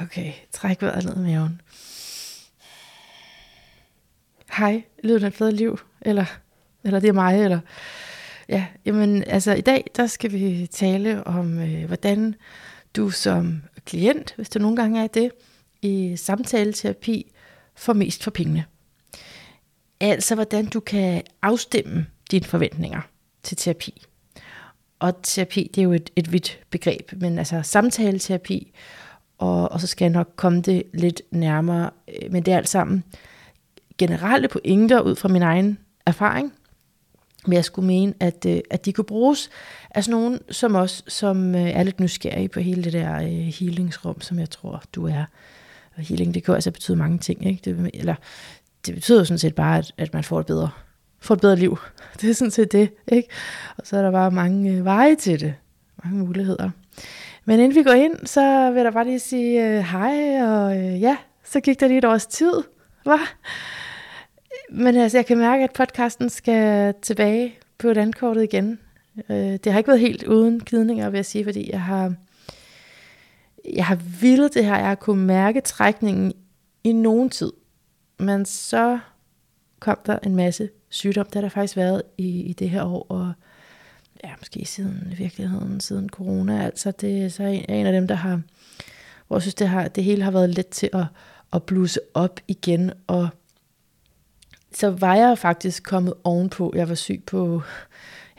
Okay, træk vejret ned i maven. Hej, lyder det et bedre liv, eller, eller det er mig, eller... Ja, jamen, altså i dag, der skal vi tale om, øh, hvordan du som klient, hvis du nogle gange er det, i samtaleterapi, får mest for pengene. Altså, hvordan du kan afstemme dine forventninger til terapi. Og terapi, det er jo et, et vidt begreb, men altså samtaleterapi, og, og så skal jeg nok komme det lidt nærmere, øh, men det er alt sammen generelle pointer ud fra min egen erfaring, men jeg skulle mene, at, øh, at de kunne bruges af sådan nogen som os, som øh, er lidt nysgerrige på hele det der healingsrum, som jeg tror, du er. Og healing, det kan altså betyde mange ting, ikke? Det, eller det betyder jo sådan set bare, at, at man får et bedre får et bedre liv. Det er sådan set det, ikke? Og så er der bare mange øh, veje til det. Mange muligheder. Men inden vi går ind, så vil jeg bare lige sige øh, hej, og øh, ja, så gik der lige et års tid, hva? Men altså, jeg kan mærke, at podcasten skal tilbage på landkortet igen. Øh, det har ikke været helt uden kidninger, vil jeg sige, fordi jeg har, jeg har vildt det her, jeg har kunnet mærke trækningen i nogen tid. Men så kom der en masse sygdom, der har der faktisk været i, i det her år, og ja, måske siden virkeligheden, siden corona, altså det så er en, en af dem, der har, hvor jeg synes, det, har, det hele har været let til at, at bluse op igen, og så var jeg faktisk kommet ovenpå, jeg var syg på,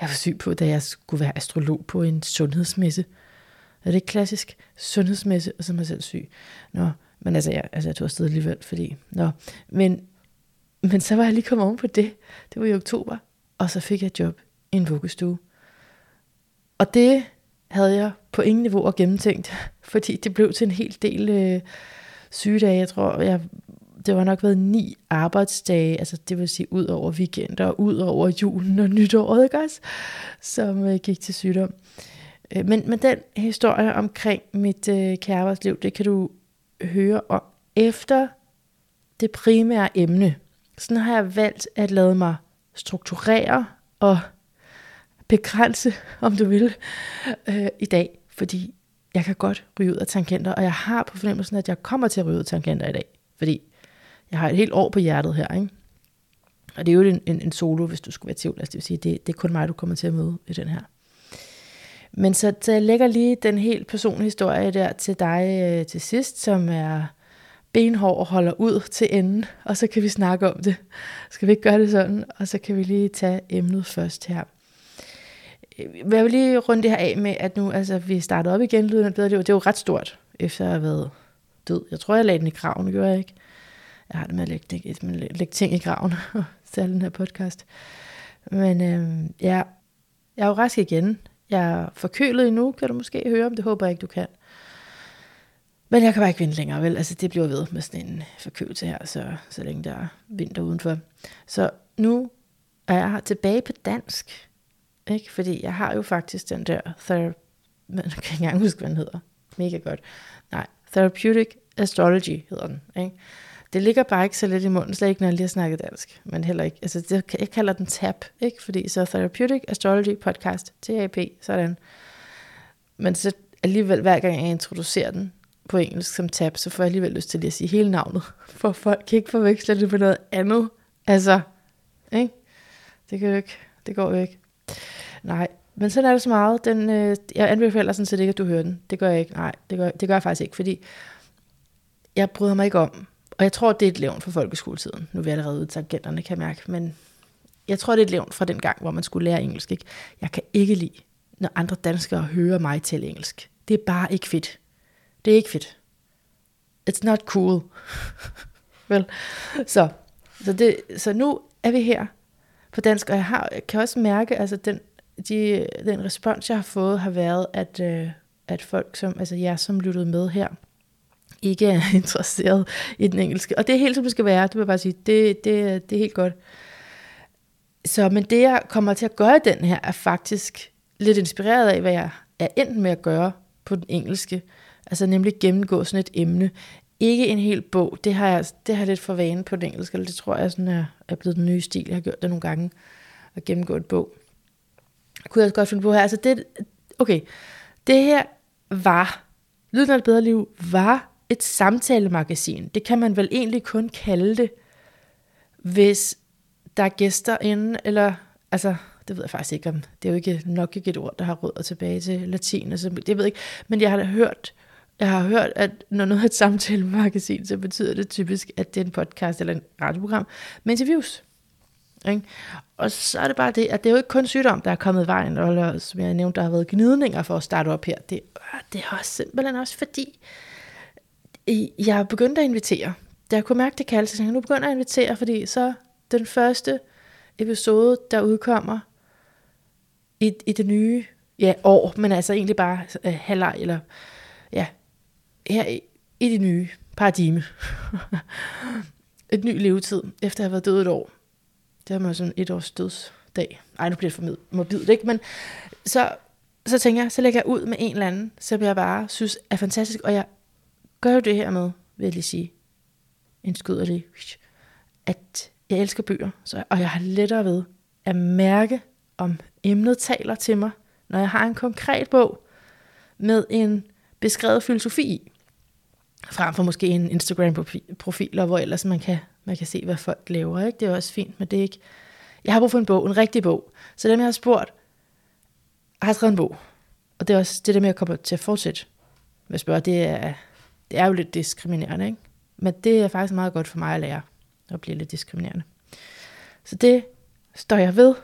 jeg var syg på, da jeg skulle være astrolog på en sundhedsmesse. Er det ikke klassisk? Sundhedsmesse, og så er jeg selv syg. Nå, men altså, jeg, altså, jeg tog afsted alligevel, fordi, nå, men men så var jeg lige kommet oven på det. Det var i oktober. Og så fik jeg job i en vuggestue. Og det havde jeg på ingen niveau gennemtænkt, fordi det blev til en hel del øh, sygedage. Jeg tror, jeg, det var nok været ni arbejdsdage, altså det vil sige ud over weekender, og ud over julen og nytåret, ikke også? Som øh, gik til sygdom. Øh, men, men den historie omkring mit øh, kærlighedsliv, det kan du høre om efter det primære emne, sådan har jeg valgt at lade mig strukturere og begrænse, om du vil, øh, i dag. Fordi jeg kan godt ryge ud af tangenter, og jeg har på fornemmelsen, at jeg kommer til at ryge ud af tangenter i dag. Fordi jeg har et helt år på hjertet her, ikke? Og det er jo en, en, en solo, hvis du skulle være tvivl. Altså det vil sige, det, det er kun mig, du kommer til at møde i den her. Men så, så jeg lægger lige den helt personlige historie der til dig øh, til sidst, som er benhård og holder ud til enden, og så kan vi snakke om det. Skal vi ikke gøre det sådan? Og så kan vi lige tage emnet først her. Øh, jeg vil lige runde det her af med, at nu, altså, vi starter op igen, lyden bedre det var, det var ret stort, efter at have været død. Jeg tror, jeg lagde den i graven, gjorde jeg ikke? Jeg har det med at lægge, med at lægge ting i graven, særligt den her podcast. Men øh, ja, jeg er jo rask igen. Jeg er forkølet endnu, kan du måske høre, om det håber jeg ikke, du kan. Men jeg kan bare ikke vente længere, vel? Altså, det bliver ved med sådan en forkølelse her, så, så længe der er vinter udenfor. Så nu er jeg tilbage på dansk, ikke? Fordi jeg har jo faktisk den der therapy, men jeg kan ikke engang huske, hvad den hedder. Mega godt. Nej, Therapeutic Astrology hedder den, ikke? Det ligger bare ikke så lidt i munden, slet ikke når jeg lige har snakket dansk, men heller ikke, altså det, jeg kalder den TAP, ikke? Fordi så Therapeutic Astrology Podcast, TAP, sådan. Men så alligevel, hver gang jeg introducerer den, på engelsk som TAP, så får jeg alligevel lyst til lige at sige hele navnet, for folk kan ikke forveksle det med noget andet. Altså, ikke? Det kan jo ikke. Det går jo ikke. Nej, men sådan er det så meget. Den, øh, jeg anbefaler sådan set ikke, at du hører den. Det gør jeg ikke. Nej, det gør, det gør jeg faktisk ikke, fordi jeg bryder mig ikke om, og jeg tror, det er et levn fra folkeskoletiden. Nu er vi allerede ude tangenterne, kan jeg mærke, men jeg tror, det er et levn fra den gang, hvor man skulle lære engelsk. Ikke? Jeg kan ikke lide, når andre danskere hører mig tale engelsk. Det er bare ikke fedt. Det er ikke fedt. It's not cool. Vel? Så, så, det, så nu er vi her på dansk, og jeg, har, jeg kan også mærke, altså den, de, den respons, jeg har fået, har været, at, øh, at folk, som, altså jer, som lyttede med her, ikke er interesseret i den engelske. Og det er helt som det skal være, det vil jeg bare sige. Det, det, det er helt godt. Så, men det jeg kommer til at gøre i den her, er faktisk lidt inspireret af, hvad jeg er endt med at gøre på den engelske. Altså nemlig gennemgå sådan et emne. Ikke en hel bog, det har jeg, det har jeg lidt for vane på den engelske, eller det tror jeg sådan er, er blevet den nye stil. Jeg har gjort det nogle gange, at gennemgå et bog. Kunne jeg også godt finde på her. Altså det, okay, det her var, Lyden af et bedre liv var et samtalemagasin. Det kan man vel egentlig kun kalde det, hvis der er gæster inde, eller altså, det ved jeg faktisk ikke om, det er jo ikke nok ikke et ord, der har rødder tilbage til latin, altså, det ved jeg ikke, men jeg har da hørt, jeg har hørt, at når noget er et samtalemagasin, så betyder det typisk, at det er en podcast eller en radioprogram med interviews. Ikke? Og så er det bare det, at det er jo ikke kun sygdom, der er kommet i vejen, eller som jeg nævnte, der har været gnidninger for at starte op her. Det, øh, det er også simpelthen også fordi, jeg er begyndt at invitere. Da jeg kunne mærke det kaldte, så jeg nu begynder at invitere, fordi så den første episode, der udkommer i, i det nye ja, år, men altså egentlig bare øh, halvleg, eller her i, i det nye paradigme. et ny levetid, efter at have været død et år. Det har man sådan et års dødsdag. Ej, nu bliver det for morbidt, ikke? Men så, så tænker jeg, så lægger jeg ud med en eller anden, som jeg bare synes er fantastisk, og jeg gør jo det her med, vil jeg lige sige, en skyderlig, at jeg elsker bøger, så, og jeg har lettere ved at mærke, om emnet taler til mig, når jeg har en konkret bog med en beskrevet filosofi i, frem for måske en Instagram-profil, hvor ellers man kan, man kan se, hvad folk laver. Ikke? Det er også fint, men det er ikke... Jeg har brug for en bog, en rigtig bog. Så dem, jeg har spurgt, har skrevet en bog. Og det er også det der med at komme til at fortsætte. med at spørge, det er, det er jo lidt diskriminerende, ikke? Men det er faktisk meget godt for mig at lære at blive lidt diskriminerende. Så det står jeg ved,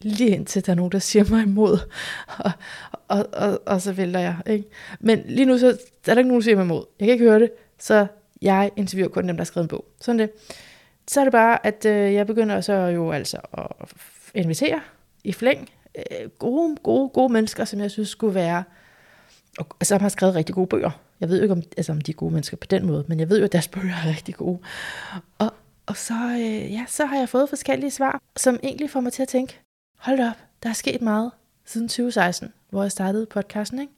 lige indtil der er nogen, der siger mig imod, og, og, og, og så vælter jeg. Ikke? Men lige nu så er der ikke nogen, der siger mig imod. Jeg kan ikke høre det, så jeg interviewer kun dem, der har skrevet en bog. Sådan det. Så er det bare, at øh, jeg begynder så jo altså at invitere i flæng øh, gode, gode, gode mennesker, som jeg synes skulle være, og som har skrevet rigtig gode bøger. Jeg ved jo ikke, om, altså, om de er gode mennesker på den måde, men jeg ved jo, at deres bøger er rigtig gode. Og, og så, øh, ja, så har jeg fået forskellige svar, som egentlig får mig til at tænke, hold op, der er sket meget siden 2016, hvor jeg startede podcasten, ikke?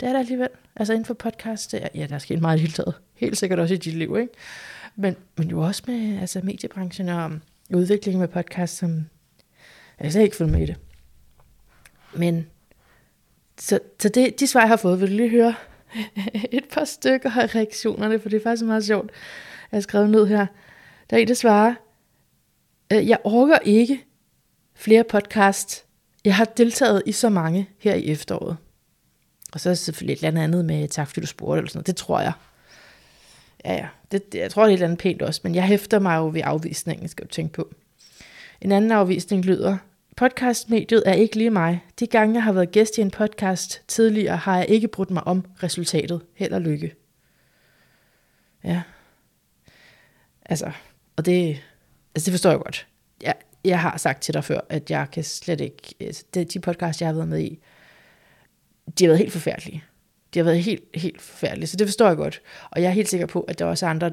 Det er der alligevel. Altså inden for podcast, ja, der er sket meget i hele taget. Helt sikkert også i dit liv, ikke? Men, men jo også med altså, mediebranchen og udviklingen med podcast, som jeg slet ikke følge med i det. Men så, så det, de svar, jeg har fået, vil du lige høre et par stykker af reaktionerne, for det er faktisk meget sjovt. Jeg har skrevet ned her. Der er en, der svarer, øh, jeg orker ikke flere podcast. Jeg har deltaget i så mange her i efteråret. Og så er det selvfølgelig et eller andet med tak, fordi du spurgte, eller sådan noget. Det tror jeg. Ja, ja. Det, det, jeg tror, det er et eller andet pænt også, men jeg hæfter mig jo ved afvisningen, skal du tænke på. En anden afvisning lyder, podcastmediet er ikke lige mig. De gange, jeg har været gæst i en podcast tidligere, har jeg ikke brudt mig om resultatet. Held og lykke. Ja. Altså, og det, altså det forstår jeg godt. Jeg, jeg har sagt til dig før, at jeg kan slet ikke, altså de podcast, jeg har været med i, de har været helt forfærdelige. De har været helt, helt forfærdelige, så det forstår jeg godt. Og jeg er helt sikker på, at der er også andre,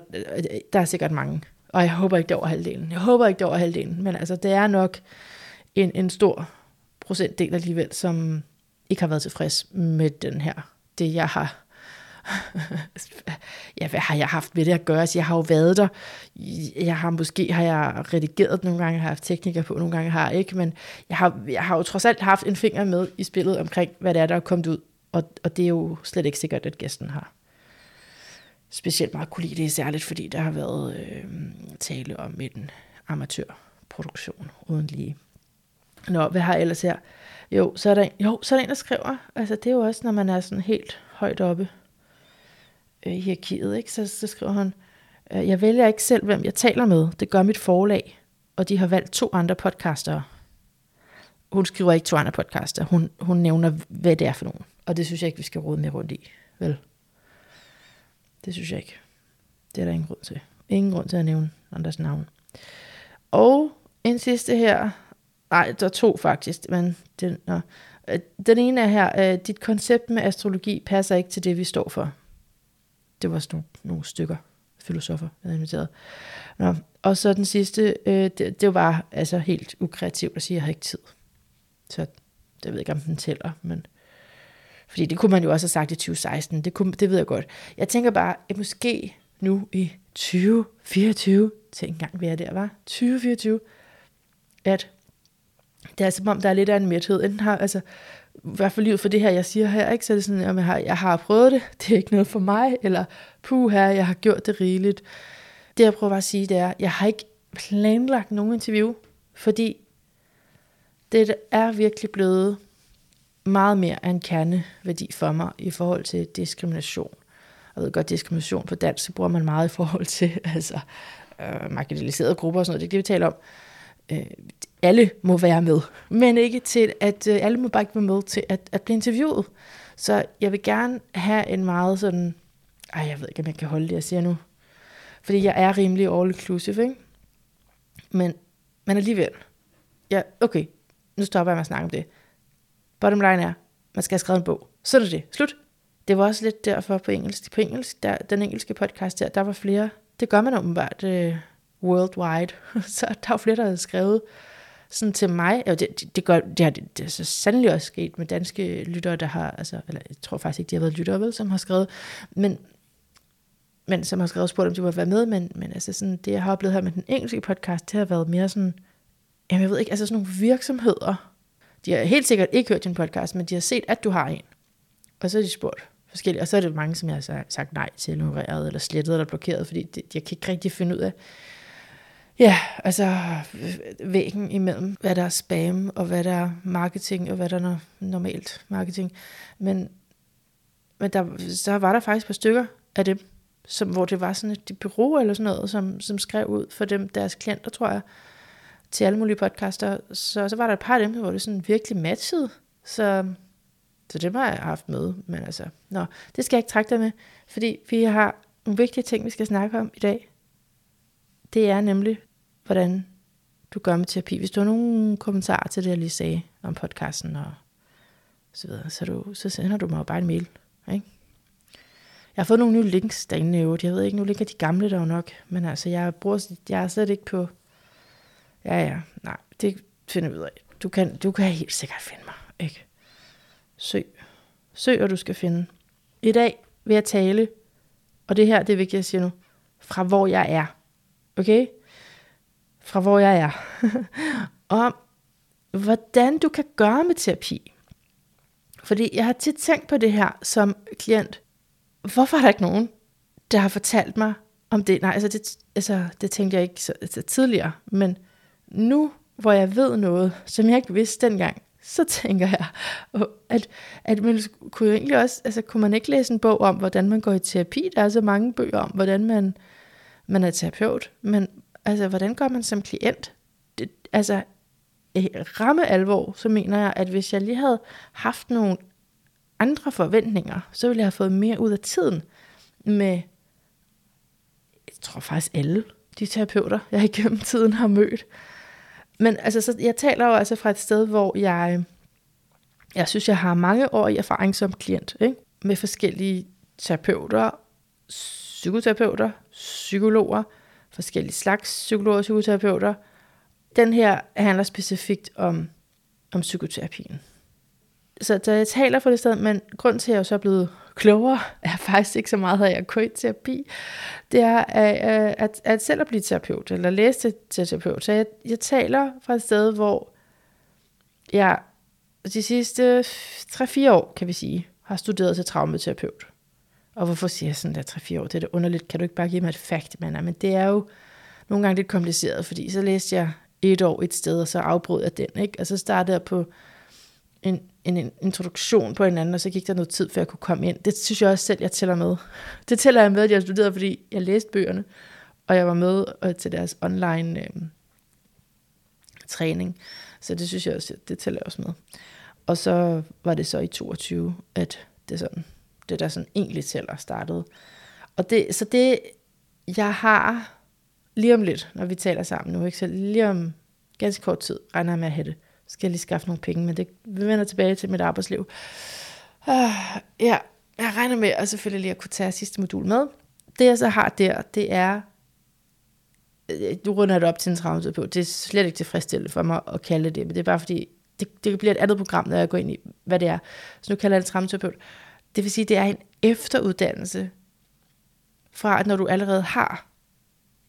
der er sikkert mange, og jeg håber ikke, det er over halvdelen. Jeg håber ikke, det er over halvdelen, men altså, det er nok en, en stor procentdel alligevel, som ikke har været tilfreds med den her, det jeg har ja, hvad har jeg haft med det at gøre? Så altså, jeg har jo været der. Jeg har måske har jeg redigeret nogle gange, har haft teknikker på, nogle gange har jeg ikke, men jeg har, jeg har jo trods alt haft en finger med i spillet omkring, hvad det er, der er kommet ud. Og, og det er jo slet ikke sikkert, at gæsten har specielt meget kunne lide det, særligt fordi der har været øh, tale om en amatørproduktion uden lige. Nå, hvad har jeg ellers her? Jo, så er der en, jo, så er der en, der skriver, altså det er jo også, når man er sådan helt højt oppe øh, i hierarkiet, ikke? Så, så skriver hun, øh, jeg vælger ikke selv, hvem jeg taler med. Det gør mit forlag, og de har valgt to andre podcaster. Hun skriver ikke to andre podcaster. Hun, hun nævner, hvad det er for nogen. Og det synes jeg ikke, vi skal råde med rundt i. Vel? Det synes jeg ikke. Det er der ingen grund til. Ingen grund til at nævne andres navn. Og en sidste her. Nej, der er to faktisk. Men den, nå. Øh, den ene er her. Øh, dit koncept med astrologi passer ikke til det, vi står for. Det var sådan nogle, nogle stykker filosofer, jeg havde inviteret. Nå, og så den sidste, øh, det, det var altså helt ukreativt at sige, at jeg har ikke tid. Så det ved jeg ikke, om den tæller, men... Fordi det kunne man jo også have sagt i 2016, det, kunne, det ved jeg godt. Jeg tænker bare, at måske nu i 2024, tænk engang, hvad er der var, 2024, at det er som om, der er lidt af en mæthed. Enten har, altså, i hvert fald livet for det her, jeg siger her, ikke? så er det sådan, at jeg har, jeg har prøvet det, det er ikke noget for mig, eller puh her, jeg har gjort det rigeligt. Det jeg prøver bare at sige, det er, jeg har ikke planlagt nogen interview, fordi det er virkelig blevet meget mere en kerneværdi for mig i forhold til diskrimination. Jeg ved godt, diskrimination på dansk, så bruger man meget i forhold til altså, øh, marginaliserede grupper og sådan noget. Det er det, vi taler om. Øh, alle må være med, men ikke til, at øh, alle må bare ikke være med til at, at blive interviewet. Så jeg vil gerne have en meget sådan, ej, jeg ved ikke, om jeg kan holde det, jeg siger nu. Fordi jeg er rimelig all-inclusive, ikke? Men, men alligevel, ja, okay, nu stopper jeg med at snakke om det. Bottom line er, man skal have skrevet en bog. Så er det det. Slut. Det var også lidt derfor på engelsk. På engelsk, der, den engelske podcast der, der var flere. Det gør man åbenbart øh, worldwide. så der var flere, der havde skrevet sådan til mig. Ja, det, det, gør, det, har, det, det er så sandelig også sket med danske lyttere, der har, altså, eller jeg tror faktisk ikke, de har været lyttere, vel, som har skrevet, men, men som har skrevet og spurgt, om de må være med, men, men altså sådan, det, jeg har oplevet her med den engelske podcast, det har været mere sådan, jamen jeg ved ikke, altså sådan nogle virksomheder, de har helt sikkert ikke hørt din podcast, men de har set, at du har en. Og så har de spurgt forskellige, og så er det mange, som jeg har sagt nej til, ignoreret, eller slettet, eller blokeret, fordi de, jeg kan ikke rigtig finde ud af, ja, altså øh, væggen imellem, hvad der er spam, og hvad der er marketing, og hvad der er normalt marketing. Men, men der, så var der faktisk et par stykker af dem, som, hvor det var sådan et bureau eller sådan noget, som, som skrev ud for dem, deres klienter, tror jeg, til alle mulige podcaster, så, så var der et par af dem, hvor det sådan virkelig matchede. Så, så det har jeg haft med. Men altså, nå, det skal jeg ikke trække dig med, fordi vi har nogle vigtige ting, vi skal snakke om i dag. Det er nemlig, hvordan du gør med terapi. Hvis du har nogle kommentarer til det, jeg lige sagde om podcasten og så videre, så, du, så sender du mig bare en mail. Ikke? Jeg har fået nogle nye links derinde i øvrigt. Jeg ved ikke, nu ligger de gamle der nok. Men altså, jeg, bruger, jeg er slet ikke på Ja, ja, nej, det finder vi ud af. Du kan, du kan helt sikkert finde mig, ikke? Søg. Søg, og du skal finde. I dag vil jeg tale, og det her, det er vigtigt at sige nu, fra hvor jeg er. Okay? Fra hvor jeg er. om, hvordan du kan gøre med terapi. Fordi jeg har tit tænkt på det her som klient. Hvorfor er der ikke nogen, der har fortalt mig om det? Nej, altså det, altså, det tænkte jeg ikke så, altså tidligere, men nu, hvor jeg ved noget, som jeg ikke vidste dengang, så tænker jeg, at, at man kunne jo egentlig også, altså kunne man ikke læse en bog om, hvordan man går i terapi? Der er så mange bøger om, hvordan man, man er terapeut, men altså, hvordan går man som klient? Det, altså, ramme alvor, så mener jeg, at hvis jeg lige havde haft nogle andre forventninger, så ville jeg have fået mere ud af tiden med, jeg tror faktisk alle de terapeuter, jeg igennem tiden har mødt. Men altså, så jeg taler jo altså fra et sted, hvor jeg, jeg synes, jeg har mange år i erfaring som klient, ikke? med forskellige terapeuter, psykoterapeuter, psykologer, forskellige slags psykologer og psykoterapeuter. Den her handler specifikt om, om psykoterapien. Så da jeg taler for det sted, men grund til, at jeg så er blevet klogere, er faktisk ikke så meget, at jeg går i terapi. Det er at, at, at selv at blive terapeut, eller læse til, til terapeut. Så jeg, jeg taler fra et sted, hvor jeg de sidste 3-4 år, kan vi sige, har studeret til traumaterapeut. Og hvorfor siger jeg sådan der 3-4 år? Det er det underligt. Kan du ikke bare give mig et fact, mand? Men det er jo nogle gange lidt kompliceret, fordi så læste jeg et år et sted, og så afbrød jeg den. Ikke? Og så startede jeg på en, en introduktion på hinanden, og så gik der noget tid, før jeg kunne komme ind. Det synes jeg også selv, jeg tæller med. Det tæller jeg med, at jeg studerede, fordi jeg læste bøgerne, og jeg var med øh, til deres online øh, træning. Så det synes jeg også, det tæller jeg også med. Og så var det så i 22, at det, sådan, det der sådan egentlig tæller startede. Og det, så det, jeg har lige om lidt, når vi taler sammen nu, ikke? så lige om ganske kort tid, regner jeg med at have det skal jeg lige skaffe nogle penge, men det, vi vender tilbage til mit arbejdsliv. Uh, ja, jeg regner med at selvfølgelig lige at kunne tage sidste modul med. Det jeg så har der, det er, øh, du runder det op til en på. det er slet ikke tilfredsstillende for mig at kalde det, men det er bare fordi, det, det bliver et andet program, når jeg går ind i, hvad det er. Så nu kalder jeg det traumaterapeut. Det vil sige, det er en efteruddannelse fra, at når du allerede har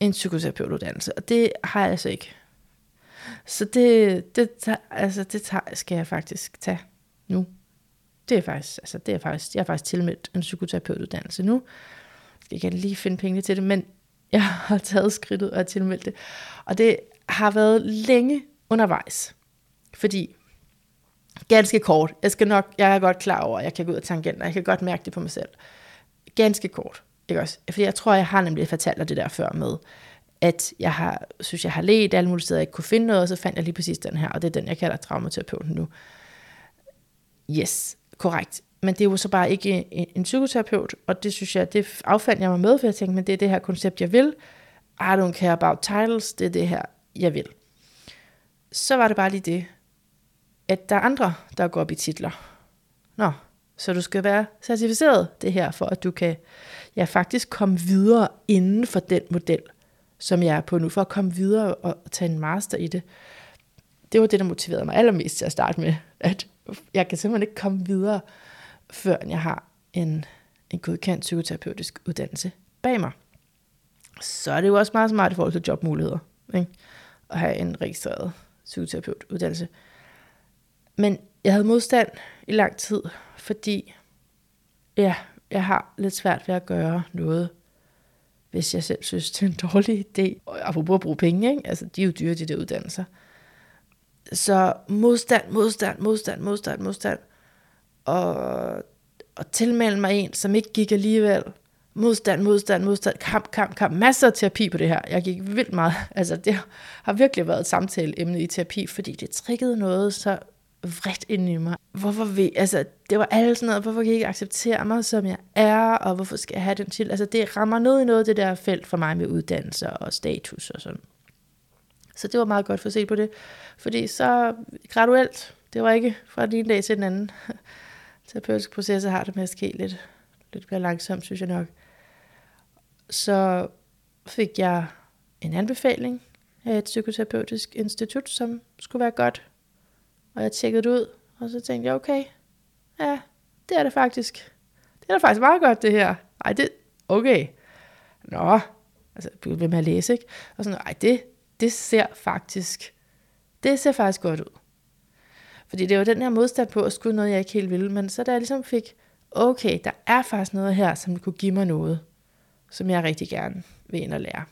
en psykoterapeutuddannelse, og det har jeg altså ikke. Så det, det, tager, altså, det tager, skal jeg faktisk tage nu. Det er faktisk, altså det er faktisk, jeg har faktisk tilmeldt en psykoterapeutuddannelse nu. Jeg kan lige finde penge til det, men jeg har taget skridtet og tilmeldt det. Og det har været længe undervejs. Fordi, ganske kort, jeg skal nok, jeg er godt klar over, at jeg kan gå ud af tangenter, jeg kan godt mærke det på mig selv. Ganske kort, ikke også? Fordi jeg tror, jeg har nemlig fortalt dig det der før med, at jeg har, synes, jeg har let alle mulige steder, jeg ikke kunne finde noget, og så fandt jeg lige præcis den her, og det er den, jeg kalder traumaterapeuten nu. Yes, korrekt. Men det er jo så bare ikke en, en psykoterapeut, og det synes jeg, det affandt jeg mig med, for jeg tænkte, men det er det her koncept, jeg vil. I don't care about titles, det er det her, jeg vil. Så var det bare lige det, at der er andre, der går op i titler. Nå, så du skal være certificeret det her, for at du kan ja, faktisk komme videre inden for den model, som jeg er på nu, for at komme videre og tage en master i det. Det var det, der motiverede mig allermest til at starte med, at jeg kan simpelthen ikke komme videre, før jeg har en, en godkendt psykoterapeutisk uddannelse bag mig. Så er det jo også meget smart i forhold til jobmuligheder, ikke? at have en registreret psykoterapeutuddannelse. Men jeg havde modstand i lang tid, fordi ja, jeg har lidt svært ved at gøre noget, hvis jeg selv synes, det er en dårlig idé. Og apropos at bruge penge, ikke? Altså, de er jo dyre, de der uddannelser. Så modstand, modstand, modstand, modstand, modstand. Og, og tilmelde mig en, som ikke gik alligevel. Modstand, modstand, modstand, kamp, kamp, kamp. Masser af terapi på det her. Jeg gik vildt meget. Altså, det har virkelig været et samtaleemne i terapi, fordi det triggede noget så vredt ind i mig. Hvorfor vi, altså, det var alt sådan noget, hvorfor kan I ikke acceptere mig, som jeg er, og hvorfor skal jeg have den til? Altså, det rammer noget i noget det der felt for mig med uddannelse og status og sådan. Så det var meget godt for at se på det. Fordi så graduelt, det var ikke fra den ene dag til den anden. Terapeutiske processer har det med at ske lidt, lidt mere langsomt, synes jeg nok. Så fik jeg en anbefaling af et psykoterapeutisk institut, som skulle være godt. Og jeg tjekkede det ud, og så tænkte jeg, okay, ja, det er det faktisk. Det er da faktisk meget godt, det her. Ej, det, okay. Nå, altså, jeg ved med at læse, ikke? Og sådan, ej, det, det ser faktisk, det ser faktisk godt ud. Fordi det var den her modstand på at skulle noget, jeg ikke helt ville. Men så da jeg ligesom fik, okay, der er faktisk noget her, som kunne give mig noget, som jeg rigtig gerne vil ind og lære.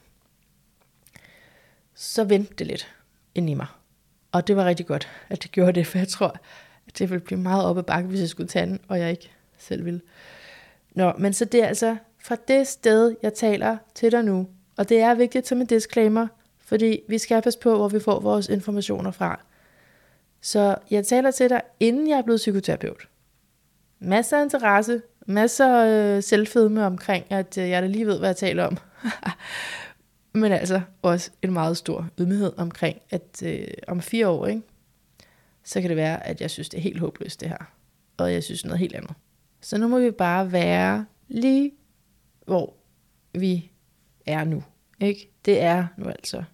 Så vendte det lidt ind i mig. Og det var rigtig godt, at det gjorde det, for jeg tror, at det ville blive meget op ad bakke, hvis jeg skulle tage den, og jeg ikke selv ville. Nå, men så det er altså fra det sted, jeg taler til dig nu, og det er vigtigt som en disclaimer, fordi vi skal passe på, hvor vi får vores informationer fra. Så jeg taler til dig, inden jeg er blevet psykoterapeut. Masser af interesse, masser af øh, selvfedme omkring, at øh, jeg da lige ved, hvad jeg taler om. Men altså også en meget stor ydmyghed omkring, at øh, om fire år, ikke, så kan det være, at jeg synes, det er helt håbløst det her. Og jeg synes noget helt andet. Så nu må vi bare være lige, hvor vi er nu. Ikke? Det er nu altså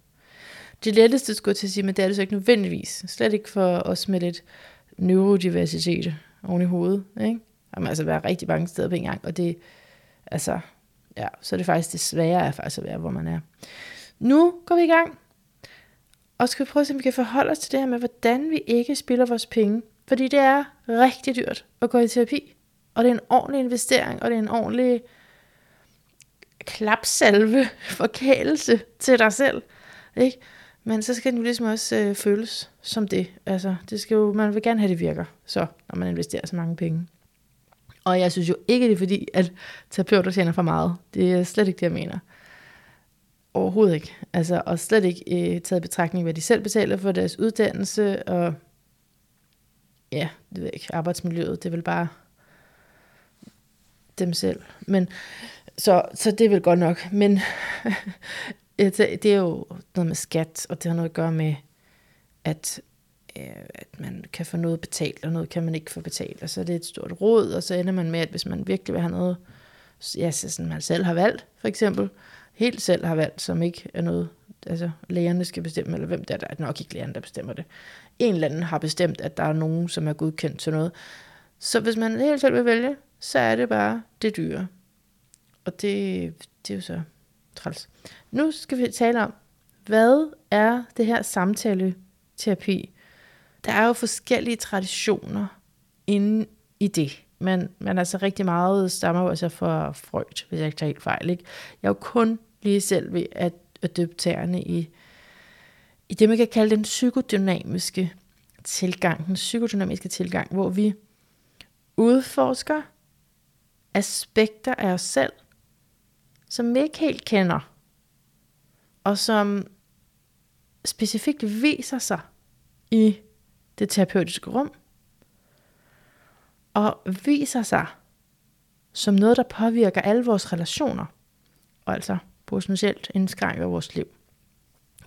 det letteste skulle til at sige, men det er det så ikke nødvendigvis. Slet ikke for os med lidt neurodiversitet oven i hovedet. Ikke? Jamen, altså være rigtig mange steder på en gang, og det, altså, ja, så er det faktisk det svære er faktisk at være, hvor man er. Nu går vi i gang, og skal prøve at se, om vi kan forholde os til det her med, hvordan vi ikke spilder vores penge. Fordi det er rigtig dyrt at gå i terapi. Og det er en ordentlig investering, og det er en ordentlig klapsalve, forkælelse til dig selv. Ikke? Men så skal den jo ligesom også øh, føles som det. Altså, det skal jo, man vil gerne have, det virker, så, når man investerer så mange penge. Og jeg synes jo ikke, det er fordi, at terapeuter tjener for meget. Det er slet ikke det, jeg mener. Overhovedet ikke. Altså, og slet ikke øh, taget betragtning, hvad de selv betaler for deres uddannelse, og ja, det ved jeg ikke, arbejdsmiljøet, det er vel bare dem selv. Men, så, så det er vel godt nok. Men det er jo noget med skat, og det har noget at gøre med, at, Øh, at man kan få noget betalt, og noget kan man ikke få betalt. Og så er det et stort råd, og så ender man med, at hvis man virkelig vil have noget, ja, så sådan, man selv har valgt, for eksempel, helt selv har valgt, som ikke er noget, altså lægerne skal bestemme, eller hvem der er, der er nok ikke lægerne, der bestemmer det. En eller anden har bestemt, at der er nogen, som er godkendt til noget. Så hvis man helt selv vil vælge, så er det bare det dyre. Og det, det er jo så træls. Nu skal vi tale om, hvad er det her samtale-terapi? Der er jo forskellige traditioner inden i det. Men, men altså rigtig meget stammer også altså fra Freud, hvis jeg ikke tager helt fejl. Ikke? Jeg er jo kun lige selv ved at, at døbe tæerne i, i det, man kan kalde den psykodynamiske tilgang, den psykodynamiske tilgang, hvor vi udforsker aspekter af os selv, som vi ikke helt kender, og som specifikt viser sig i det terapeutiske rum, og viser sig som noget, der påvirker alle vores relationer, og altså potentielt indskrænker vores liv.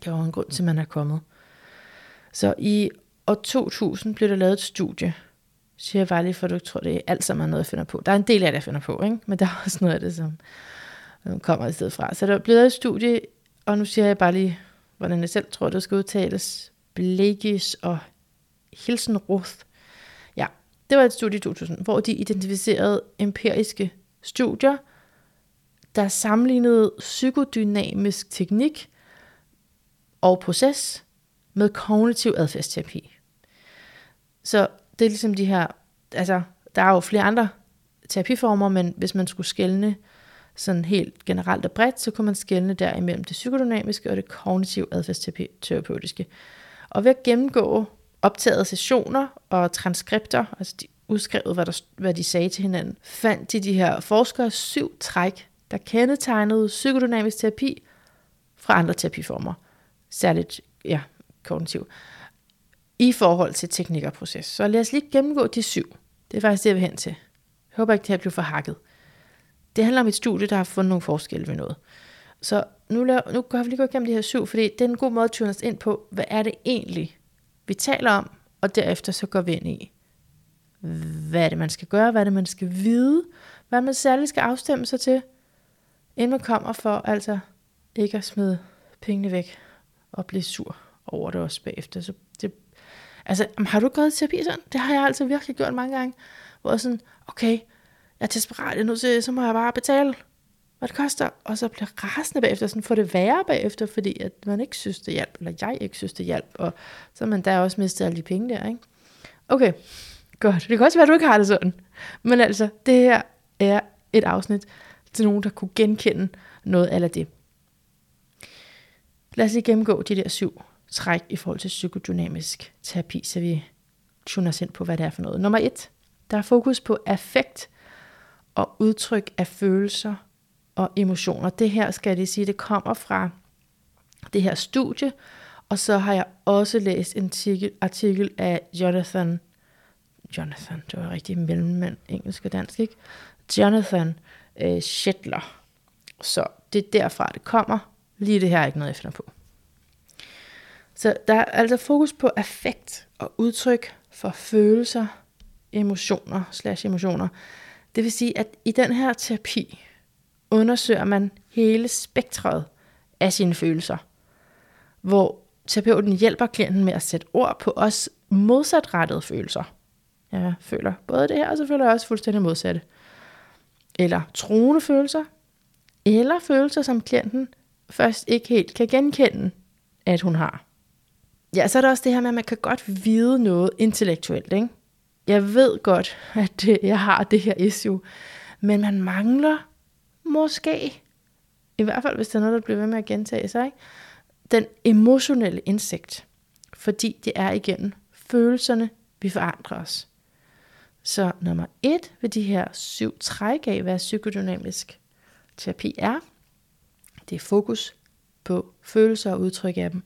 Det var en grund til, at man er kommet. Så i år 2000 blev der lavet et studie, siger jeg bare lige, for du tror, det er alt sammen noget, jeg finder på. Der er en del af det, jeg finder på, ikke? men der er også noget af det, som kommer et sted fra. Så der blev lavet et studie, og nu siger jeg bare lige, hvordan jeg selv tror, det skal udtales. Blegis og Hilsen Ruth. Ja, det var et studie i 2000, hvor de identificerede empiriske studier, der sammenlignede psykodynamisk teknik og proces med kognitiv adfærdsterapi. Så det er ligesom de her, altså der er jo flere andre terapiformer, men hvis man skulle skælne sådan helt generelt og bredt, så kunne man skælne der imellem det psykodynamiske og det kognitiv adfærdsterapeutiske. Og ved at gennemgå optagede sessioner og transkripter, altså de udskrevet, hvad, der, hvad de sagde til hinanden, fandt de de her forskere syv træk, der kendetegnede psykodynamisk terapi fra andre terapiformer, særligt ja, kognitiv, i forhold til teknik og proces. Så lad os lige gennemgå de syv. Det er faktisk det, jeg vil hen til. Jeg håber ikke, det her bliver for hakket. Det handler om et studie, der har fundet nogle forskelle ved noget. Så nu, laver, nu går vi lige gå igennem de her syv, fordi det er en god måde at tune os ind på, hvad er det egentlig, vi taler om, og derefter så går vi ind i, hvad er det, man skal gøre, hvad er det, man skal vide, hvad man særligt skal afstemme sig til, inden man kommer for altså ikke at smide pengene væk og blive sur over det også bagefter. Så det, altså, har du gået til terapi sådan? Det har jeg altså virkelig gjort mange gange, hvor jeg sådan, okay, jeg er desperat, jeg er nødt til, så må jeg bare betale, hvad det koster, og så bliver rasende bagefter, sådan får det værre bagefter, fordi at man ikke synes, det hjælp, eller jeg ikke synes, det hjælp, og så man der også mistet alle de penge der, ikke? Okay, godt. Det kan også være, at du ikke har det sådan. Men altså, det her er et afsnit til nogen, der kunne genkende noget af det. Lad os lige gennemgå de der syv træk i forhold til psykodynamisk terapi, så vi tuner os ind på, hvad det er for noget. Nummer et, der er fokus på affekt og udtryk af følelser og emotioner. Det her skal jeg sige, det kommer fra det her studie, og så har jeg også læst en artikel, artikel af Jonathan, Jonathan, det var rigtig mellemmand, engelsk og dansk, ikke? Jonathan øh, Shetler. Så det er derfra, det kommer. Lige det her er ikke noget, jeg finder på. Så der er altså fokus på affekt og udtryk for følelser, emotioner slash emotioner. Det vil sige, at i den her terapi undersøger man hele spektret af sine følelser, hvor terapeuten hjælper klienten med at sætte ord på os modsatrettede følelser. Jeg føler både det her, og så føler jeg også fuldstændig modsatte. Eller troende følelser, eller følelser, som klienten først ikke helt kan genkende, at hun har. Ja, så er der også det her med, at man kan godt vide noget intellektuelt. Ikke? Jeg ved godt, at jeg har det her issue, men man mangler måske, i hvert fald hvis det er noget, der bliver ved med at gentage sig, ikke? den emotionelle indsigt. Fordi det er igen følelserne, vi forandrer os. Så nummer et ved de her syv træk af, hvad psykodynamisk terapi er, det er fokus på følelser og udtryk af dem.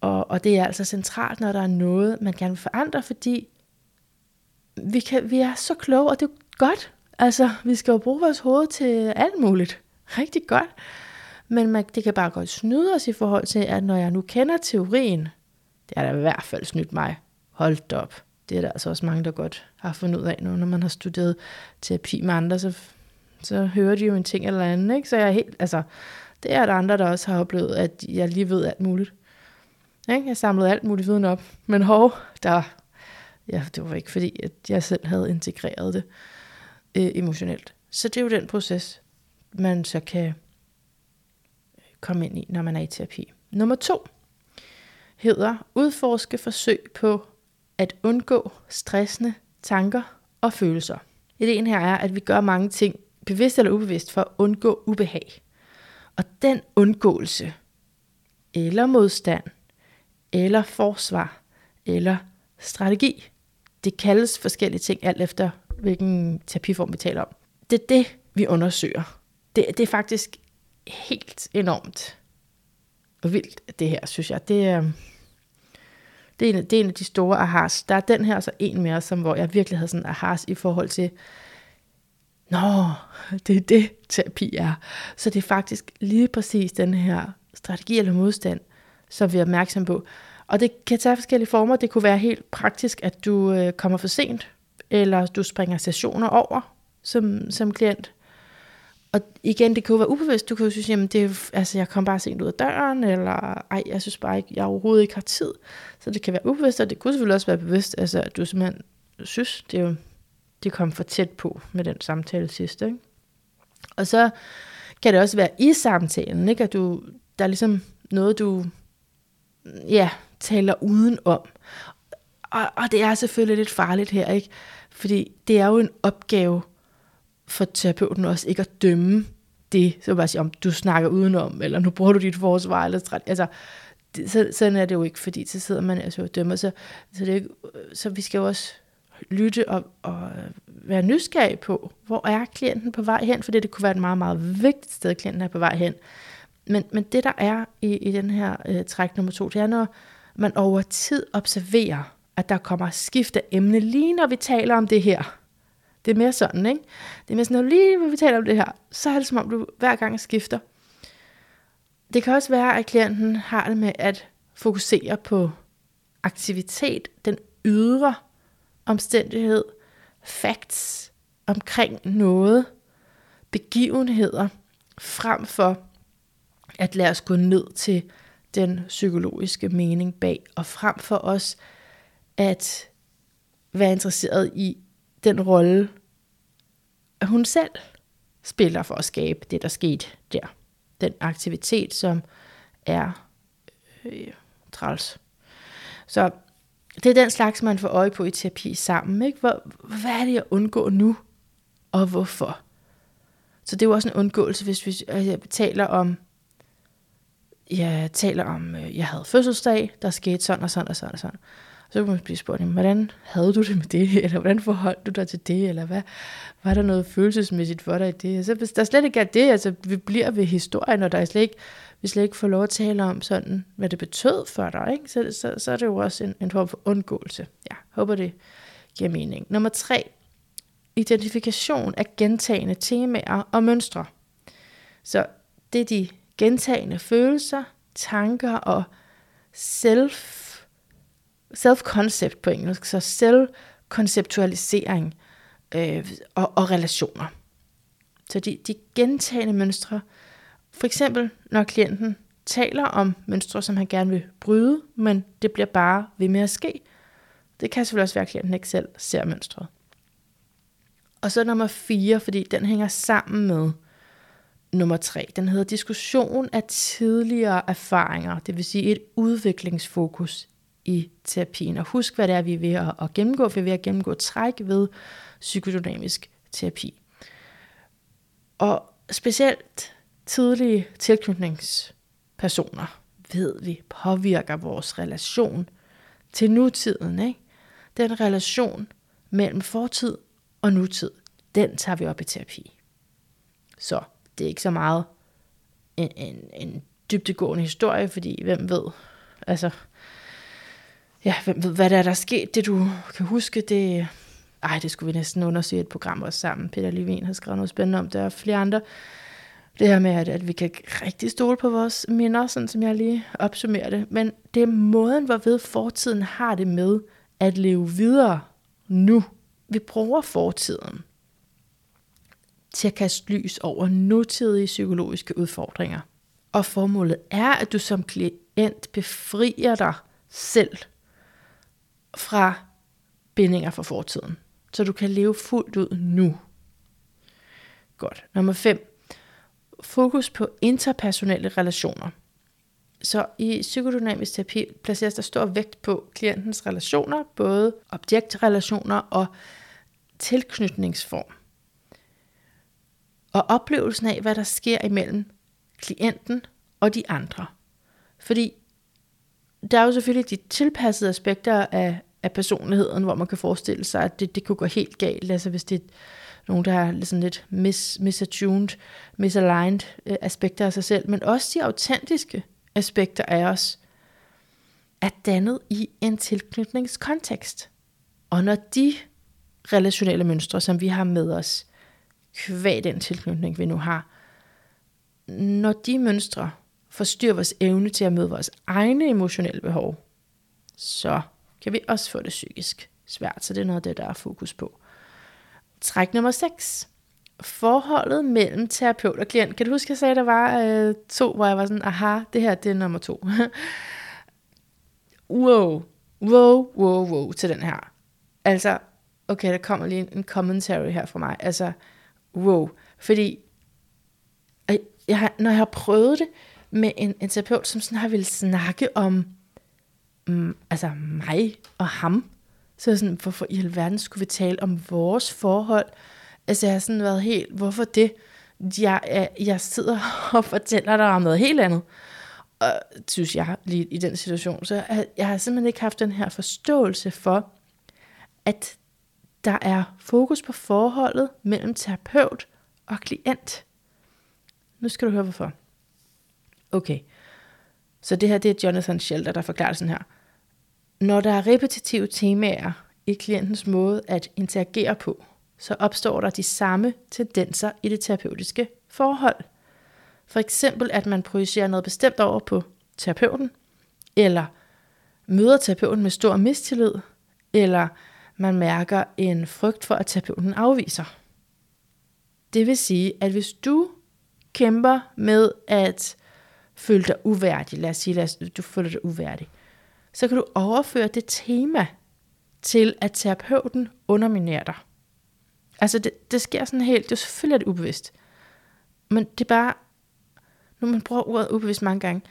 Og, og det er altså centralt, når der er noget, man gerne vil forandre, fordi vi, kan, vi er så kloge, og det er godt. Altså, vi skal jo bruge vores hoved til alt muligt. Rigtig godt. Men man, det kan bare godt snyde os i forhold til, at når jeg nu kender teorien, det er da i hvert fald snydt mig. Hold op. Det er der altså også mange, der godt har fundet ud af nu, når man har studeret terapi med andre, så, så hører de jo en ting eller anden. Ikke? Så jeg er helt, altså, det er der andre, der også har oplevet, at jeg lige ved alt muligt. Ikke? Jeg samlede alt muligt viden op. Men hov, der, ja, det var ikke fordi, at jeg selv havde integreret det øh, emotionelt. Så det er jo den proces, man så kan øh, komme ind i, når man er i terapi. Nummer to hedder udforske forsøg på at undgå stressende tanker og følelser. Ideen her er, at vi gør mange ting, bevidst eller ubevidst, for at undgå ubehag. Og den undgåelse, eller modstand, eller forsvar, eller strategi, det kaldes forskellige ting, alt efter hvilken terapiform vi taler om. Det er det, vi undersøger. Det, det er faktisk helt enormt og vildt, det her, synes jeg. Det er, det er, en, det er en af de store ahas. Der er den her, så en mere, som, hvor jeg virkelig havde sådan ahas i forhold til, Nå, det er det, terapi er. Så det er faktisk lige præcis den her strategi eller modstand, som vi er opmærksom på. Og det kan tage forskellige former. Det kunne være helt praktisk, at du øh, kommer for sent, eller du springer sessioner over som, som klient. Og igen, det kan jo være ubevidst. Du kan jo synes, jamen det er, altså, jeg kom bare sent ud af døren, eller ej, jeg synes bare ikke, jeg overhovedet ikke har tid. Så det kan være ubevidst, og det kunne selvfølgelig også være bevidst, altså, at du simpelthen synes, det er jo, det kom for tæt på med den samtale sidste. Ikke? Og så kan det også være i samtalen, ikke? at du, der er ligesom noget, du ja, taler udenom. Og, og det er selvfølgelig lidt farligt her, ikke? Fordi det er jo en opgave for terapeuten også ikke at dømme det, så bare sige, om du snakker udenom, eller nu bruger du dit forsvar, eller strat. Altså, det, så, sådan er det jo ikke, fordi så sidder man altså og dømmer. Så, så, det er ikke, så vi skal jo også lytte og, og være nysgerrig på, hvor er klienten på vej hen, for det kunne være et meget, meget vigtigt sted, klienten er på vej hen. Men, men det, der er i, i den her øh, træk nummer to, det er, når man over tid observerer, at der kommer skift af emne, lige når vi taler om det her. Det er mere sådan, ikke? Det er mere sådan, at lige når vi taler om det her, så er det som om, du hver gang skifter. Det kan også være, at klienten har det med at fokusere på aktivitet, den ydre omstændighed, facts omkring noget, begivenheder, frem for at lade os gå ned til den psykologiske mening bag, og frem for os at være interesseret i den rolle, at hun selv spiller for at skabe det, der skete der. Den aktivitet, som er øh, træls. Så det er den slags, man får øje på i terapi sammen. Ikke? Hvor, hvad er det, jeg undgår nu, og hvorfor? Så det er jo også en undgåelse, hvis vi altså, taler om, jeg taler om, øh, jeg havde fødselsdag, der skete sådan og sådan og sådan og sådan. Så kan man blive spurgt, hvordan havde du det med det, eller hvordan forholdt du dig til det, eller hvad, var der noget følelsesmæssigt for dig i det? Så hvis der slet ikke er det, altså vi bliver ved historien, og der er slet ikke, vi slet ikke får lov at tale om sådan, hvad det betød for dig, ikke? Så, så, så er det jo også en, en form for undgåelse. Ja, håber det giver mening. Nummer tre, identifikation af gentagende temaer og mønstre. Så det er de gentagende følelser, tanker og selv self-concept på engelsk, så selvkonceptualisering øh, og, og relationer. Så de, de gentagende mønstre, for eksempel når klienten taler om mønstre, som han gerne vil bryde, men det bliver bare ved med at ske. Det kan selvfølgelig også være, at klienten ikke selv ser mønstret. Og så nummer fire, fordi den hænger sammen med nummer tre. Den hedder diskussion af tidligere erfaringer, det vil sige et udviklingsfokus i terapien. Og husk, hvad det er, vi er ved at, at gennemgå, for vi er ved at gennemgå træk ved psykodynamisk terapi. Og specielt tidlige tilknytningspersoner ved vi påvirker vores relation til nutiden. Ikke? Den relation mellem fortid og nutid, den tager vi op i terapi. Så det er ikke så meget en, en, en dybdegående historie, fordi hvem ved, altså ja, hvem ved, hvad der er, der er sket, det du kan huske, det, ej, det skulle vi næsten undersøge et program også sammen. Peter Levin har skrevet noget spændende om det, og flere andre. Det her med, at, at vi kan rigtig stole på vores minder, sådan som jeg lige opsummerer det. Men det er måden, hvorved fortiden har det med at leve videre nu. Vi bruger fortiden til at kaste lys over nutidige psykologiske udfordringer. Og formålet er, at du som klient befrier dig selv fra bindinger fra fortiden, så du kan leve fuldt ud nu. Godt. Nummer 5. Fokus på interpersonelle relationer. Så i psykodynamisk terapi placeres der stor vægt på klientens relationer, både objektrelationer og tilknytningsform. Og oplevelsen af, hvad der sker imellem klienten og de andre. Fordi der er jo selvfølgelig de tilpassede aspekter af, af personligheden, hvor man kan forestille sig, at det, det kunne gå helt galt. Altså hvis det er nogen, der er sådan lidt mis, misattuned, misaligned øh, aspekter af sig selv, men også de autentiske aspekter af os, er dannet i en tilknytningskontekst. Og når de relationelle mønstre, som vi har med os, kvæg den tilknytning, vi nu har, når de mønstre forstyrrer vores evne til at møde vores egne emotionelle behov, så kan vi også få det psykisk svært. Så det er noget af det, der er fokus på. Træk nummer 6. Forholdet mellem terapeut og klient. Kan du huske, jeg sagde, at der var øh, to, hvor jeg var sådan, aha, det her det er nummer to. wow, wow, wow, wow til den her. Altså, okay, der kommer lige en, en commentary her fra mig. Altså, wow. Fordi, jeg har, når jeg har prøvet det med en, en terapeut, som sådan har ville snakke om, mm, altså mig og ham, så jeg sådan, hvorfor i alverden skulle vi tale om vores forhold? Altså jeg har sådan været helt, hvorfor det? Jeg, jeg sidder og fortæller dig om noget helt andet. Og synes jeg lige i den situation. Så jeg, jeg har simpelthen ikke haft den her forståelse for, at der er fokus på forholdet mellem terapeut og klient. Nu skal du høre hvorfor. Okay, så det her det er Jonathan Shelter, der forklarer sådan her. Når der er repetitive temaer i klientens måde at interagere på, så opstår der de samme tendenser i det terapeutiske forhold. For eksempel, at man projicerer noget bestemt over på terapeuten, eller møder terapeuten med stor mistillid, eller man mærker en frygt for, at terapeuten afviser. Det vil sige, at hvis du kæmper med at føle dig uværdig, lad os sige, at du føler dig uværdig, så kan du overføre det tema til, at terapeuten underminerer dig. Altså det, det sker sådan helt, det er selvfølgelig er det ubevidst, men det er bare, når man bruger ordet ubevidst mange gange,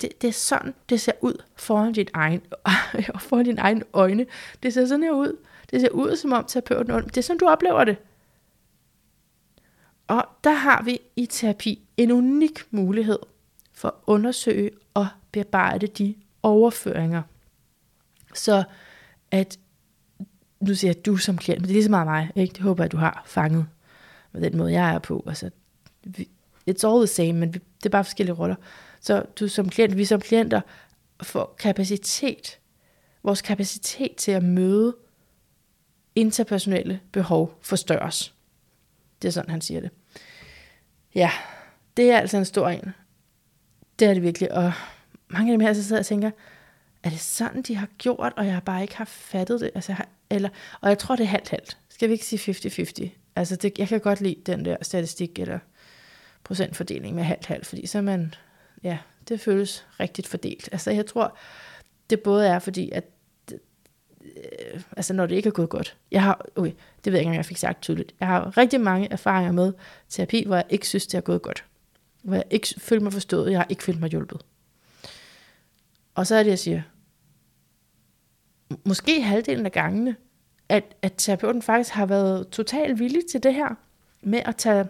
det, det er sådan, det ser ud foran dit egen, foran dine egne øjne. Det ser sådan her ud. Det ser ud som om terapeuten, det er sådan, du oplever det. Og der har vi i terapi en unik mulighed for at undersøge og bearbejde de overføringer. Så at, nu siger jeg du som klient, men det er lige så meget mig, ikke? det håber jeg, du har fanget med den måde, jeg er på. Altså, it's all the same, men det er bare forskellige roller. Så du som klient, vi som klienter får kapacitet, vores kapacitet til at møde interpersonelle behov forstørres. Det er sådan, han siger det. Ja, det er altså en stor en. Det er det virkelig. Og mange af dem her, så sidder og tænker, er det sådan, de har gjort, og jeg har bare ikke har fattet det? Altså, eller, og jeg tror, det er halvt-halvt. Skal vi ikke sige 50-50? Altså, det, jeg kan godt lide den der statistik, eller procentfordeling med halvt-halvt, fordi så man, ja, det føles rigtigt fordelt. Altså, jeg tror, det både er fordi, at øh, altså når det ikke er gået godt. Jeg har, okay, det ved jeg ikke engang, jeg fik sagt tydeligt. Jeg har rigtig mange erfaringer med terapi, hvor jeg ikke synes, det er gået godt. Hvor jeg ikke føler mig forstået, jeg har ikke følt mig hjulpet. Og så er det, jeg siger, måske halvdelen af gangene, at, at terapeuten faktisk har været totalt villig til det her, med at tage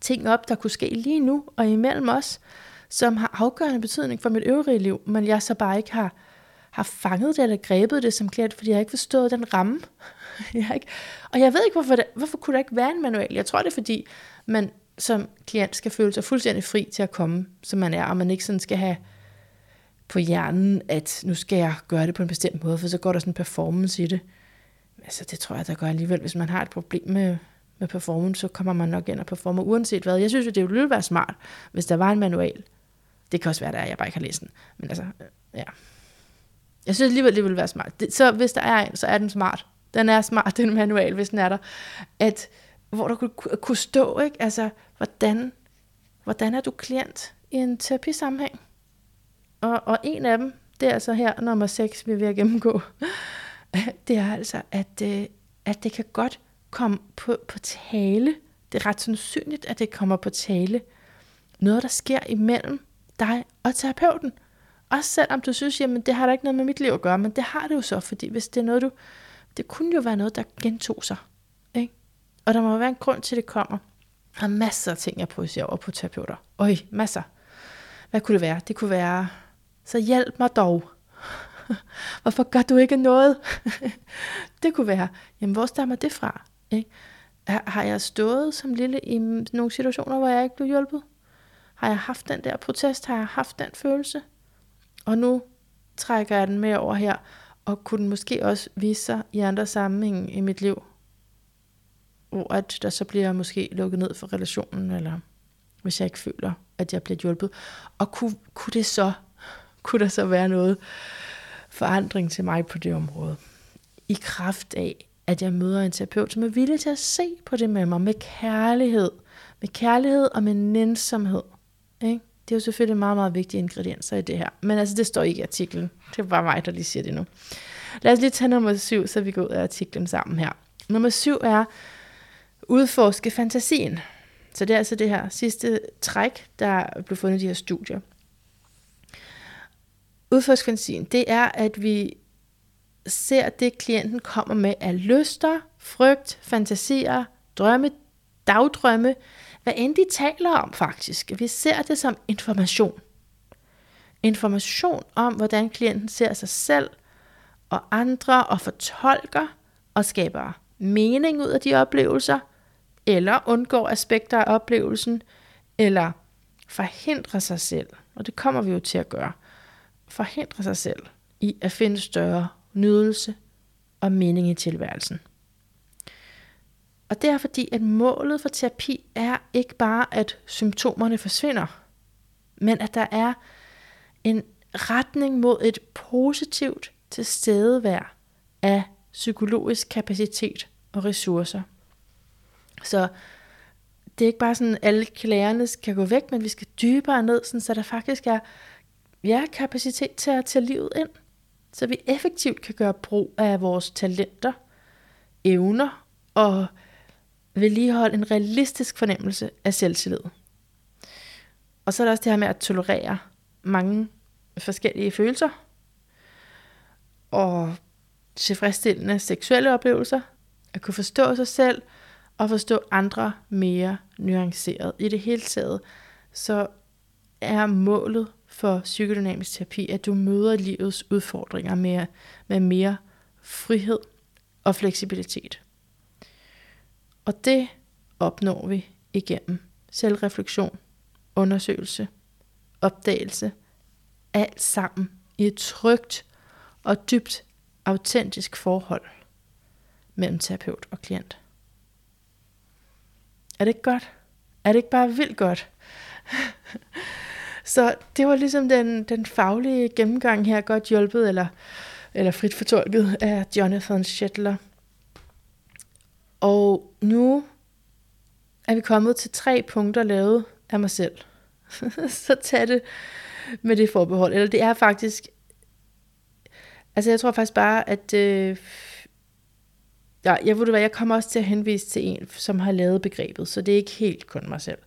ting op, der kunne ske lige nu og imellem os, som har afgørende betydning for mit øvrige liv, men jeg så bare ikke har, har fanget det eller grebet det som klient, fordi jeg har ikke forstået den ramme. jeg ikke, og jeg ved ikke, hvorfor, det, hvorfor kunne der ikke være en manual. Jeg tror, det er fordi, man som klient skal føle sig fuldstændig fri til at komme, som man er, og man ikke sådan skal have på hjernen, at nu skal jeg gøre det på en bestemt måde, for så går der sådan en performance i det. Altså det tror jeg, der gør alligevel. Hvis man har et problem med, med performance, så kommer man nok ind og performer uanset hvad. Jeg synes det ville være smart, hvis der var en manual. Det kan også være, at jeg bare ikke har læst den. Men altså, øh, ja. Jeg synes alligevel, det ville være smart. Det, så hvis der er en, så er den smart. Den er smart, den manual, hvis den er der. At, hvor der kunne, kunne stå, ikke? Altså, hvordan, hvordan er du klient i en terapisammenhæng? Og, og en af dem, det er altså her, nummer 6, vi er ved at gennemgå. Det er altså, at, øh, at det kan godt komme på, på tale. Det er ret sandsynligt, at det kommer på tale. Noget, der sker imellem dig og terapeuten. Også selvom du synes, jamen det har da ikke noget med mit liv at gøre, men det har det jo så, fordi hvis det er noget, du... Det kunne jo være noget, der gentog sig. Ikke? Og der må være en grund til, at det kommer. Der er masser af ting, jeg projicerer over på terapeuter. Øj, masser. Hvad kunne det være? Det kunne være, så hjælp mig dog. Hvorfor gør du ikke noget? det kunne være, jamen hvor stammer det fra? Ikke? Har jeg stået som lille i nogle situationer, hvor jeg ikke blev hjulpet? Har jeg haft den der protest? Har jeg haft den følelse? Og nu trækker jeg den med over her, og kunne den måske også vise sig i andre sammenhænge i mit liv, hvor at der så bliver måske lukket ned for relationen, eller hvis jeg ikke føler, at jeg bliver hjulpet. Og kunne, kunne det så, kunne der så være noget forandring til mig på det område? I kraft af, at jeg møder en terapeut, som er villig til at se på det med mig med kærlighed. Med kærlighed og med nænsomhed. Ikke? Det er jo selvfølgelig meget, meget vigtige ingredienser i det her. Men altså, det står ikke i artiklen. Det er bare mig, der lige siger det nu. Lad os lige tage nummer syv, så vi går ud af artiklen sammen her. Nummer syv er udforske fantasien. Så det er altså det her sidste træk, der blev fundet i de her studier. Udforske det er, at vi ser det, klienten kommer med af lyster, frygt, fantasier, drømme, dagdrømme, hvad end de taler om faktisk. Vi ser det som information. Information om, hvordan klienten ser sig selv og andre og fortolker og skaber mening ud af de oplevelser, eller undgår aspekter af oplevelsen, eller forhindrer sig selv, og det kommer vi jo til at gøre, forhindre sig selv i at finde større nydelse og mening i tilværelsen. Og det er fordi, at målet for terapi er ikke bare, at symptomerne forsvinder, men at der er en retning mod et positivt tilstedevær af psykologisk kapacitet og ressourcer. Så det er ikke bare sådan, at alle klærerne skal gå væk, men vi skal dybere ned, sådan, så der faktisk er ja, kapacitet til at tage livet ind. Så vi effektivt kan gøre brug af vores talenter, evner og vedligeholde en realistisk fornemmelse af selvtillid. Og så er der også det her med at tolerere mange forskellige følelser og tilfredsstillende seksuelle oplevelser, at kunne forstå sig selv og forstå andre mere nuanceret. I det hele taget, så er målet for psykodynamisk terapi, at du møder livets udfordringer med, med mere frihed og fleksibilitet. Og det opnår vi igennem selvreflektion, undersøgelse, opdagelse, alt sammen i et trygt og dybt autentisk forhold mellem terapeut og klient. Er det ikke godt? Er det ikke bare vildt godt? Så det var ligesom den, den faglige gennemgang her, godt hjulpet eller, eller frit fortolket af Jonathan Shetler. Og nu er vi kommet til tre punkter lavet af mig selv. så tag det med det forbehold. Eller det er faktisk... Altså jeg tror faktisk bare, at... Øh, ja, jeg ved hvad, jeg kommer også til at henvise til en, som har lavet begrebet, så det er ikke helt kun mig selv.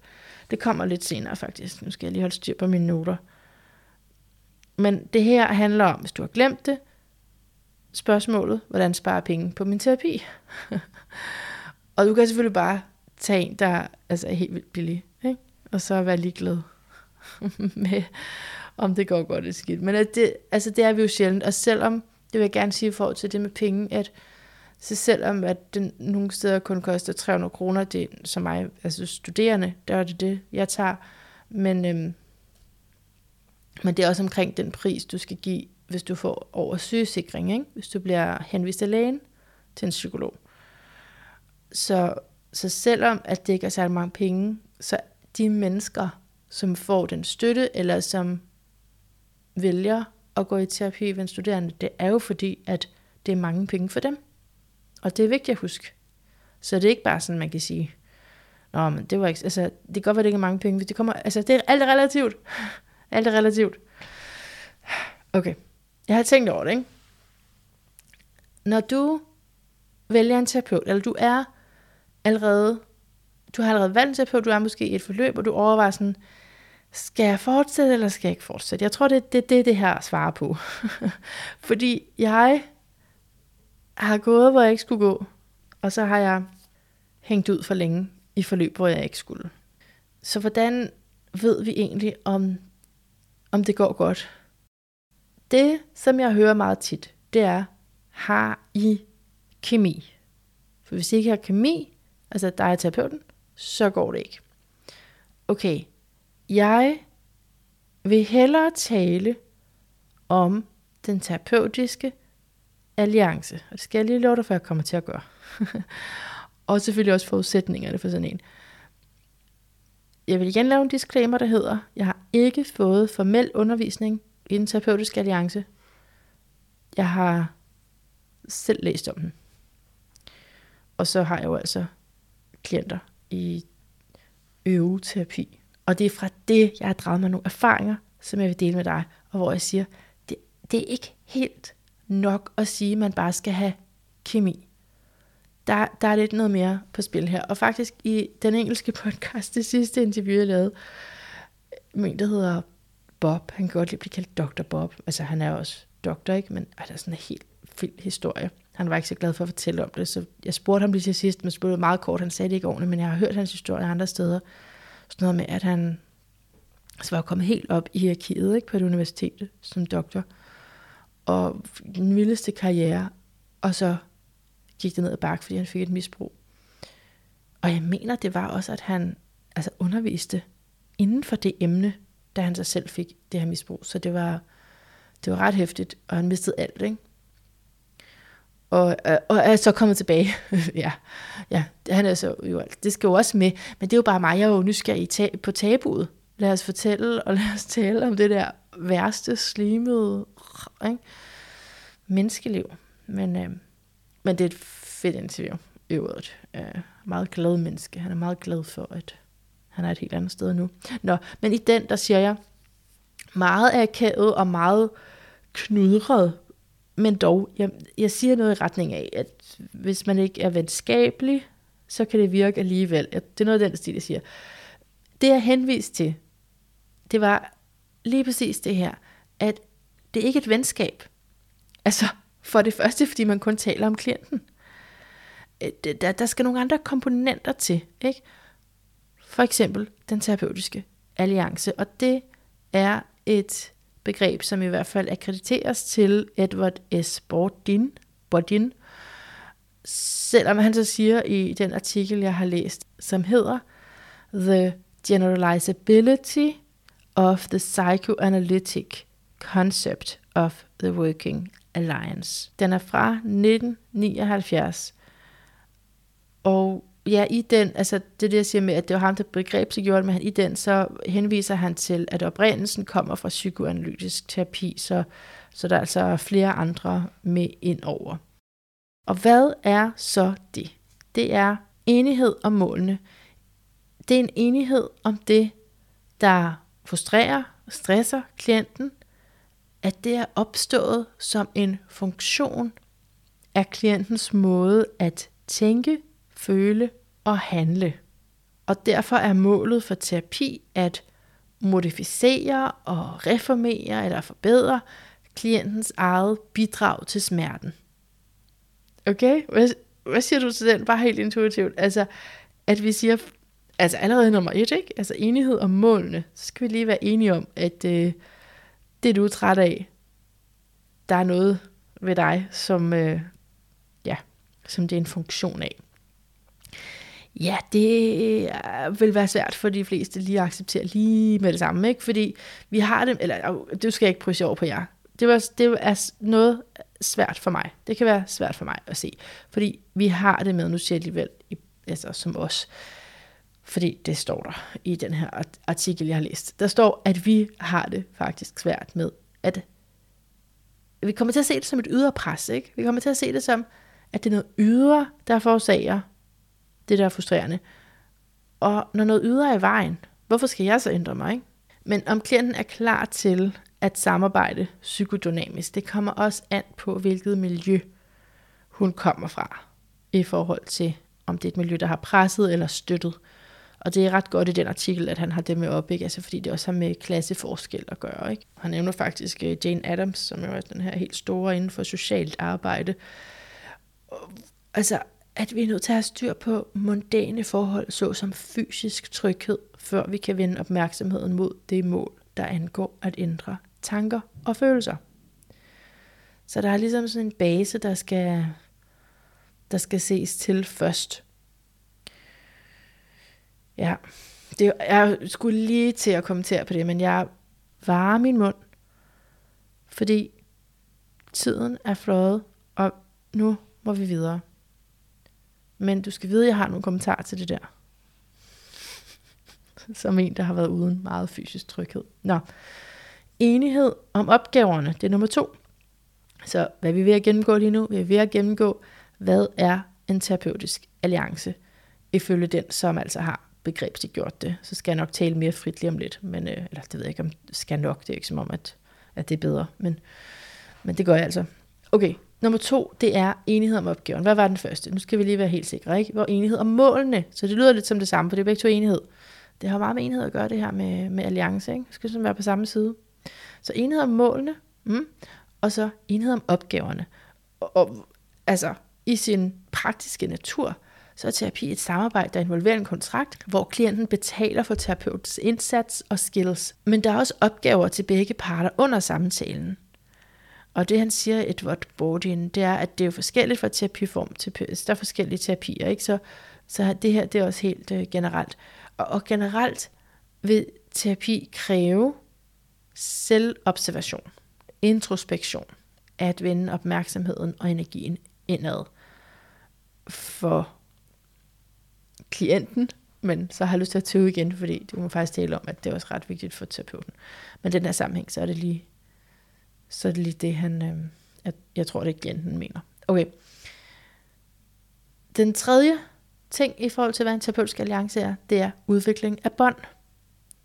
Det kommer lidt senere faktisk. Nu skal jeg lige holde styr på mine noter. Men det her handler om, hvis du har glemt det, spørgsmålet, hvordan sparer penge på min terapi? og du kan selvfølgelig bare tage en, der altså, er helt vildt billig, ikke? og så være ligeglad med, om det går godt eller skidt. Men at det, altså, det er vi jo sjældent, og selvom, det vil jeg gerne sige i forhold til det med penge, at så selvom at den nogle steder kun koster 300 kroner, det som mig, altså studerende, der er det det, jeg tager. Men, øhm, men det er også omkring den pris, du skal give, hvis du får over sygesikring, ikke? hvis du bliver henvist af lægen til en psykolog. Så, så selvom at det ikke er særlig mange penge, så de mennesker, som får den støtte, eller som vælger at gå i terapi ved en studerende, det er jo fordi, at det er mange penge for dem. Og det er vigtigt at huske. Så det er ikke bare sådan, man kan sige, Nå, men det var ikke, altså, det kan godt være, det ikke er mange penge, hvis det kommer, altså, det er alt er relativt. alt er relativt. Okay. Jeg har tænkt over det, ikke? Når du vælger en terapeut, eller du er allerede, du har allerede valgt en terapeut, du er måske i et forløb, og du overvejer sådan, skal jeg fortsætte, eller skal jeg ikke fortsætte? Jeg tror, det er det, det, det her svarer på. Fordi jeg har gået, hvor jeg ikke skulle gå, og så har jeg hængt ud for længe i forløb, hvor jeg ikke skulle. Så hvordan ved vi egentlig, om, om det går godt? Det, som jeg hører meget tit, det er, har I kemi? For hvis I ikke har kemi, altså dig og terapeuten, så går det ikke. Okay, jeg vil hellere tale om den terapeutiske alliance. Og det skal jeg lige love dig for, at jeg kommer til at gøre. og selvfølgelig også forudsætningerne for sådan en. Jeg vil igen lave en disclaimer, der hedder, jeg har ikke fået formel undervisning i den terapeutiske alliance. Jeg har selv læst om den. Og så har jeg jo altså klienter i øveterapi. Og det er fra det, jeg har draget mig nogle erfaringer, som jeg vil dele med dig, og hvor jeg siger, det, det er ikke helt nok at sige, at man bare skal have kemi. Der, der er lidt noget mere på spil her. Og faktisk i den engelske podcast, det sidste interview, jeg lavede, min, der hedder Bob, han kan godt lide at blive kaldt Dr. Bob. Altså han er også doktor, ikke? Men er der sådan en helt vild historie. Han var ikke så glad for at fortælle om det, så jeg spurgte ham lige til sidst, men spurgte meget kort, han sagde det ikke ordentligt, men jeg har hørt hans historie andre steder. Sådan noget med, at han så var kommet helt op i hierarkiet ikke, på et universitet som doktor, og den vildeste karriere, og så gik det ned ad bakke, fordi han fik et misbrug. Og jeg mener, det var også, at han altså underviste inden for det emne, da han sig selv fik det her misbrug. Så det var, det var ret hæftigt, og han mistede alt, ikke? Og, og, og er så kommet tilbage. ja, ja, han er så jo alt. Det skal jo også med, men det er jo bare mig, jeg er jo nysgerrig ta- på tabuet. Lad os fortælle, og lad os tale om det der værste, slimede ikke? menneskeliv. Men, øh, men det er et fedt interview i øvrigt. Øh, meget glad menneske. Han er meget glad for, at han er et helt andet sted nu. Nå, men i den, der siger jeg, meget akavet og meget knudret men dog, jeg, jeg siger noget i retning af, at hvis man ikke er venskabelig, så kan det virke alligevel. Det er noget af den stil, jeg siger. Det jeg henviste til, det var lige præcis det her, at det er ikke et venskab. Altså, for det første, fordi man kun taler om klienten. Øh, der, der skal nogle andre komponenter til, ikke? For eksempel den terapeutiske alliance, og det er et begreb, som i hvert fald akkrediteres til Edward S. Bordin, Bordin selvom han så siger i den artikel, jeg har læst, som hedder The Generalizability of the Psychoanalytic Concept of the Working Alliance. Den er fra 1979, og ja, i den, altså det der jeg siger med, at det var ham, der begreb sig gjort, men i den, så henviser han til, at oprindelsen kommer fra psykoanalytisk terapi, så, så der er altså flere andre med ind over. Og hvad er så det? Det er enighed om målene. Det er en enighed om det, der frustrerer og stresser klienten, at det er opstået som en funktion af klientens måde at tænke, føle og handle. Og derfor er målet for terapi at modificere og reformere eller forbedre klientens eget bidrag til smerten. Okay? Hvad, hvad siger du til den? Bare helt intuitivt. Altså, at vi siger, altså allerede nummer et, ikke? Altså enighed om målene. Så skal vi lige være enige om, at øh, det du er træt af, der er noget ved dig, som, øh, ja, som det er en funktion af. Ja, det vil være svært for de fleste lige at acceptere lige med det samme, ikke? Fordi vi har det, eller det skal jeg ikke prøve over på jer. Det, var, det er noget svært for mig. Det kan være svært for mig at se. Fordi vi har det med, nu siger jeg alligevel, altså som os, fordi det står der i den her artikel, jeg har læst. Der står, at vi har det faktisk svært med, at vi kommer til at se det som et ydre pres, ikke? Vi kommer til at se det som, at det er noget ydre, der forårsager det, der er frustrerende. Og når noget ydre er i vejen, hvorfor skal jeg så ændre mig? Ikke? Men om klienten er klar til at samarbejde psykodynamisk, det kommer også an på, hvilket miljø hun kommer fra, i forhold til, om det er et miljø, der har presset eller støttet. Og det er ret godt i den artikel, at han har det med op, ikke? Altså, fordi det også har med klasseforskel at gøre. Ikke? Han nævner faktisk øh, Jane Addams, som jo er den her helt store inden for socialt arbejde. Altså, at vi er nødt til at have styr på mundane forhold, såsom fysisk tryghed, før vi kan vende opmærksomheden mod det mål, der angår at ændre tanker og følelser. Så der er ligesom sådan en base, der skal, der skal ses til først. Ja, det, jeg skulle lige til at kommentere på det, men jeg varer min mund, fordi tiden er fløjet, og nu må vi videre. Men du skal vide, at jeg har nogle kommentarer til det der. Som en, der har været uden meget fysisk tryghed. Nå, enighed om opgaverne, det er nummer to. Så hvad vi er ved at gennemgå lige nu? Vi er ved at gennemgå, hvad er en terapeutisk alliance, ifølge den, som altså har begrebsgjort det. Så skal jeg nok tale mere frit lige om lidt, men, øh, eller det ved jeg ikke, om skal nok, det er ikke som om, at, at det er bedre, men, men det gør jeg altså. Okay, nummer to, det er enighed om opgaven. Hvad var den første? Nu skal vi lige være helt sikre, ikke? Hvor enighed om målene, så det lyder lidt som det samme, for det er begge to enighed. Det har meget med enighed at gøre, det her med, med alliance, ikke? Det skal sådan være på samme side. Så enighed om målene, mm, og så enighed om opgaverne. Og, og altså, i sin praktiske natur, så er terapi et samarbejde, der involverer en kontrakt, hvor klienten betaler for terapeutens indsats og skills. Men der er også opgaver til begge parter under samtalen. Og det han siger, Edward Bordin, det er, at det er jo forskelligt fra terapiform til Der er forskellige terapier, ikke? Så, så det her det er også helt øh, generelt. Og, og generelt vil terapi kræve selvobservation, introspektion, at vende opmærksomheden og energien indad for klienten, men så har jeg lyst til at tøve igen, fordi du må faktisk tale om, at det er også ret vigtigt for terapeuten. Men den her sammenhæng, så er det lige, så er det, lige det, han, øh, at jeg tror, det er klienten mener. Okay. Den tredje ting i forhold til, hvad en terapeutisk alliance er, det er udvikling af bånd.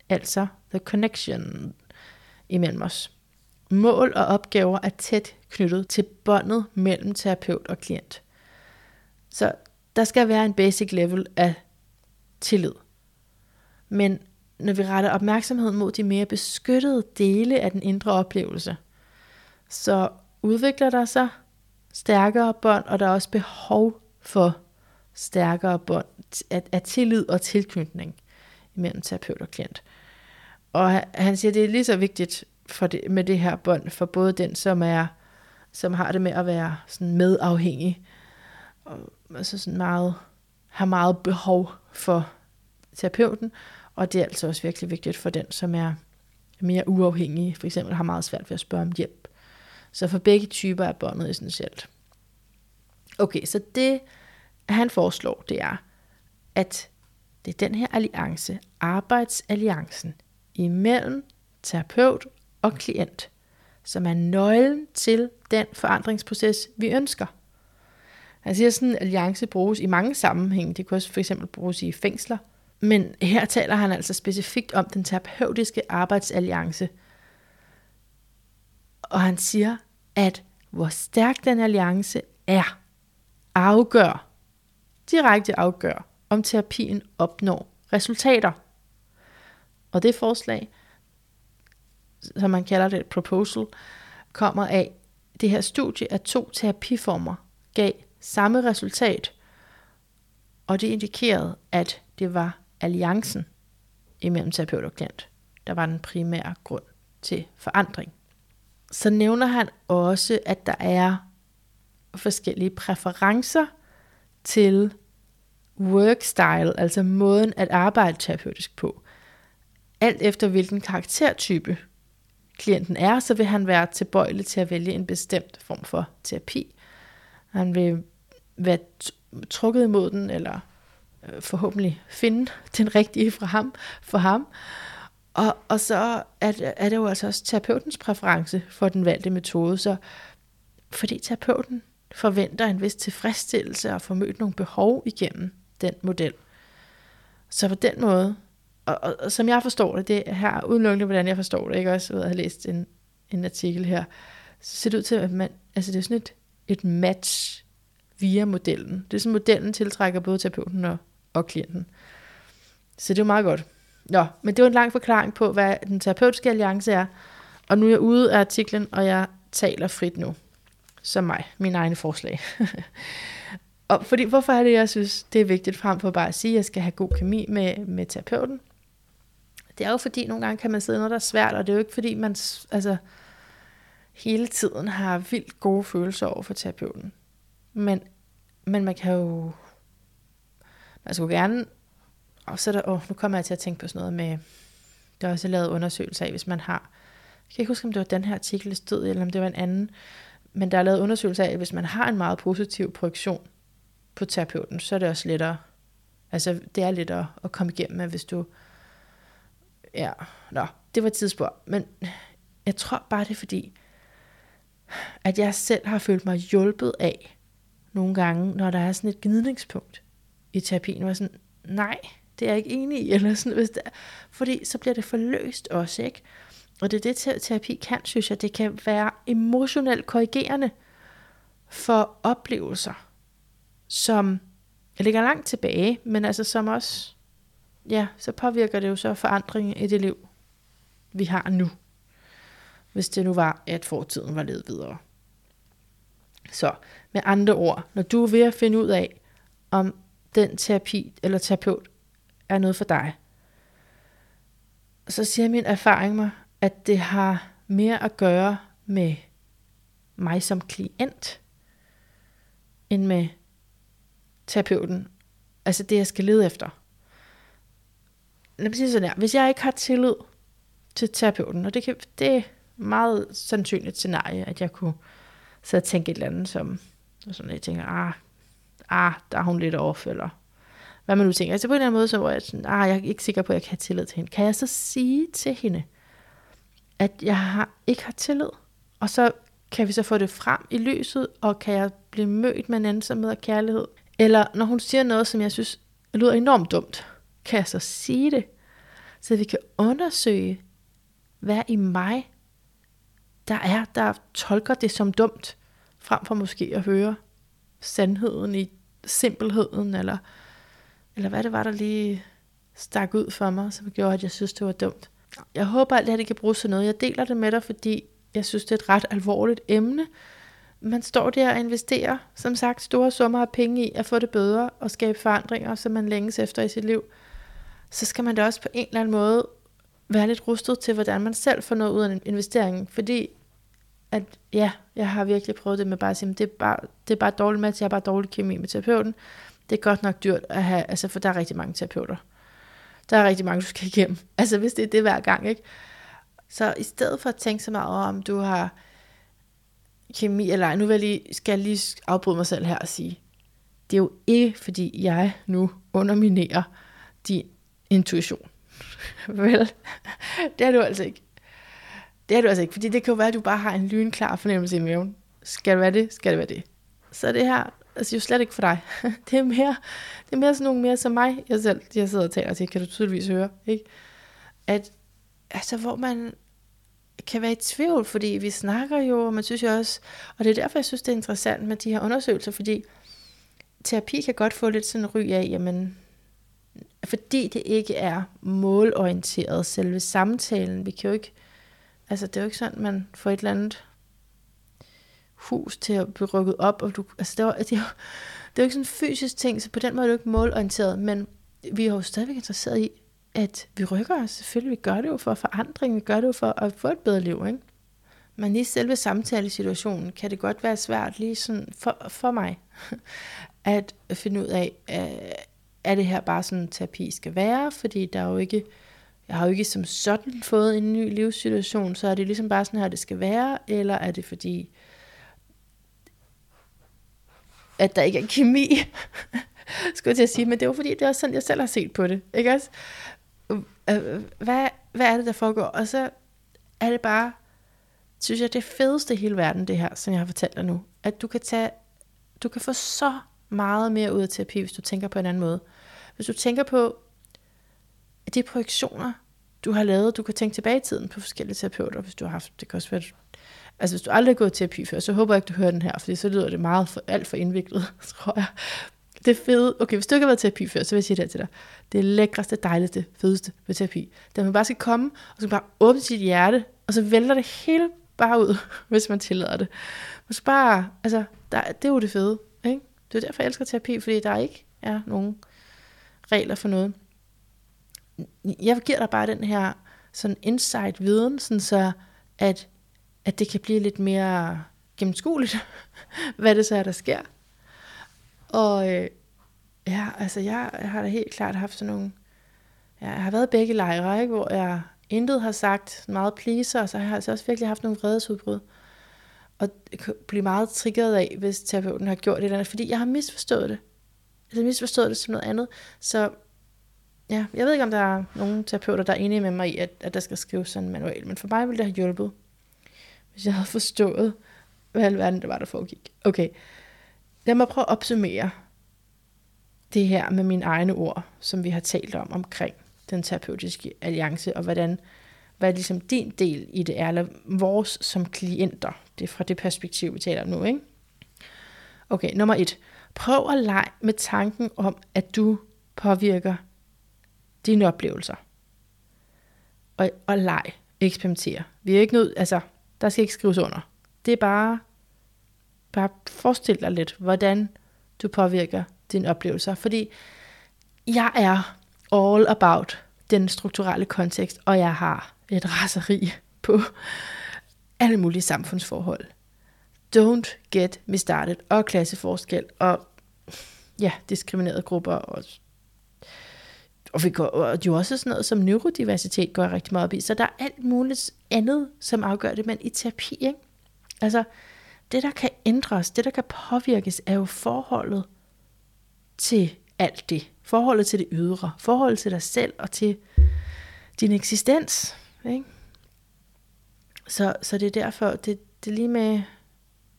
Altså the connection imellem os. Mål og opgaver er tæt knyttet til båndet mellem terapeut og klient. Så der skal være en basic level af tillid. Men når vi retter opmærksomheden mod de mere beskyttede dele af den indre oplevelse, så udvikler der sig stærkere bånd, og der er også behov for stærkere bånd af, af tillid og tilknytning imellem terapeut og klient. Og han siger, at det er lige så vigtigt for det, med det her bånd, for både den, som er som har det med at være sådan medafhængig, og altså sådan meget, har meget behov for terapeuten, og det er altså også virkelig vigtigt for den, som er mere uafhængig, for eksempel har meget svært ved at spørge om hjælp. Så for begge typer er båndet essentielt. Okay, så det han foreslår, det er, at det er den her alliance, arbejdsalliancen, imellem terapeut og klient, som er nøglen til den forandringsproces, vi ønsker. Han siger, at sådan en alliance bruges i mange sammenhænge. Det kan også for eksempel bruges i fængsler. Men her taler han altså specifikt om den terapeutiske arbejdsalliance. Og han siger, at hvor stærk den alliance er, afgør, direkte afgør, om terapien opnår resultater. Og det forslag, som man kalder det et proposal, kommer af det her studie af to terapiformer, gav samme resultat, og det indikerede, at det var alliancen imellem terapeut og klient, der var den primære grund til forandring. Så nævner han også, at der er forskellige præferencer til workstyle, altså måden at arbejde terapeutisk på. Alt efter hvilken karaktertype klienten er, så vil han være tilbøjelig til at vælge en bestemt form for terapi. Han vil være trukket imod den, eller øh, forhåbentlig finde den rigtige fra ham. For ham. Og, og så er det, er det jo altså også terapeutens præference for den valgte metode. Så fordi terapeuten forventer en vis tilfredsstillelse og får mødt nogle behov igennem den model. Så på den måde, og, og, og som jeg forstår det, det er her udelukkende, hvordan jeg forstår det, ikke også, ud at have læst en, en artikel her, så ser det ud til, at man, altså det er sådan et, et match via modellen. Det er sådan, modellen tiltrækker både terapeuten og, og klienten. Så det er jo meget godt. Nå, men det var en lang forklaring på, hvad den terapeutiske alliance er. Og nu er jeg ude af artiklen, og jeg taler frit nu. Som mig, min egne forslag. og fordi, hvorfor er det, jeg synes, det er vigtigt frem for bare at sige, at jeg skal have god kemi med, med terapeuten? Det er jo fordi, nogle gange kan man sidde noget, der er svært, og det er jo ikke fordi, man altså, hele tiden har vildt gode følelser over for terapeuten. Men, men man kan jo... Man skulle gerne... Og så der, åh, nu kommer jeg til at tænke på sådan noget med... Der er også lavet undersøgelser af, hvis man har... Jeg kan ikke huske, om det var den her artikel, der stod, eller om det var en anden. Men der er lavet undersøgelser af, at hvis man har en meget positiv projektion på terapeuten, så er det også lettere. Altså, det er lettere at komme igennem med, hvis du... Ja, nå, det var tidsspor. Men jeg tror bare, det er fordi, at jeg selv har følt mig hjulpet af nogle gange, når der er sådan et gnidningspunkt i terapien, hvor sådan, nej, det er jeg ikke enig i, eller sådan, hvis det er, fordi så bliver det forløst også, ikke? Og det er det, terapi kan, synes jeg, det kan være emotionelt korrigerende for oplevelser, som ligger langt tilbage, men altså som også, ja, så påvirker det jo så forandringen i det liv, vi har nu hvis det nu var, at fortiden var levet videre. Så med andre ord, når du er ved at finde ud af, om den terapi eller terapeut er noget for dig, så siger min erfaring mig, at det har mere at gøre med mig som klient, end med terapeuten. Altså det, jeg skal lede efter. Lad mig sige sådan her. Hvis jeg ikke har tillid til terapeuten, og det, kan, det meget sandsynligt scenarie, at jeg kunne så tænke et eller andet, som og sådan, jeg tænker, ah, ah, der er hun lidt off, eller hvad man nu tænker. Altså på en eller anden måde, så hvor jeg sådan, ah, jeg er ikke sikker på, at jeg kan have tillid til hende. Kan jeg så sige til hende, at jeg har, ikke har tillid? Og så kan vi så få det frem i lyset, og kan jeg blive mødt med en som og kærlighed? Eller når hun siger noget, som jeg synes lyder enormt dumt, kan jeg så sige det? Så vi kan undersøge, hvad i mig der er, der tolker det som dumt, frem for måske at høre sandheden i simpelheden, eller, eller hvad det var, der lige stak ud for mig, som gjorde, at jeg synes, det var dumt. Jeg håber, at det her det kan bruges til noget. Jeg deler det med dig, fordi jeg synes, det er et ret alvorligt emne. Man står der og investerer, som sagt, store summer af penge i at få det bedre og skabe forandringer, som man længes efter i sit liv. Så skal man da også på en eller anden måde være lidt rustet til, hvordan man selv får noget ud af investeringen. Fordi at ja, jeg har virkelig prøvet det med bare at sige, det er bare, det er bare dårligt med, at jeg har bare dårlig kemi med terapeuten. Det er godt nok dyrt at have, altså for der er rigtig mange terapeuter. Der er rigtig mange, du skal igennem. Altså hvis det er det hver gang, ikke? Så i stedet for at tænke så meget over, om du har kemi eller ej, nu vil jeg lige, skal jeg lige afbryde mig selv her og sige, det er jo ikke, fordi jeg nu underminerer din intuition. Vel, det er du altså ikke. Det er du altså ikke, fordi det kan jo være, at du bare har en lynklar fornemmelse i maven. Skal det være det? Skal det være det? Så det her altså jo slet ikke for dig. det er mere, det er mere sådan nogle mere som mig, jeg selv, jeg sidder og taler til, kan du tydeligvis høre, ikke? At, altså, hvor man kan være i tvivl, fordi vi snakker jo, og man synes jo også, og det er derfor, jeg synes, det er interessant med de her undersøgelser, fordi terapi kan godt få lidt sådan en ry af, jamen, fordi det ikke er målorienteret, selve samtalen, vi kan jo ikke, altså det er jo ikke sådan, man får et eller andet hus til at blive rykket op, og du, altså det, var, det, er det er jo ikke sådan en fysisk ting, så på den måde er det jo ikke målorienteret, men vi er jo stadigvæk interesseret i, at vi rykker os. Selvfølgelig, vi gør det jo for forandring, vi gør det jo for at få et bedre liv, ikke? Men lige selve samtalesituationen kan det godt være svært, lige sådan for, for mig, at finde ud af, er det her bare sådan, terapi skal være, fordi der er jo ikke, jeg har jo ikke som sådan fået en ny livssituation, så er det ligesom bare sådan her, det skal være, eller er det fordi, at der ikke er kemi, skulle jeg til at sige, men det er jo fordi, det er også sådan, jeg selv har set på det, ikke også? Øh, øh, hvad, hvad er det, der foregår? Og så er det bare, synes jeg, det fedeste i hele verden, det her, som jeg har fortalt dig nu, at du kan tage, du kan få så meget mere ud af terapi, hvis du tænker på en anden måde. Hvis du tænker på de projektioner, du har lavet, du kan tænke tilbage i tiden på forskellige terapeuter, hvis du har haft, det kan også være, altså hvis du aldrig har gået i terapi før, så håber jeg ikke, du hører den her, fordi så lyder det meget for, alt for indviklet, tror jeg. det fede, okay, hvis du ikke har været i terapi før, så vil jeg sige det her til dig. Det lækreste, dejligste, fedeste ved terapi. Det man bare skal komme, og så bare åbne sit hjerte, og så vælter det hele bare ud, hvis man tillader det. Man skal bare, altså, der, det er jo det fede, ikke? Det er derfor, jeg elsker terapi, fordi der ikke er nogen regler for noget. Jeg giver dig bare den her sådan insight viden, sådan så at, at det kan blive lidt mere gennemskueligt, hvad det så er, der sker. Og øh, ja, altså jeg, jeg har da helt klart haft sådan nogle, ja, jeg har været begge lejre, ikke, hvor jeg intet har sagt, meget pleaser, og så har jeg altså også virkelig haft nogle vredesudbrud. Og blive meget triggeret af, hvis terapeuten har gjort det eller andet, fordi jeg har misforstået det. Altså, jeg har misforstået det som noget andet. Så ja, jeg ved ikke, om der er nogen terapeuter, der er enige med mig i, at, at der skal skrives sådan en manual, men for mig ville det have hjulpet, hvis jeg havde forstået, hvad alverden det var, der foregik. Okay, lad mig prøve at opsummere det her med mine egne ord, som vi har talt om omkring den terapeutiske alliance, og hvordan, hvad ligesom din del i det er, eller vores som klienter. Det er fra det perspektiv, vi taler om nu, ikke? Okay, nummer et. Prøv at lege med tanken om, at du påvirker dine oplevelser. Og, og leg, eksperimentere. Vi er ikke nødt, altså, der skal ikke skrives under. Det er bare, bare forestil dig lidt, hvordan du påvirker dine oplevelser. Fordi jeg er all about den strukturelle kontekst, og jeg har et raseri på alle mulige samfundsforhold. Don't get me started, og klasseforskel, og ja, diskriminerede grupper, og, og, vi går, og jo også sådan noget som neurodiversitet går jeg rigtig meget op i, så der er alt muligt andet, som afgør det, men i terapi, ikke? altså det der kan ændres, det der kan påvirkes, er jo forholdet til alt det. Forholdet til det ydre, forholdet til dig selv og til din eksistens. Ikke? Så, så det er derfor, det, det er lige med,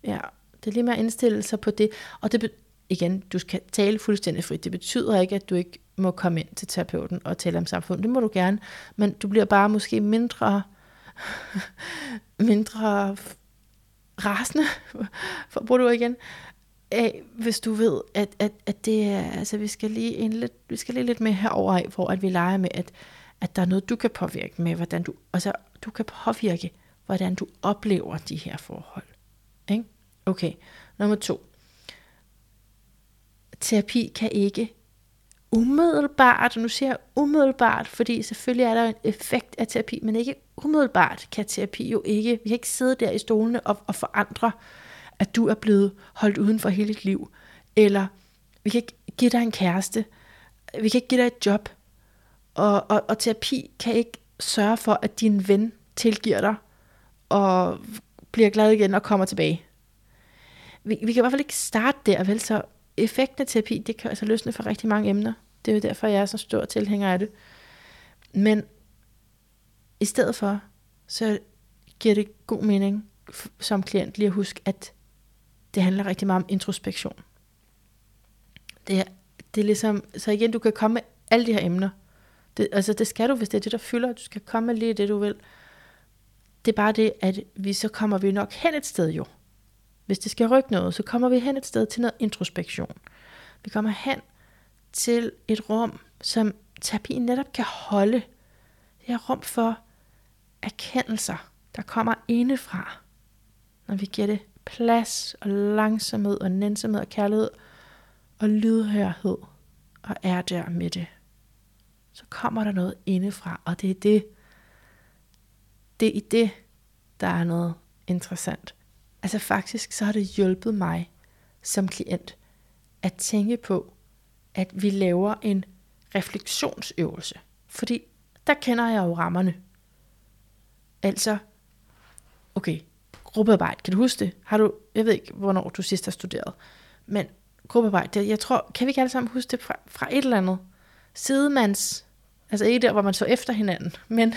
ja, det er lige med at indstille sig på det. Og det, igen, du skal tale fuldstændig frit. Det betyder ikke, at du ikke må komme ind til terapeuten og tale om samfundet. Det må du gerne, men du bliver bare måske mindre, mindre rasende, for at bruge det igen, af, hvis du ved, at, at, at det er, altså vi skal lige en lidt, vi skal lige lidt med herover af, hvor at vi leger med, at, at der er noget, du kan påvirke med, hvordan du, altså du kan påvirke, hvordan du oplever de her forhold. Ikke? Okay, nummer to. Terapi kan ikke umiddelbart, og nu siger jeg umiddelbart, fordi selvfølgelig er der en effekt af terapi, men ikke umiddelbart kan terapi jo ikke, vi kan ikke sidde der i stolene og, og forandre at du er blevet holdt uden for hele dit liv. Eller vi kan ikke give dig en kæreste. Vi kan ikke give dig et job. Og, og, og terapi kan ikke sørge for, at din ven tilgiver dig og bliver glad igen og kommer tilbage. Vi, vi kan i hvert fald ikke starte der, vel? Så effekten af terapi, det kan altså løsne for rigtig mange emner. Det er jo derfor, jeg er så stor tilhænger af det. Men i stedet for, så giver det god mening som klient lige at huske, at det handler rigtig meget om introspektion. Det er, det er ligesom, så igen, du kan komme med alle de her emner. Det, altså det skal du, hvis det er det, der fylder. Du skal komme med lige det, du vil. Det er bare det, at vi så kommer vi nok hen et sted jo. Hvis det skal rykke noget, så kommer vi hen et sted til noget introspektion. Vi kommer hen til et rum, som terapien netop kan holde. Det er rum for erkendelser, der kommer indefra, når vi giver det plads og langsomhed og nænsomhed og kærlighed og lydhørhed og er der med det, så kommer der noget indefra, og det er det, det er i det, der er noget interessant. Altså faktisk, så har det hjulpet mig som klient at tænke på, at vi laver en refleksionsøvelse. Fordi der kender jeg jo rammerne. Altså, okay, gruppearbejde. Kan du huske det? Har du, jeg ved ikke, hvornår du sidst har studeret, men gruppearbejde, jeg tror, kan vi ikke alle sammen huske det fra, fra et eller andet? Sidemands, altså ikke der, hvor man så efter hinanden, men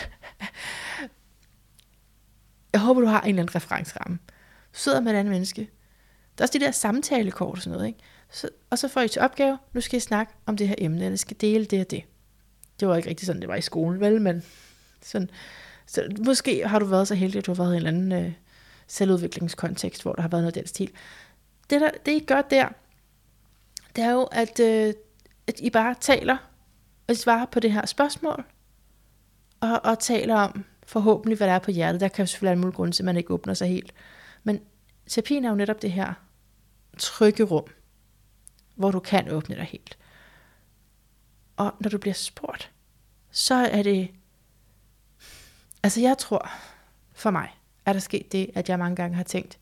jeg håber, du har en eller anden referenceramme. Du sidder med et andet menneske. Der er også de der samtalekort og sådan noget, ikke? Så, og så får I til opgave, nu skal I snakke om det her emne, eller skal dele det og det. Det var ikke rigtig sådan, det var i skolen, vel, men sådan, så måske har du været så heldig, at du har været i en eller anden øh, selvudviklingskontekst, hvor der har været noget af den stil. Det, der, det I gør der, det er jo, at, øh, at I bare taler og svarer på det her spørgsmål, og, og taler om forhåbentlig, hvad der er på hjertet. Der kan jo selvfølgelig være en mulig grund til, at man ikke åbner sig helt. Men terapien er jo netop det her trygge rum, hvor du kan åbne dig helt. Og når du bliver spurgt, så er det... Altså jeg tror, for mig, er der sket det, at jeg mange gange har tænkt,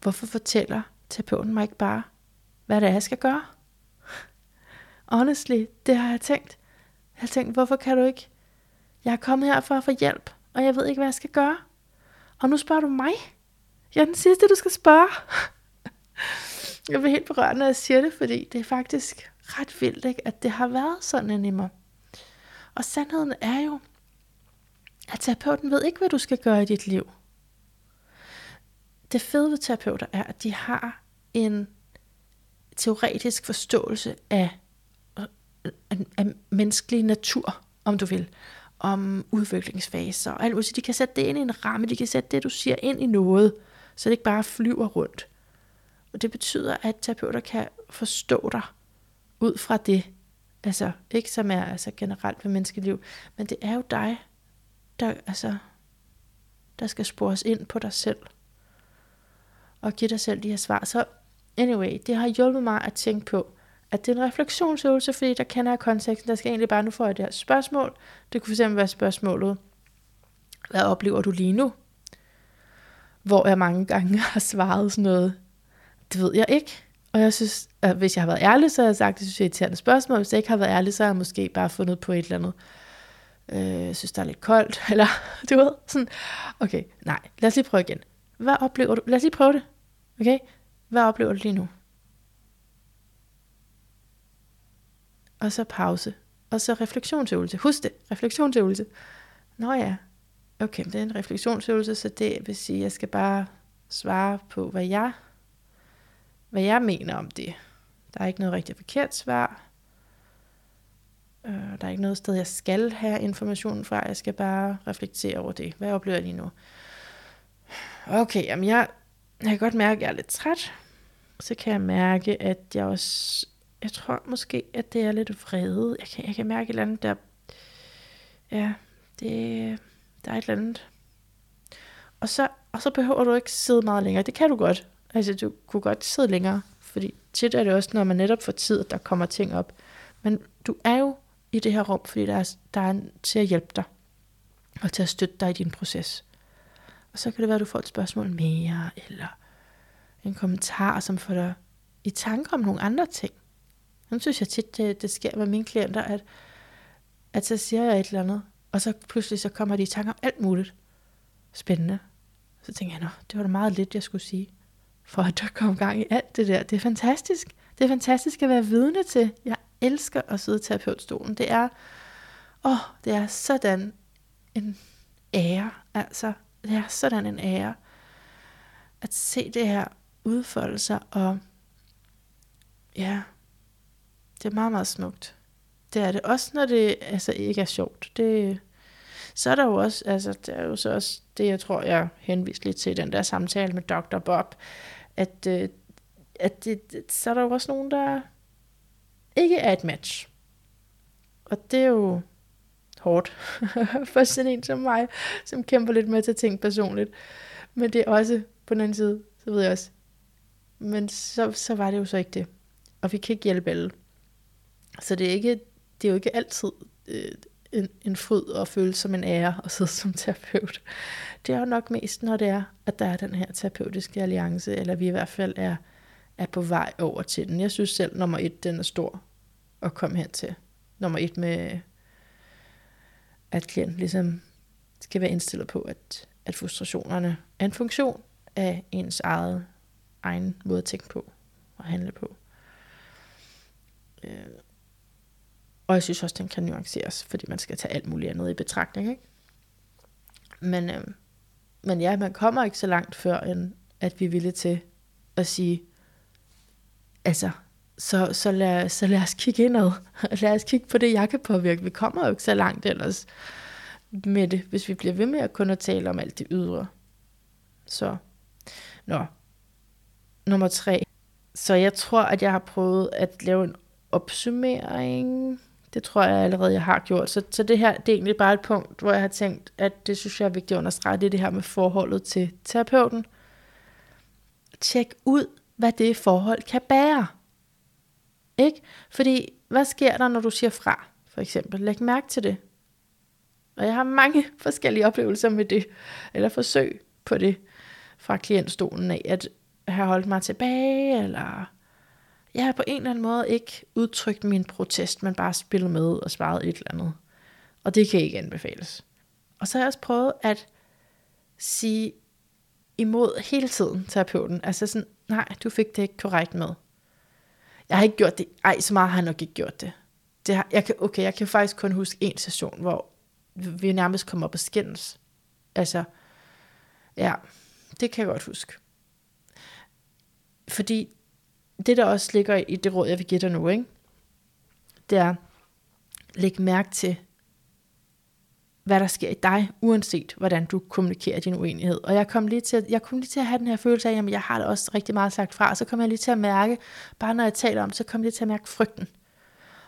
hvorfor fortæller terapeuten mig ikke bare, hvad det er, jeg skal gøre? Honestly, det har jeg tænkt. Jeg har tænkt, hvorfor kan du ikke? Jeg er kommet her for at få hjælp, og jeg ved ikke, hvad jeg skal gøre. Og nu spørger du mig. Jeg er den sidste, du skal spørge. Jeg bliver helt berørt, når jeg siger det, fordi det er faktisk ret vildt, ikke? at det har været sådan i mig. Og sandheden er jo, at terapeuten ved ikke, hvad du skal gøre i dit liv. Det fede ved terapeuter er, at de har en teoretisk forståelse af, af, af menneskelig natur, om du vil, om udviklingsfaser og alt muligt. De kan sætte det ind i en ramme, de kan sætte det, du siger, ind i noget, så det ikke bare flyver rundt. Og det betyder, at terapeuter kan forstå dig ud fra det. Altså, ikke som er altså generelt ved menneskeliv, men det er jo dig, der, altså, der skal spores ind på dig selv. Og give dig selv de her svar. Så anyway, det har hjulpet mig at tænke på, at det er en refleksionsøvelse, fordi der kender jeg konteksten. Der skal egentlig bare, nu få jeg det her spørgsmål. Det kunne fx være spørgsmålet, hvad oplever du lige nu? Hvor jeg mange gange har svaret sådan noget, det ved jeg ikke. Og jeg synes, at hvis jeg har været ærlig, så har jeg sagt, at det synes jeg er irriterende spørgsmål. Hvis jeg ikke har været ærlig, så har jeg måske bare fundet på et eller andet. Øh, jeg synes, der er lidt koldt, eller du ved, sådan, okay, nej, lad os lige prøve igen. Hvad oplever du? Lad os lige prøve det, okay? Hvad oplever du lige nu? Og så pause. Og så refleksionsøvelse. Husk det, refleksionsøvelse. Nå ja, okay, det er en refleksionsøvelse, så det vil sige, at jeg skal bare svare på, hvad jeg hvad jeg mener om det. Der er ikke noget rigtig forkert svar. Øh, der er ikke noget sted, jeg skal have informationen fra. Jeg skal bare reflektere over det. Hvad oplever jeg lige nu? Okay, jamen jeg, jeg kan godt mærke, at jeg er lidt træt. Så kan jeg mærke, at jeg også... Jeg tror måske, at det er lidt vrede. Jeg kan, jeg kan mærke et eller andet, der... Ja, det, der er et eller andet. Og så, og så behøver du ikke sidde meget længere. Det kan du godt. Altså, du kunne godt sidde længere, fordi tit er det også, når man netop får tid, at der kommer ting op. Men du er jo i det her rum, fordi der er, der er en til at hjælpe dig, og til at støtte dig i din proces. Og så kan det være, at du får et spørgsmål mere, eller en kommentar, som får dig i tanke om nogle andre ting. Nu synes jeg tit, det, det sker med mine klienter, at, at så siger jeg et eller andet, og så pludselig så kommer de i tanke om alt muligt spændende. Så tænker jeg, nå, det var da meget lidt, jeg skulle sige for at der kom gang i alt det der. Det er fantastisk. Det er fantastisk at være vidne til. Jeg elsker at sidde i terapeutstolen. Det er, åh, det er sådan en ære. Altså, det er sådan en ære at se det her udfolde sig, og ja, det er meget, meget smukt. Det er det. Også når det altså, ikke er sjovt. Det, så er der jo også, altså, det er jo så også det, jeg tror, jeg henviste lidt til den der samtale med Dr. Bob, at, øh, at det, så er der jo også nogen, der ikke er et match. Og det er jo hårdt for sådan en som mig, som kæmper lidt med til ting personligt. Men det er også, på den anden side, så ved jeg også, men så, så var det jo så ikke det. Og vi kan ikke hjælpe alle. Så det er, ikke, det er jo ikke altid øh, en, en fryd og føle som en ære at sidde som terapeut. Det er jo nok mest, når det er, at der er den her terapeutiske alliance, eller vi i hvert fald er, er på vej over til den. Jeg synes selv, nummer et, den er stor at komme hen til. Nummer et med, at klienten ligesom skal være indstillet på, at, at frustrationerne er en funktion af ens eget egen måde at tænke på og handle på. Øh, og jeg synes også, den kan nuanceres, fordi man skal tage alt muligt andet i betragtning. Ikke? Men, øh, men ja, man kommer ikke så langt før, end at vi er villige til at sige, altså, så, så, lad, så lad os kigge indad. lad os kigge på det, jeg kan påvirke. Vi kommer jo ikke så langt ellers med det, hvis vi bliver ved med at kun at tale om alt det ydre. Så, nå. Nummer tre, Så jeg tror, at jeg har prøvet at lave en opsummering. Det tror jeg allerede, jeg har gjort. Så, så det her, det er egentlig bare et punkt, hvor jeg har tænkt, at det synes jeg er vigtigt at understrege, det er det her med forholdet til terapeuten. Tjek ud, hvad det forhold kan bære. Ikke? Fordi, hvad sker der, når du siger fra, for eksempel? Læg mærke til det. Og jeg har mange forskellige oplevelser med det, eller forsøg på det fra klientstolen af, at have holdt mig tilbage, eller jeg har på en eller anden måde ikke udtrykt min protest, men bare spillet med og svaret et eller andet. Og det kan ikke anbefales. Og så har jeg også prøvet at sige imod hele tiden terapeuten. Altså sådan, nej, du fik det ikke korrekt med. Jeg har ikke gjort det. Ej, så meget har jeg nok ikke gjort det. det har, jeg kan, okay, jeg kan faktisk kun huske en session, hvor vi nærmest kom op og skændes. Altså, ja, det kan jeg godt huske. Fordi det, der også ligger i det råd, jeg vil give dig nu, ikke? det er, læg mærke til, hvad der sker i dig, uanset hvordan du kommunikerer din uenighed. Og jeg kom lige til, jeg kom lige til at have den her følelse af, at jeg har det også rigtig meget sagt fra, og så kom jeg lige til at mærke, bare når jeg taler om så kom jeg lige til at mærke frygten.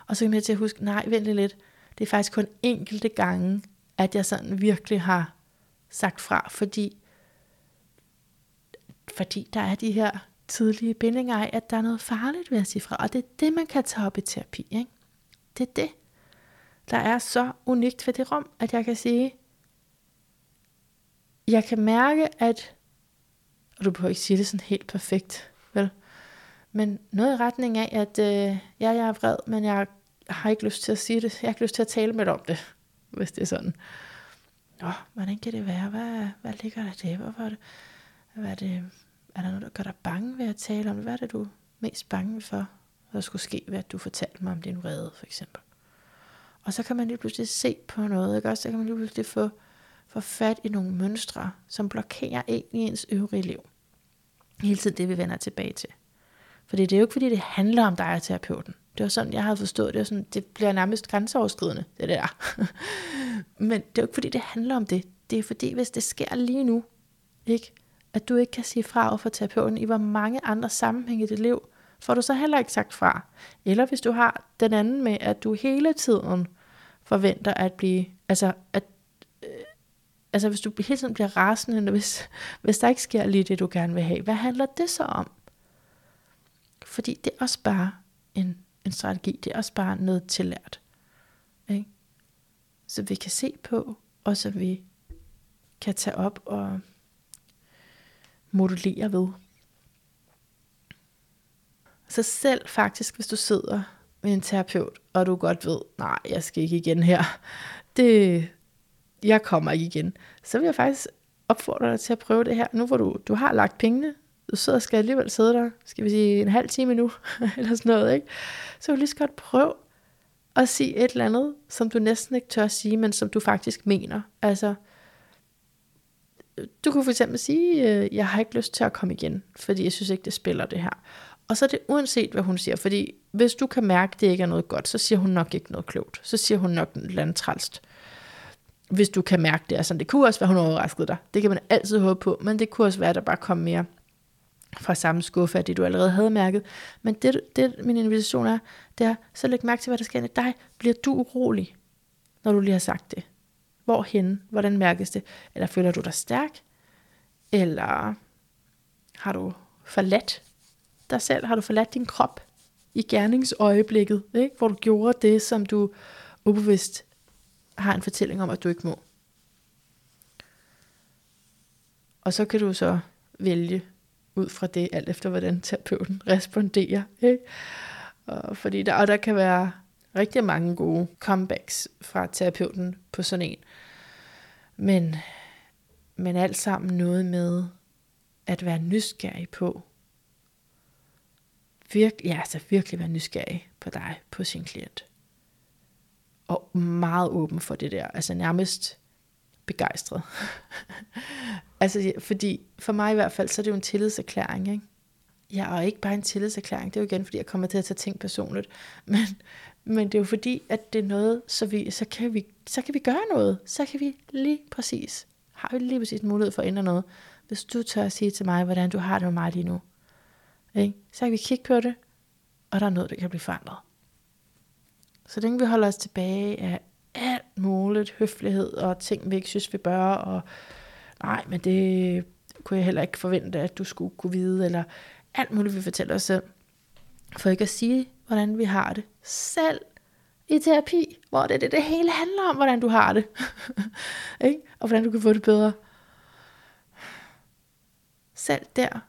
Og så kom jeg til at huske, nej, vent lidt, det er faktisk kun enkelte gange, at jeg sådan virkelig har sagt fra, fordi, fordi der er de her tidlige bindinger af, at der er noget farligt ved at sige fra. Og det er det, man kan tage op i terapi. Ikke? Det er det, der er så unikt ved det rum, at jeg kan sige, jeg kan mærke, at, og du behøver ikke sige det sådan helt perfekt, vel? Men noget i retning af, at øh, ja, jeg er vred, men jeg har ikke lyst til at sige det. Jeg har ikke lyst til at tale med dig om det, hvis det er sådan. Nå, hvordan kan det være? Hvad, hvad ligger der der? Hvorfor er det? Hvad er det? Er der noget, der gør dig bange ved at tale om det? Hvad er det, du er mest bange for, der skulle ske ved, at du fortalte mig om din vrede, for eksempel? Og så kan man lige pludselig se på noget, ikke også? Så kan man lige pludselig få, få fat i nogle mønstre, som blokerer en i ens øvrige liv. Hele tiden det, vi vender tilbage til. Fordi det er jo ikke, fordi det handler om dig og terapeuten. Det var sådan, jeg havde forstået det. Var sådan, det bliver nærmest grænseoverskridende, det der. Men det er jo ikke, fordi det handler om det. Det er fordi, hvis det sker lige nu, ikke? At du ikke kan sige fra over for terapeuten i hvor mange andre sammenhænge i dit liv, får du så heller ikke sagt fra. Eller hvis du har den anden med, at du hele tiden forventer at blive, altså at øh, altså hvis du hele tiden bliver rasende, hvis, hvis der ikke sker lige det, du gerne vil have, hvad handler det så om? Fordi det er også bare en, en strategi, det er også bare noget tillært. Ikke? Så vi kan se på, og så vi kan tage op og modulere ved. Så selv faktisk, hvis du sidder med en terapeut, og du godt ved, nej, jeg skal ikke igen her, det, jeg kommer ikke igen, så vil jeg faktisk opfordre dig til at prøve det her, nu hvor du, du har lagt pengene, du sidder og skal alligevel sidde der, skal vi sige en halv time nu, eller sådan noget, ikke? så vil du lige så godt prøve at sige et eller andet, som du næsten ikke tør at sige, men som du faktisk mener. Altså, du kunne for eksempel sige, øh, jeg har ikke lyst til at komme igen, fordi jeg synes ikke, det spiller det her. Og så er det uanset, hvad hun siger, fordi hvis du kan mærke, at det ikke er noget godt, så siger hun nok ikke noget klogt. Så siger hun nok noget andet trælst. Hvis du kan mærke det. Altså, det kunne også være, hun overraskede dig. Det kan man altid håbe på, men det kunne også være, at der bare kom mere fra samme skuffe af det, du allerede havde mærket. Men det, det min invitation er, det er, så læg mærke til, hvad der sker i dig. Bliver du urolig, når du lige har sagt det? Hvorhen? Hvordan mærkes det? Eller føler du dig stærk? Eller har du forladt dig selv? Har du forladt din krop i gerningsøjeblikket? Ikke? Hvor du gjorde det, som du ubevidst har en fortælling om, at du ikke må. Og så kan du så vælge ud fra det, alt efter hvordan terapeuten responderer. Ikke? Og, fordi der, og der kan være rigtig mange gode comebacks fra terapeuten på sådan en. Men, men alt sammen noget med at være nysgerrig på, virk, ja, altså virkelig være nysgerrig på dig, på sin klient. Og meget åben for det der, altså nærmest begejstret. altså, fordi for mig i hvert fald, så er det jo en tillidserklæring, ikke? Ja, og ikke bare en tillidserklæring, det er jo igen, fordi jeg kommer til at tage ting personligt, men, men det er jo fordi, at det er noget, så, vi, så, kan vi, så kan vi gøre noget. Så kan vi lige præcis, har vi lige præcis mulighed for at ændre noget. Hvis du tør at sige til mig, hvordan du har det med mig lige nu. Ikke? Så kan vi kigge på det, og der er noget, der kan blive forandret. Så længe vi holder os tilbage af alt muligt høflighed og ting, vi ikke synes, vi bør, og nej, men det kunne jeg heller ikke forvente, at du skulle kunne vide, eller alt muligt, vi fortæller os selv, for ikke at sige, hvordan vi har det selv i terapi, hvor det, det, det hele handler om, hvordan du har det, ikke? og hvordan du kan få det bedre. Selv der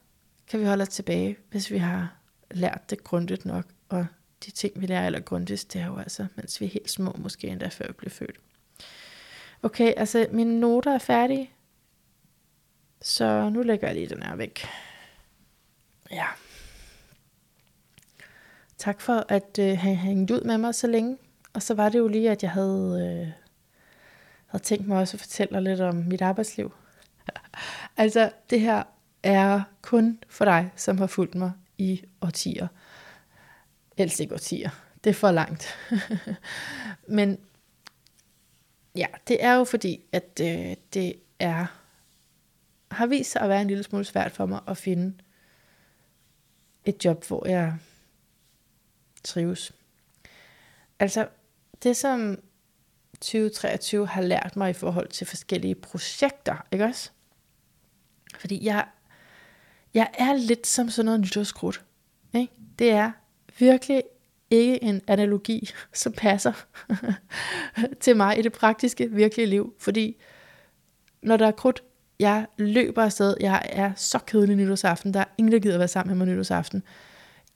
kan vi holde os tilbage, hvis vi har lært det grundigt nok, og de ting, vi lærer allergrundigst, det er jo altså, mens vi er helt små, måske endda før vi bliver født. Okay, altså mine noter er færdige, så nu lægger jeg lige den her væk. Ja. Tak for at øh, have hængt ud med mig så længe. Og så var det jo lige, at jeg havde, øh, havde tænkt mig også at fortælle lidt om mit arbejdsliv. altså, det her er kun for dig, som har fulgt mig i årtier. Helst ikke årtier. Det er for langt. Men ja, det er jo fordi, at øh, det er har vist sig at være en lille smule svært for mig at finde et job, hvor jeg trives. Altså, det som 2023 har lært mig i forhold til forskellige projekter, ikke også? Fordi jeg, jeg er lidt som sådan noget nytårskrudt. Ikke? Det er virkelig ikke en analogi, som passer til mig i det praktiske, virkelige liv. Fordi når der er krudt, jeg løber afsted. Jeg er så kedelig nytårsaften. Der er ingen, der gider være sammen med mig nytårsaften.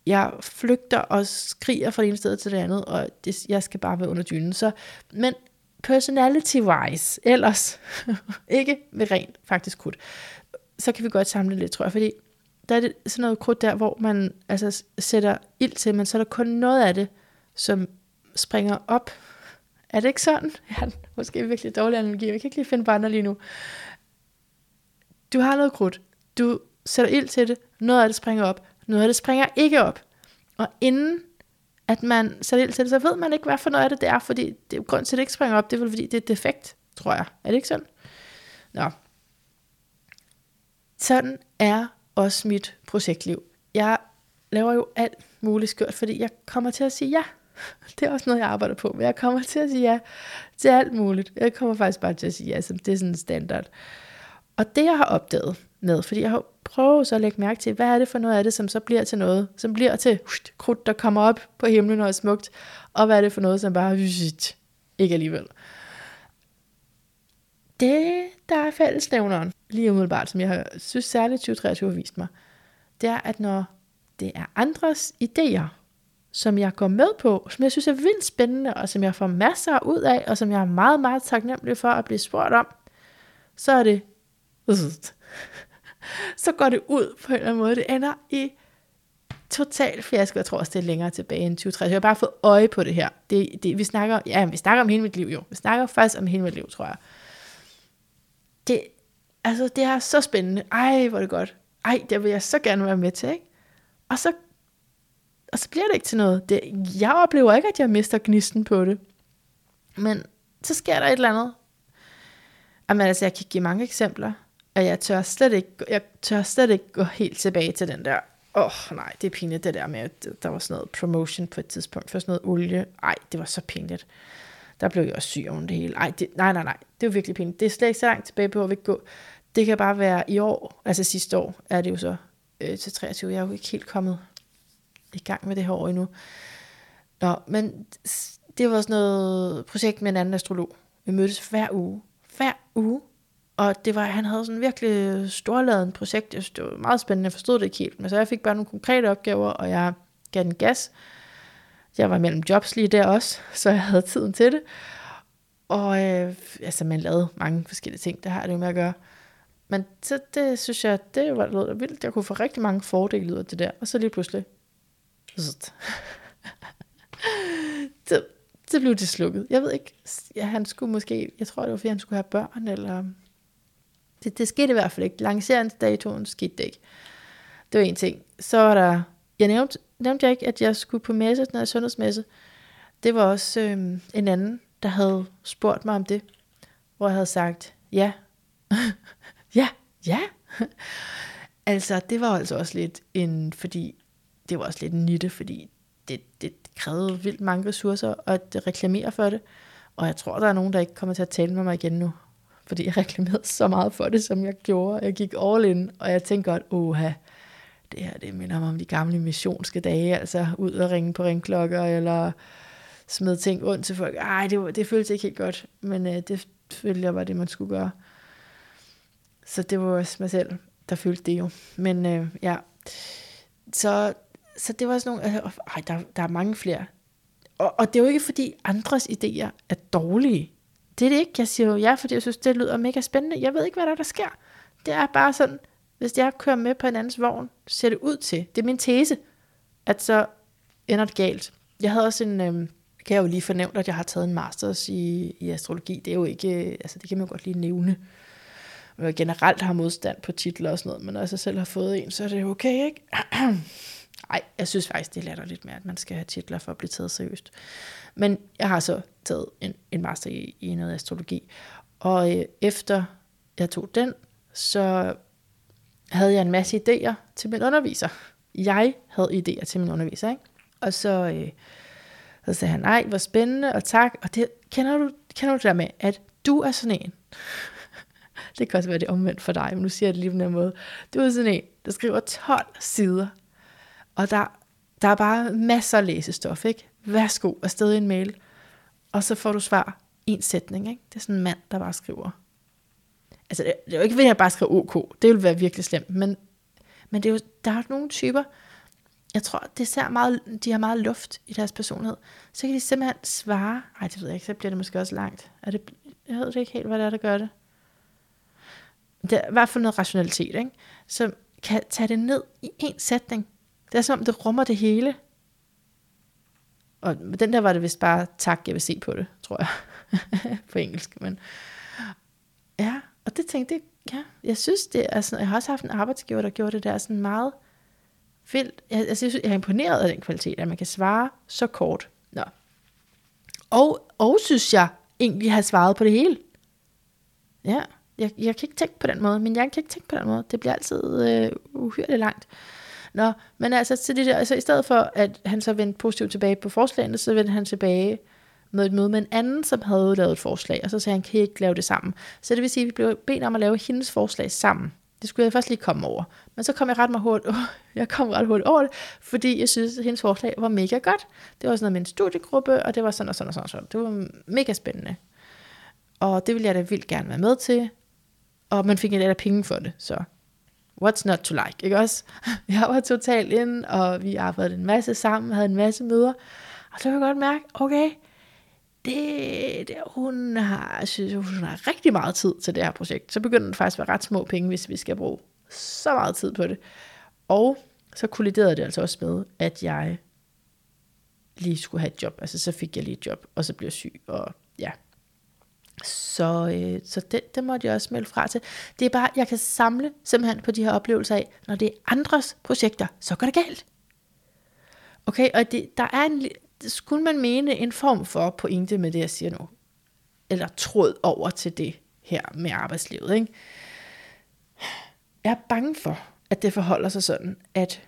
Jeg flygter og skriger fra det ene sted til det andet, og det, jeg skal bare være under dynen. Så, men personality-wise, ellers, ikke med rent faktisk krudt, så kan vi godt samle lidt, tror jeg, fordi der er det sådan noget krudt der, hvor man altså sætter ild til, men så er der kun noget af det, som springer op. Er det ikke sådan? Ja, måske måske virkelig dårlig analogi, jeg kan ikke lige finde på andre lige nu. Du har noget krudt. Du sætter ild til det. Noget af det springer op. Noget af det springer ikke op. Og inden at man sætter ild til det, så ved man ikke, hvad for noget af det det er, fordi det grund til, at det ikke springer op, det er vel, fordi det er defekt, tror jeg. Er det ikke sådan? Nå. Sådan er også mit projektliv. Jeg laver jo alt muligt skørt, fordi jeg kommer til at sige ja. Det er også noget, jeg arbejder på, men jeg kommer til at sige ja til alt muligt. Jeg kommer faktisk bare til at sige ja, som det er sådan en standard. Og det jeg har opdaget med, fordi jeg har prøvet så at lægge mærke til, hvad er det for noget af det, som så bliver til noget, som bliver til krudt, der kommer op på himlen og er smukt, og hvad er det for noget, som bare hust, ikke alligevel. Det, der er fællesnævneren, lige umiddelbart, som jeg har synes særligt 2023 har vist mig, det er, at når det er andres idéer, som jeg går med på, som jeg synes er vildt spændende, og som jeg får masser ud af, og som jeg er meget, meget taknemmelig for at blive spurgt om, så er det så går det ud på en eller anden måde. Det ender i total fiasko. Jeg tror også, det er længere tilbage end 2030. Jeg har bare fået øje på det her. Det, det, vi, snakker, ja, vi snakker om hele mit liv jo. Vi snakker faktisk om hele mit liv, tror jeg. Det, altså, det er så spændende. Ej, hvor er det godt. Ej, det vil jeg så gerne være med til, ikke? Og så, og så bliver det ikke til noget. Det, jeg oplever ikke, at jeg mister gnisten på det. Men så sker der et eller andet. Jamen altså, jeg kan give mange eksempler. Og jeg tør slet ikke, jeg tør slet ikke gå helt tilbage til den der, åh oh, nej, det er pinligt det der med, at der var sådan noget promotion på et tidspunkt for sådan noget olie. Ej, det var så pinligt. Der blev jeg også syg oven det hele. Ej, det, nej, nej, nej, det var virkelig pinligt. Det er slet ikke så langt tilbage på, at vi gå. Det kan bare være i år, altså sidste år er det jo så øh, til 23. Jeg er jo ikke helt kommet i gang med det her år endnu. Nå, men det var sådan noget projekt med en anden astrolog. Vi mødtes hver uge. Hver uge og det var, han havde sådan virkelig storladen projekt. Jeg synes, det var meget spændende. Jeg forstod det ikke helt. Men så jeg fik bare nogle konkrete opgaver, og jeg gav den gas. Jeg var mellem jobs lige der også, så jeg havde tiden til det. Og øh, altså, man lavede mange forskellige ting. Det har det jo med at gøre. Men så, det synes jeg, det var noget vildt. Jeg kunne få rigtig mange fordele ud af det der. Og så lige pludselig... så, så blev det slukket. Jeg ved ikke, ja, han skulle måske, jeg tror det var fordi han skulle have børn, eller det, det skete i hvert fald ikke. Lanceringsdatoen skete det ikke. Det var en ting. Så var der, jeg nævnte, nævnte jeg ikke, at jeg skulle på messe, den her sundhedsmesse. Det var også øh, en anden, der havde spurgt mig om det, hvor jeg havde sagt, ja, ja, ja. Altså, det var altså også lidt en, fordi det var også lidt en nitte, fordi det, det krævede vildt mange ressourcer at reklamere for det. Og jeg tror, der er nogen, der ikke kommer til at tale med mig igen nu. Fordi jeg reklamerede så meget for det, som jeg gjorde. Jeg gik all in, og jeg tænkte godt, oha, det her det minder mig om de gamle missionske dage, altså ud og ringe på ringklokker, eller smide ting rundt til folk. Ej, det, det føltes ikke helt godt, men øh, det følte jeg var det, man skulle gøre. Så det var også mig selv, der følte det jo. Men øh, ja, så, så det var sådan nogle, øh, ej, der, der er mange flere. Og, og det er jo ikke, fordi andres idéer er dårlige. Det er det ikke. Jeg siger jo ja, fordi jeg synes, det lyder mega spændende. Jeg ved ikke, hvad der, er, der sker. Det er bare sådan, hvis jeg kører med på en andens vogn, ser det ud til, det er min tese, at så ender det galt. Jeg havde også en, øh, kan jeg jo lige fornævne, at jeg har taget en masters i, i astrologi. Det er jo ikke, øh, altså det kan man jo godt lige nævne. Jeg generelt har modstand på titler og sådan noget, men når jeg så selv har fået en, så er det okay, ikke? Nej, jeg synes faktisk, det lader lidt mere, at man skal have titler for at blive taget seriøst. Men jeg har så taget en, en master i, i noget astrologi. Og øh, efter jeg tog den, så havde jeg en masse idéer til min underviser. Jeg havde idéer til min underviser, ikke? Og så, øh, så sagde han, nej, hvor spændende, og tak. Og det, kender, du, kender du det der med, at du er sådan en? det kan også være det omvendt for dig, men nu siger jeg det lige på den måde. Du er sådan en, der skriver 12 sider, og der, der er bare masser af læsestof, ikke? Værsgo, afsted i en mail. Og så får du svar en sætning, ikke? Det er sådan en mand, der bare skriver Altså, det er jo ikke ved, at jeg bare skriver OK. Det ville være virkelig slemt. Men, men det er jo, der er nogle typer, jeg tror, det ser meget, de har meget luft i deres personlighed. Så kan de simpelthen svare. Ej, det ved jeg ikke, så bliver det måske også langt. Er det, jeg ved ikke helt, hvad det er, der gør det. Det er i hvert fald noget rationalitet, ikke? Så kan tage det ned i en sætning. Det er som om, det rummer det hele. Og den der var det vist bare, tak, jeg vil se på det, tror jeg. på engelsk, men... Ja, og det tænkte jeg, ja, jeg synes det er sådan, jeg har også haft en arbejdsgiver, der gjorde det der sådan meget vildt. Jeg, altså, jeg, synes, jeg er imponeret af den kvalitet, at man kan svare så kort. Nå. Og, og synes jeg egentlig har svaret på det hele. Ja, jeg, jeg kan ikke tænke på den måde, men jeg kan ikke tænke på den måde. Det bliver altid øh, uhyrligt langt. Nå, men altså, så det der, altså, i stedet for, at han så vendte positivt tilbage på forslagene, så vendte han tilbage med et møde med en anden, som havde lavet et forslag, og så sagde han, kan I ikke lave det sammen? Så det vil sige, at vi blev bedt om at lave hendes forslag sammen. Det skulle jeg først lige komme over. Men så kom jeg ret, hurtigt, jeg kom ret hurtigt over det, fordi jeg synes, at hendes forslag var mega godt. Det var sådan noget med en studiegruppe, og det var sådan og sådan og sådan. Og sådan. Det var mega spændende. Og det ville jeg da vildt gerne være med til. Og man fik en eller penge for det, så what's not to like, ikke også? Jeg var totalt ind, og vi arbejdede en masse sammen, havde en masse møder. Og så kan jeg godt mærke, okay, det, det, hun, har, synes, hun har rigtig meget tid til det her projekt. Så begynder det faktisk at være ret små penge, hvis vi skal bruge så meget tid på det. Og så kolliderede det altså også med, at jeg lige skulle have et job. Altså så fik jeg lige et job, og så blev jeg syg, og ja. Så, øh, så det, det måtte jeg også melde fra til. Det er bare, jeg kan samle simpelthen på de her oplevelser af, når det er andres projekter, så går det galt. Okay, og det, der er en, skulle man mene en form for pointe med det, jeg siger nu. Eller tråd over til det her med arbejdslivet. Ikke? Jeg er bange for, at det forholder sig sådan, at,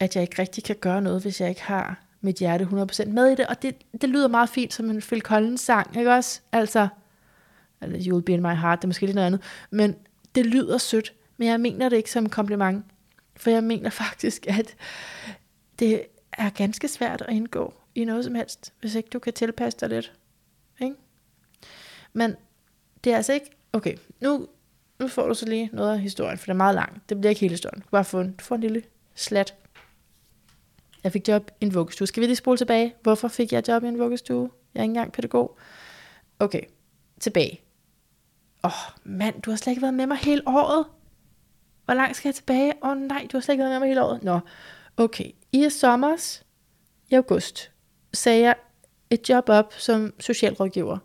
at jeg ikke rigtig kan gøre noget, hvis jeg ikke har mit hjerte 100% med i det. Og det, det lyder meget fint som en Phil Collins sang, ikke også? Altså, eller You'll Be In My Heart, det er måske lidt noget andet. Men det lyder sødt, men jeg mener det ikke som en kompliment. For jeg mener faktisk, at det er ganske svært at indgå i noget som helst, hvis ikke du kan tilpasse dig lidt. Ikke? Men det er altså ikke, okay, nu, nu får du så lige noget af historien, for det er meget langt. Det bliver ikke hele historien. Du, bare få en, du får en lille slat. Jeg fik job i en vuggestue. Skal vi lige spole tilbage? Hvorfor fik jeg job i en vuggestue? Jeg er ikke engang pædagog. Okay, tilbage. Åh, oh, mand, du har slet ikke været med mig hele året. Hvor langt skal jeg tilbage? Åh oh, nej, du har slet ikke været med mig hele året. Nå, okay. I sommer i august sagde jeg et job op som socialrådgiver.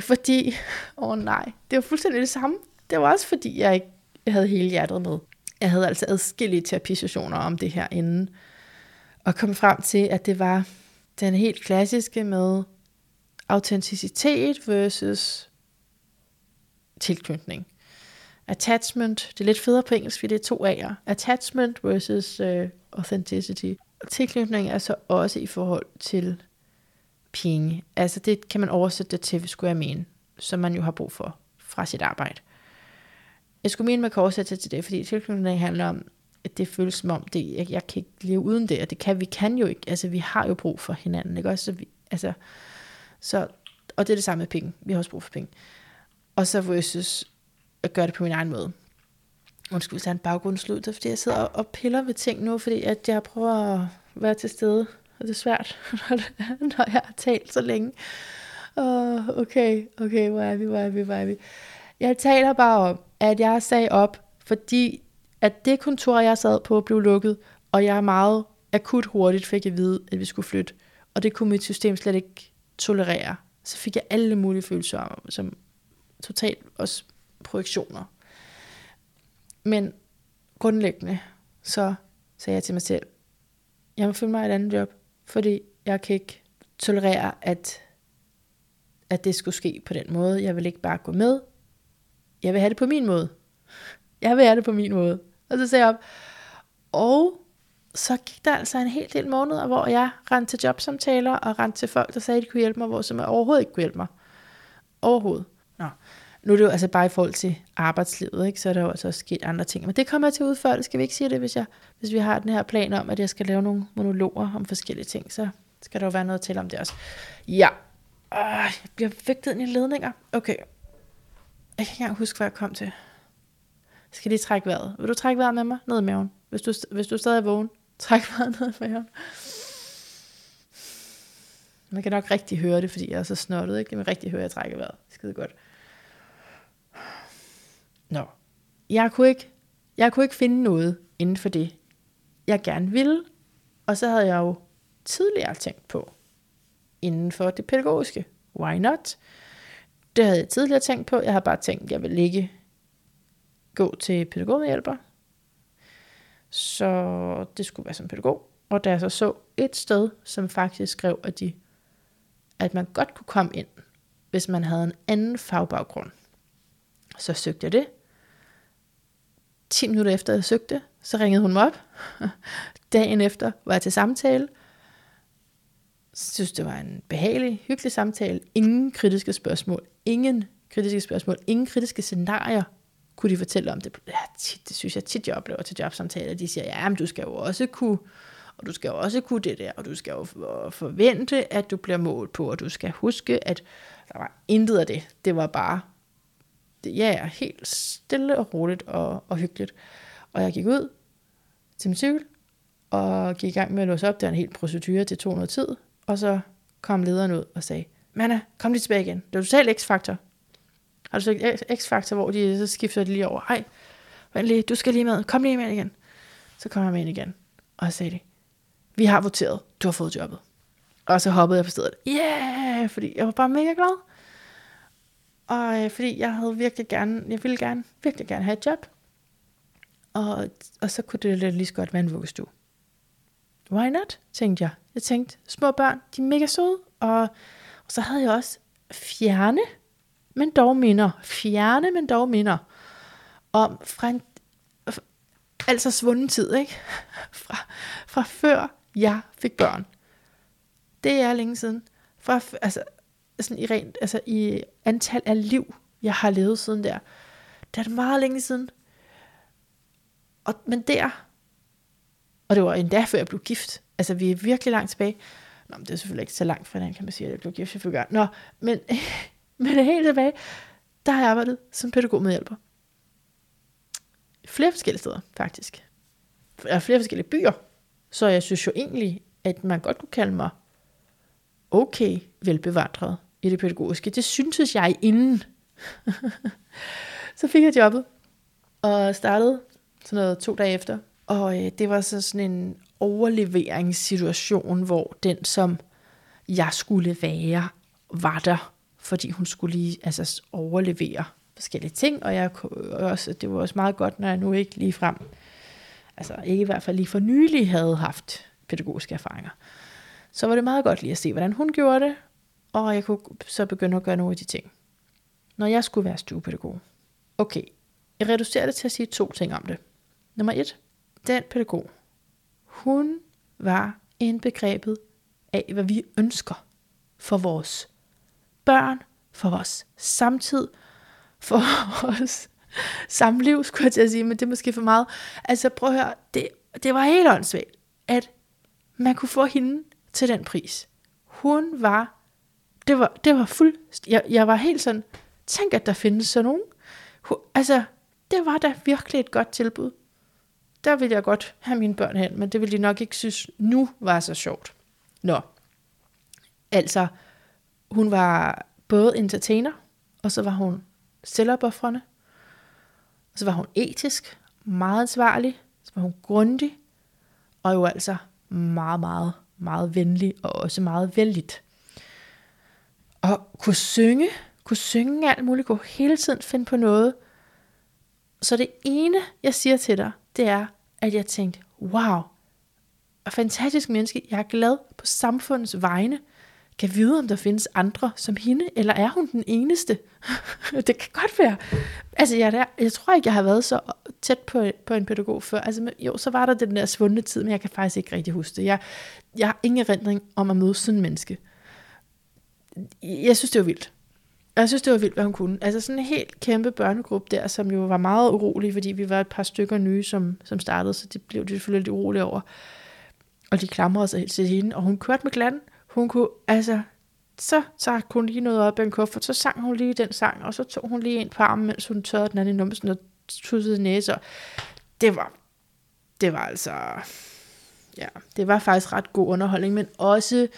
Fordi, åh oh nej, det var fuldstændig det samme. Det var også fordi, jeg ikke havde hele hjertet med. Jeg havde altså adskillige terapisessioner om det her inden. Og kom frem til, at det var den helt klassiske med autenticitet versus tilknytning. attachment, det er lidt federe på engelsk, fordi det er to A'er. Attachment versus uh, authenticity. Tilknytning er så også i forhold til penge. Altså det kan man oversætte det til, skulle jeg mene, som man jo har brug for fra sit arbejde. Jeg skulle mene, man kan oversætte det til det, fordi tilknytning handler om, at det føles som om, det, jeg, jeg kan ikke leve uden det, og det kan vi kan jo ikke. Altså vi har jo brug for hinanden, ikke også? Så vi, altså, så, og det er det samme med penge. Vi har også brug for penge. Og så versus at gøre det på min egen måde. Undskyld, der er en baggrundslyd, det er fordi jeg sidder og piller ved ting nu, fordi at jeg prøver at være til stede, og det er svært, når jeg har talt så længe. Uh, okay, okay, hvor er vi, hvor er vi, hvor er vi. Jeg taler bare om, at jeg sagde op, fordi at det kontor, jeg sad på, blev lukket, og jeg meget akut hurtigt fik at vide, at vi skulle flytte. Og det kunne mit system slet ikke tolerere. Så fik jeg alle mulige følelser, som totalt også projektioner. Men grundlæggende, så sagde jeg til mig selv, jeg må finde mig et andet job, fordi jeg kan ikke tolerere, at, at det skulle ske på den måde. Jeg vil ikke bare gå med. Jeg vil have det på min måde. Jeg vil have det på min måde. Og så sagde jeg op. Og så gik der altså en hel del måneder, hvor jeg rendte til jobsamtaler og rendte til folk, der sagde, at de kunne hjælpe mig, hvor som jeg overhovedet ikke kunne hjælpe mig. Overhovedet. Nå. Nu er det jo altså bare i forhold til arbejdslivet, ikke? så er der jo altså også sket andre ting. Men det kommer jeg til at udføre, skal vi ikke sige det, hvis, jeg, hvis vi har den her plan om, at jeg skal lave nogle monologer om forskellige ting, så skal der jo være noget til om det også. Ja, øh, jeg bliver vægtet ind i ledninger. Okay, jeg kan ikke engang huske, hvad jeg kom til. Jeg skal lige trække vejret. Vil du trække vejret med mig? Ned i maven. Hvis du, hvis du stadig er vågen, træk vejret ned i maven. Man kan nok rigtig høre det, fordi jeg er så snottet, ikke? Man kan rigtig høre, at jeg trækker vejret. Skide godt. Nå. Jeg kunne ikke, jeg kunne ikke finde noget inden for det, jeg gerne ville. Og så havde jeg jo tidligere tænkt på, inden for det pædagogiske. Why not? Det havde jeg tidligere tænkt på. Jeg har bare tænkt, at jeg vil ikke gå til pædagogmedhjælper. Så det skulle være som pædagog. Og da jeg så så et sted, som faktisk skrev, at, de, at man godt kunne komme ind, hvis man havde en anden fagbaggrund, så søgte jeg det. 10 minutter efter jeg søgte, så ringede hun mig op. Dagen efter var jeg til samtale. Jeg synes, det var en behagelig, hyggelig samtale. Ingen kritiske spørgsmål. Ingen kritiske spørgsmål. Ingen kritiske scenarier kunne de fortælle om det. Ja, tit, det synes jeg tit, jeg oplever til jobsamtaler. De siger, ja, men du skal jo også kunne, og du skal jo også kunne det der, og du skal jo forvente, at du bliver målt på, og du skal huske, at der var intet af det. Det var bare, ja, helt stille og roligt og, og hyggeligt. Og jeg gik ud til min cykel, og gik i gang med at låse op. Det var en helt procedure til 200 tid. Og så kom lederen ud og sagde, Manna, kom lige tilbage igen. Det er totalt x-faktor. Har du så X-faktor, hvor de så skifter de lige over. Ej, vent lige, du skal lige med. Kom lige med igen. Så kom jeg med ind igen. Og så sagde de, vi har voteret. Du har fået jobbet. Og så hoppede jeg på stedet. Yeah! Fordi jeg var bare mega glad. Og øh, fordi jeg havde virkelig gerne, jeg ville gerne, virkelig gerne have et job. Og, og så kunne det lige så godt være en vuggestue. Why not, tænkte jeg. Jeg tænkte, små børn, de er mega søde. Og, og så havde jeg også fjerne men dog minder, fjerne, men dog minder, om fra en, altså svunden tid, ikke? Fra, fra før jeg fik børn. Det er længe siden. Fra, altså, sådan i, rent, altså i antal af liv, jeg har levet siden der. Det er det meget længe siden. Og, men der, og det var endda før jeg blev gift. Altså vi er virkelig langt tilbage. Nå, men det er selvfølgelig ikke så langt fra den, kan man sige, at jeg blev gift, jeg Nå, men Men helt tilbage, der har jeg arbejdet som pædagogmedhjælper. Flere forskellige steder, faktisk. Og flere forskellige byer. Så jeg synes jo egentlig, at man godt kunne kalde mig okay velbevandret i det pædagogiske. Det syntes jeg inden. så fik jeg jobbet, og startede sådan noget to dage efter. Og øh, det var så sådan en overleveringssituation, hvor den, som jeg skulle være, var der fordi hun skulle lige altså, overlevere forskellige ting, og jeg også, det var også meget godt, når jeg nu ikke lige frem, altså ikke i hvert fald lige for nylig havde haft pædagogiske erfaringer. Så var det meget godt lige at se, hvordan hun gjorde det, og jeg kunne så begynde at gøre nogle af de ting. Når jeg skulle være stuepædagog. Okay, jeg reducerer det til at sige to ting om det. Nummer et, den pædagog, hun var indbegrebet af, hvad vi ønsker for vores børn, for vores samtid, for vores samliv, skulle jeg til at sige, men det er måske for meget. Altså prøv at høre, det, det var helt åndssvagt, at man kunne få hende til den pris. Hun var, det var, det var fuld, jeg, jeg var helt sådan, tænk at der findes sådan nogen. Altså, det var da virkelig et godt tilbud. Der ville jeg godt have mine børn hen, men det ville de nok ikke synes nu var så sjovt. Nå, altså, hun var både entertainer, og så var hun selvopoffrende, og så var hun etisk, meget ansvarlig, så var hun grundig, og jo altså meget, meget, meget venlig, og også meget vældigt. Og kunne synge, kunne synge alt muligt, kunne hele tiden finde på noget. Så det ene, jeg siger til dig, det er, at jeg tænkte, wow, fantastisk menneske, jeg er glad på samfundets vegne, kan vide, om der findes andre som hende, eller er hun den eneste? det kan godt være. Altså, jeg, der, jeg tror ikke, jeg har været så tæt på, på en pædagog før. Altså, jo, så var der den der svundne tid, men jeg kan faktisk ikke rigtig huske det. Jeg, jeg har ingen erindring om at møde sådan en menneske. Jeg synes, det var vildt. Jeg synes, det var vildt, hvad hun kunne. Altså sådan en helt kæmpe børnegruppe der, som jo var meget urolig, fordi vi var et par stykker nye, som, som startede, så det blev de selvfølgelig lidt urolige over. Og de klamrede sig helt til hende, og hun kørte med glæden. Hun kunne, altså, så trak hun lige noget op i en kuffert, så sang hun lige den sang, og så tog hun lige en på armen, mens hun tørrede den anden i numsen og tussede næse. Det var, det var altså, ja, det var faktisk ret god underholdning, men også,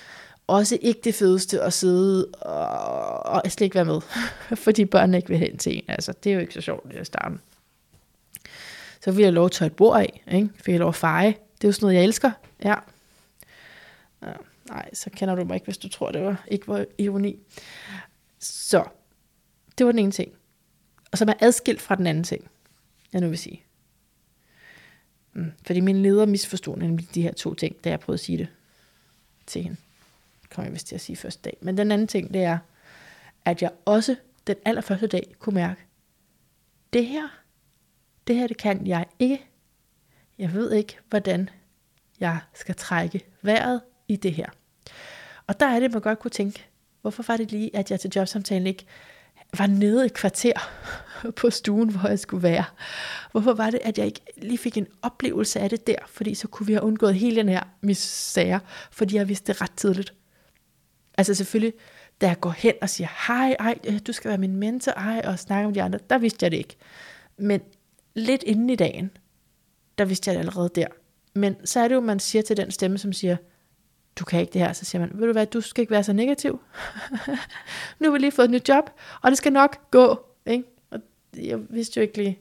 også ikke det fedeste at sidde og, og slet ikke være med, fordi børnene ikke vil hen til en. Altså, det er jo ikke så sjovt i starten. Så fik jeg lov at tørre et bord af, ikke? fik jeg lov at feje. Det er jo sådan noget, jeg elsker. Ja. ja. Nej, så kender du mig ikke, hvis du tror, det var ikke var ironi. Så, det var den ene ting. Og som er adskilt fra den anden ting, jeg nu vil sige. Mm, fordi min leder misforstod nemlig de her to ting, da jeg prøvede at sige det til hende kom jeg vist til at sige første dag. Men den anden ting, det er, at jeg også den allerførste dag kunne mærke, det her, det her, det kan jeg ikke. Jeg ved ikke, hvordan jeg skal trække vejret i det her. Og der er det, man godt kunne tænke, hvorfor var det lige, at jeg til jobsamtalen ikke var nede et kvarter på stuen, hvor jeg skulle være. Hvorfor var det, at jeg ikke lige fik en oplevelse af det der, fordi så kunne vi have undgået hele den her misære, fordi jeg vidste det ret tidligt. Altså selvfølgelig, da jeg går hen og siger, hej, ej, øh, du skal være min mentor, ej, og snakke om de andre, der vidste jeg det ikke. Men lidt inden i dagen, der vidste jeg det allerede der. Men så er det jo, man siger til den stemme, som siger, du kan ikke det her, så siger man, ved du hvad, du skal ikke være så negativ. nu har vi lige fået et nyt job, og det skal nok gå. Ikke? Og jeg vidste jo ikke lige.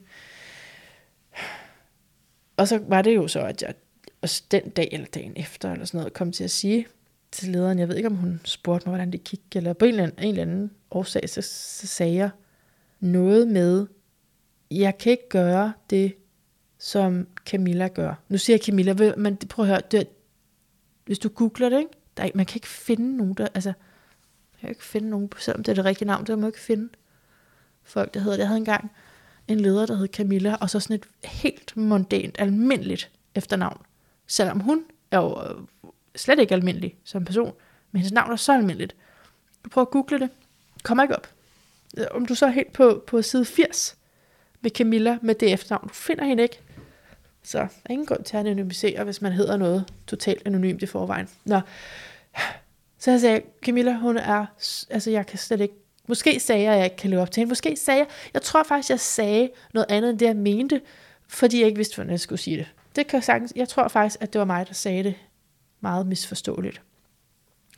Og så var det jo så, at jeg også den dag eller dagen efter, eller sådan noget, kom til at sige til lederen, jeg ved ikke, om hun spurgte mig, hvordan det gik, eller på en eller anden, en eller anden årsag, så, så sagde jeg noget med, jeg kan ikke gøre det, som Camilla gør. Nu siger jeg Camilla, men prøv at høre, det, hvis du googler det, ikke? Der er, man kan ikke finde nogen, der, altså, jeg kan ikke finde nogen, selvom det er det rigtige navn, der må ikke finde folk, der hedder det. Jeg havde engang en leder, der hed Camilla, og så sådan et helt mondant, almindeligt efternavn. Selvom hun er jo øh, slet ikke almindelig som person, men hendes navn er så almindeligt. Du prøver at google det, kommer ikke op. Øh, om du så er helt på, på side 80 med Camilla med det efternavn, du finder hende ikke. Så der er ingen grund til at anonymisere, hvis man hedder noget totalt anonymt i forvejen. Nå. Så jeg sagde, Camilla, hun er, altså jeg kan slet ikke, måske sagde jeg, at jeg ikke kan leve op til hende. Måske sagde jeg, jeg tror faktisk, jeg sagde noget andet, end det jeg mente, fordi jeg ikke vidste, hvordan jeg skulle sige det. Det kan jeg sagtens, jeg tror faktisk, at det var mig, der sagde det meget misforståeligt.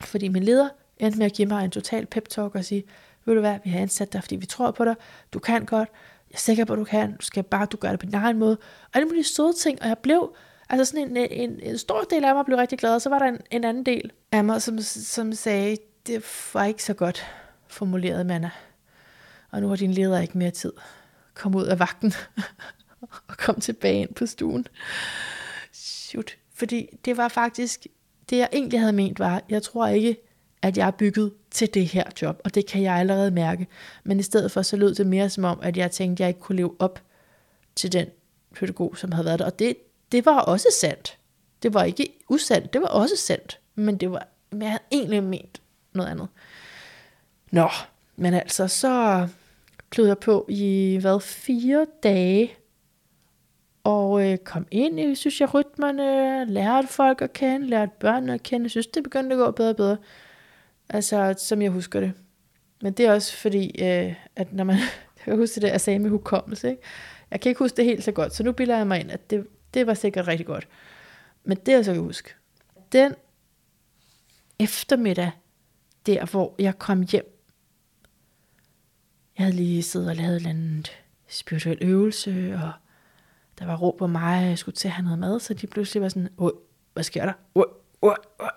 Fordi min leder endte med at give mig en total pep talk og sige, ved du hvad, vi har ansat dig, fordi vi tror på dig, du kan godt, jeg er sikker på, at du kan, du skal bare, du gør det på din egen måde. Og alle mulige søde ting, og jeg blev, altså sådan en, en, en stor del af mig blev rigtig glad, og så var der en, en anden del af mig, som, som sagde, det var ikke så godt formuleret, Manna. Og nu har din leder ikke mere tid. Kom ud af vagten og kom tilbage ind på stuen. Shoot. Fordi det var faktisk, det jeg egentlig havde ment var, jeg tror ikke, at jeg er bygget til det her job, og det kan jeg allerede mærke. Men i stedet for, så lød det mere som om, at jeg tænkte, at jeg ikke kunne leve op til den pædagog, som havde været der. Og det, det var også sandt. Det var ikke usandt, det var også sandt. Men det var, men jeg havde egentlig ment noget andet. Nå, men altså, så klød jeg på i, hvad, fire dage, og øh, kom ind i, synes jeg, rytmerne, lærte folk at kende, lærte børnene at kende. Jeg synes, det begyndte at gå bedre og bedre. Altså, som jeg husker det. Men det er også fordi, øh, at når man, jeg kan huske det, jeg sagde med hukommelse, ikke? Jeg kan ikke huske det helt så godt, så nu bilder jeg mig ind, at det, det var sikkert rigtig godt. Men det jeg så kan huske, den eftermiddag, der hvor jeg kom hjem, jeg havde lige siddet og lavet en andet spirituel øvelse, og der var råb på mig, jeg skulle til at have noget mad, så de pludselig var sådan, Åh, hvad sker der? Åh, åh, åh.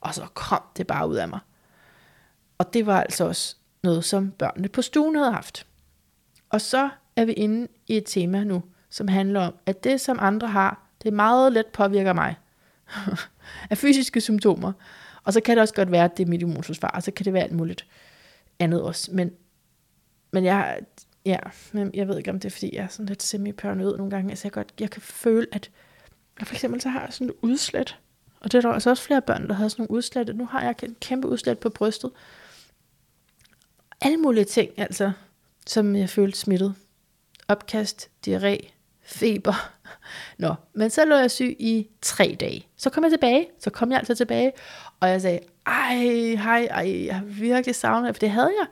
Og så kom det bare ud af mig. Og det var altså også noget, som børnene på stuen havde haft. Og så er vi inde i et tema nu, som handler om, at det, som andre har, det meget let påvirker mig. af fysiske symptomer. Og så kan det også godt være, at det er mit immunforsvar, og så kan det være alt muligt andet også. Men, men jeg, ja, men jeg ved ikke, om det er, fordi jeg er sådan lidt semi-paranoid nogle gange. Altså jeg, godt, jeg kan føle, at jeg for eksempel så har jeg sådan et udslæt. Og det er der altså også flere børn, der har sådan nogle udslæt. Nu har jeg en kæmpe udslæt på brystet. Alle mulige ting, altså, som jeg følte smittet. Opkast, diarré, feber. Nå, men så lå jeg syg i tre dage. Så kom jeg tilbage, så kom jeg altså tilbage, og jeg sagde, ej, hej, ej, jeg har virkelig savnet for det havde jeg.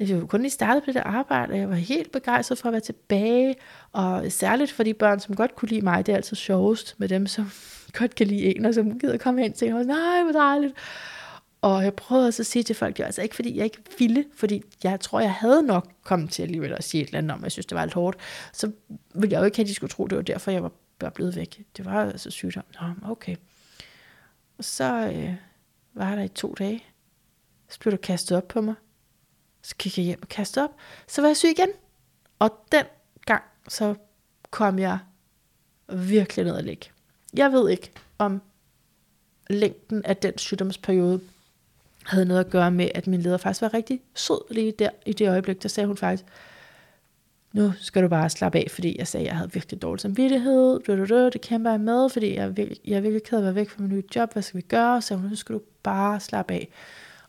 Jeg var kun lige startet på det arbejde, og jeg var helt begejstret for at være tilbage, og særligt for de børn, som godt kunne lide mig, det er altid sjovest med dem, som godt kan lide en, og som gider komme hen til mig, nej, hvor dejligt. Og jeg prøvede også at sige til folk, det var altså ikke fordi jeg ikke ville, fordi jeg tror, jeg havde nok kommet til alligevel at sige et eller andet om, jeg synes, det var lidt hårdt. Så ville jeg jo ikke have, at de skulle tro, det var derfor, jeg var blevet væk. Det var altså sygdom. Nå, okay. Og så øh, var der i to dage. Så blev der kastet op på mig. Så gik jeg hjem og kastede op. Så var jeg syg igen. Og den gang, så kom jeg virkelig ned og ligge. Jeg ved ikke, om længden af den sygdomsperiode havde noget at gøre med, at min leder faktisk var rigtig sød lige der i det øjeblik. Der sagde hun faktisk, nu skal du bare slappe af, fordi jeg sagde, at jeg havde virkelig dårlig samvittighed, du, du, du, det kæmper jeg med, fordi jeg er, virkelig, jeg er virkelig ked af at være væk fra min nye job, hvad skal vi gøre? Så hun, nu skal du bare slappe af.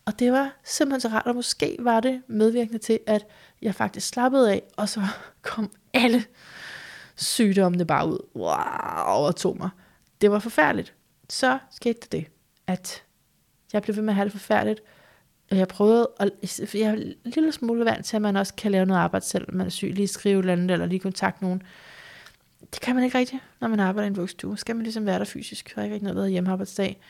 Og det var simpelthen så rart, og måske var det medvirkende til, at jeg faktisk slappede af, og så kom alle sygdommene bare ud wow, og tog mig. Det var forfærdeligt. Så skete det det, at jeg blev ved med at have det forfærdeligt. Og jeg prøvede, at, jeg er en lille smule vant til, at man også kan lave noget arbejde selv, man er syg, lige skrive landet, eller lige kontakte nogen. Det kan man ikke rigtigt, når man arbejder i en vuggestue. Skal man ligesom være der fysisk, og ikke rigtig noget været hjemmearbejdsdag.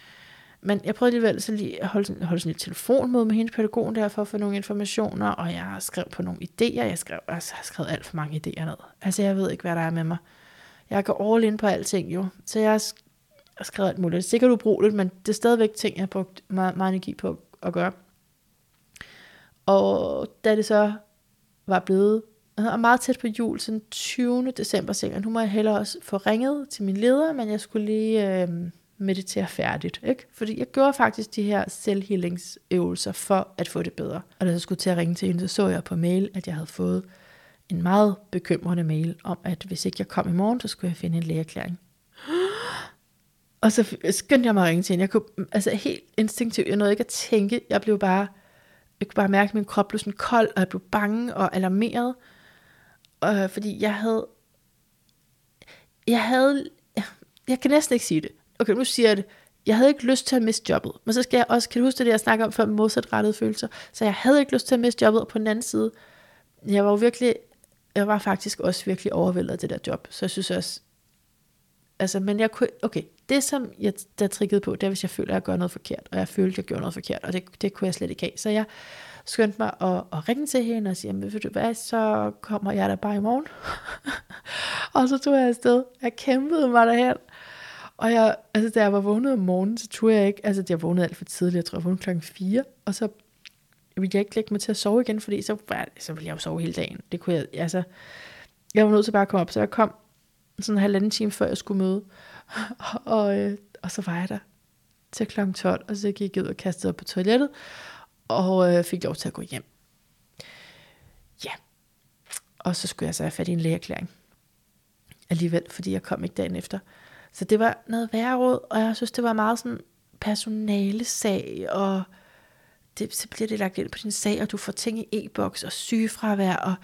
Men jeg prøvede alligevel så lige at holde sådan, holde sådan et telefonmøde med hendes pædagogen der, for at få nogle informationer, og jeg har skrevet på nogle idéer. Jeg, skrev, altså, jeg har skrevet alt for mange idéer ned. Altså, jeg ved ikke, hvad der er med mig. Jeg går all in på alting jo. Så jeg har skrevet alt muligt. Det er sikkert ubrugeligt, men det er stadigvæk ting, jeg har brugt meget, meget energi på at gøre. Og da det så var blevet og meget tæt på jul, sådan 20. december, så nu må jeg hellere også få ringet til min leder, men jeg skulle lige... Øh, meditere færdigt. Ikke? Fordi jeg gjorde faktisk de her selvhealingsøvelser for at få det bedre. Og da jeg skulle til at ringe til hende, så så jeg på mail, at jeg havde fået en meget bekymrende mail om, at hvis ikke jeg kom i morgen, så skulle jeg finde en lægeerklæring. Og så skyndte jeg mig at ringe til hende. Jeg kunne, altså helt instinktivt, jeg nåede ikke at tænke. Jeg blev bare, jeg kunne bare mærke, at min krop blev sådan kold, og jeg blev bange og alarmeret. Og, fordi jeg havde, jeg havde, jeg kan næsten ikke sige det okay, nu siger jeg det, jeg havde ikke lyst til at miste jobbet. Men så skal jeg også, kan du huske det, jeg snakker om før, modsatrettede følelser. Så jeg havde ikke lyst til at miste jobbet, og på den anden side, jeg var jo virkelig, jeg var faktisk også virkelig overvældet af det der job. Så jeg synes også, altså, men jeg kunne, okay, det som jeg der triggede på, det er, hvis jeg føler, at jeg gør noget forkert, og jeg følte, at jeg gjorde noget forkert, og det, det kunne jeg slet ikke have. Så jeg skyndte mig at, at ringe til hende og sige, ved du hvad, så kommer jeg der bare i morgen. og så tog jeg afsted. Jeg kæmpede mig derhen. Og jeg, altså, da jeg var vågnet om morgenen, så turde jeg ikke, altså jeg vågnede alt for tidligt, jeg tror jeg vågnede klokken 4, og så ville jeg ikke lægge mig til at sove igen, fordi så, så ville jeg jo sove hele dagen. Det kunne jeg, altså, jeg var nødt til bare at komme op, så jeg kom sådan en halvanden time før jeg skulle møde, og, øh, og så var jeg der til klokken 12, og så gik jeg ud og kastede op på toilettet, og øh, fik lov til at gå hjem. Ja. Og så skulle jeg så have fat i en lægeerklæring. alligevel, fordi jeg kom ikke dagen efter. Så det var noget værre råd, og jeg synes, det var meget sådan personale sag, og det, så bliver det lagt ind på din sag, og du får ting i e-boks og sygefravær, og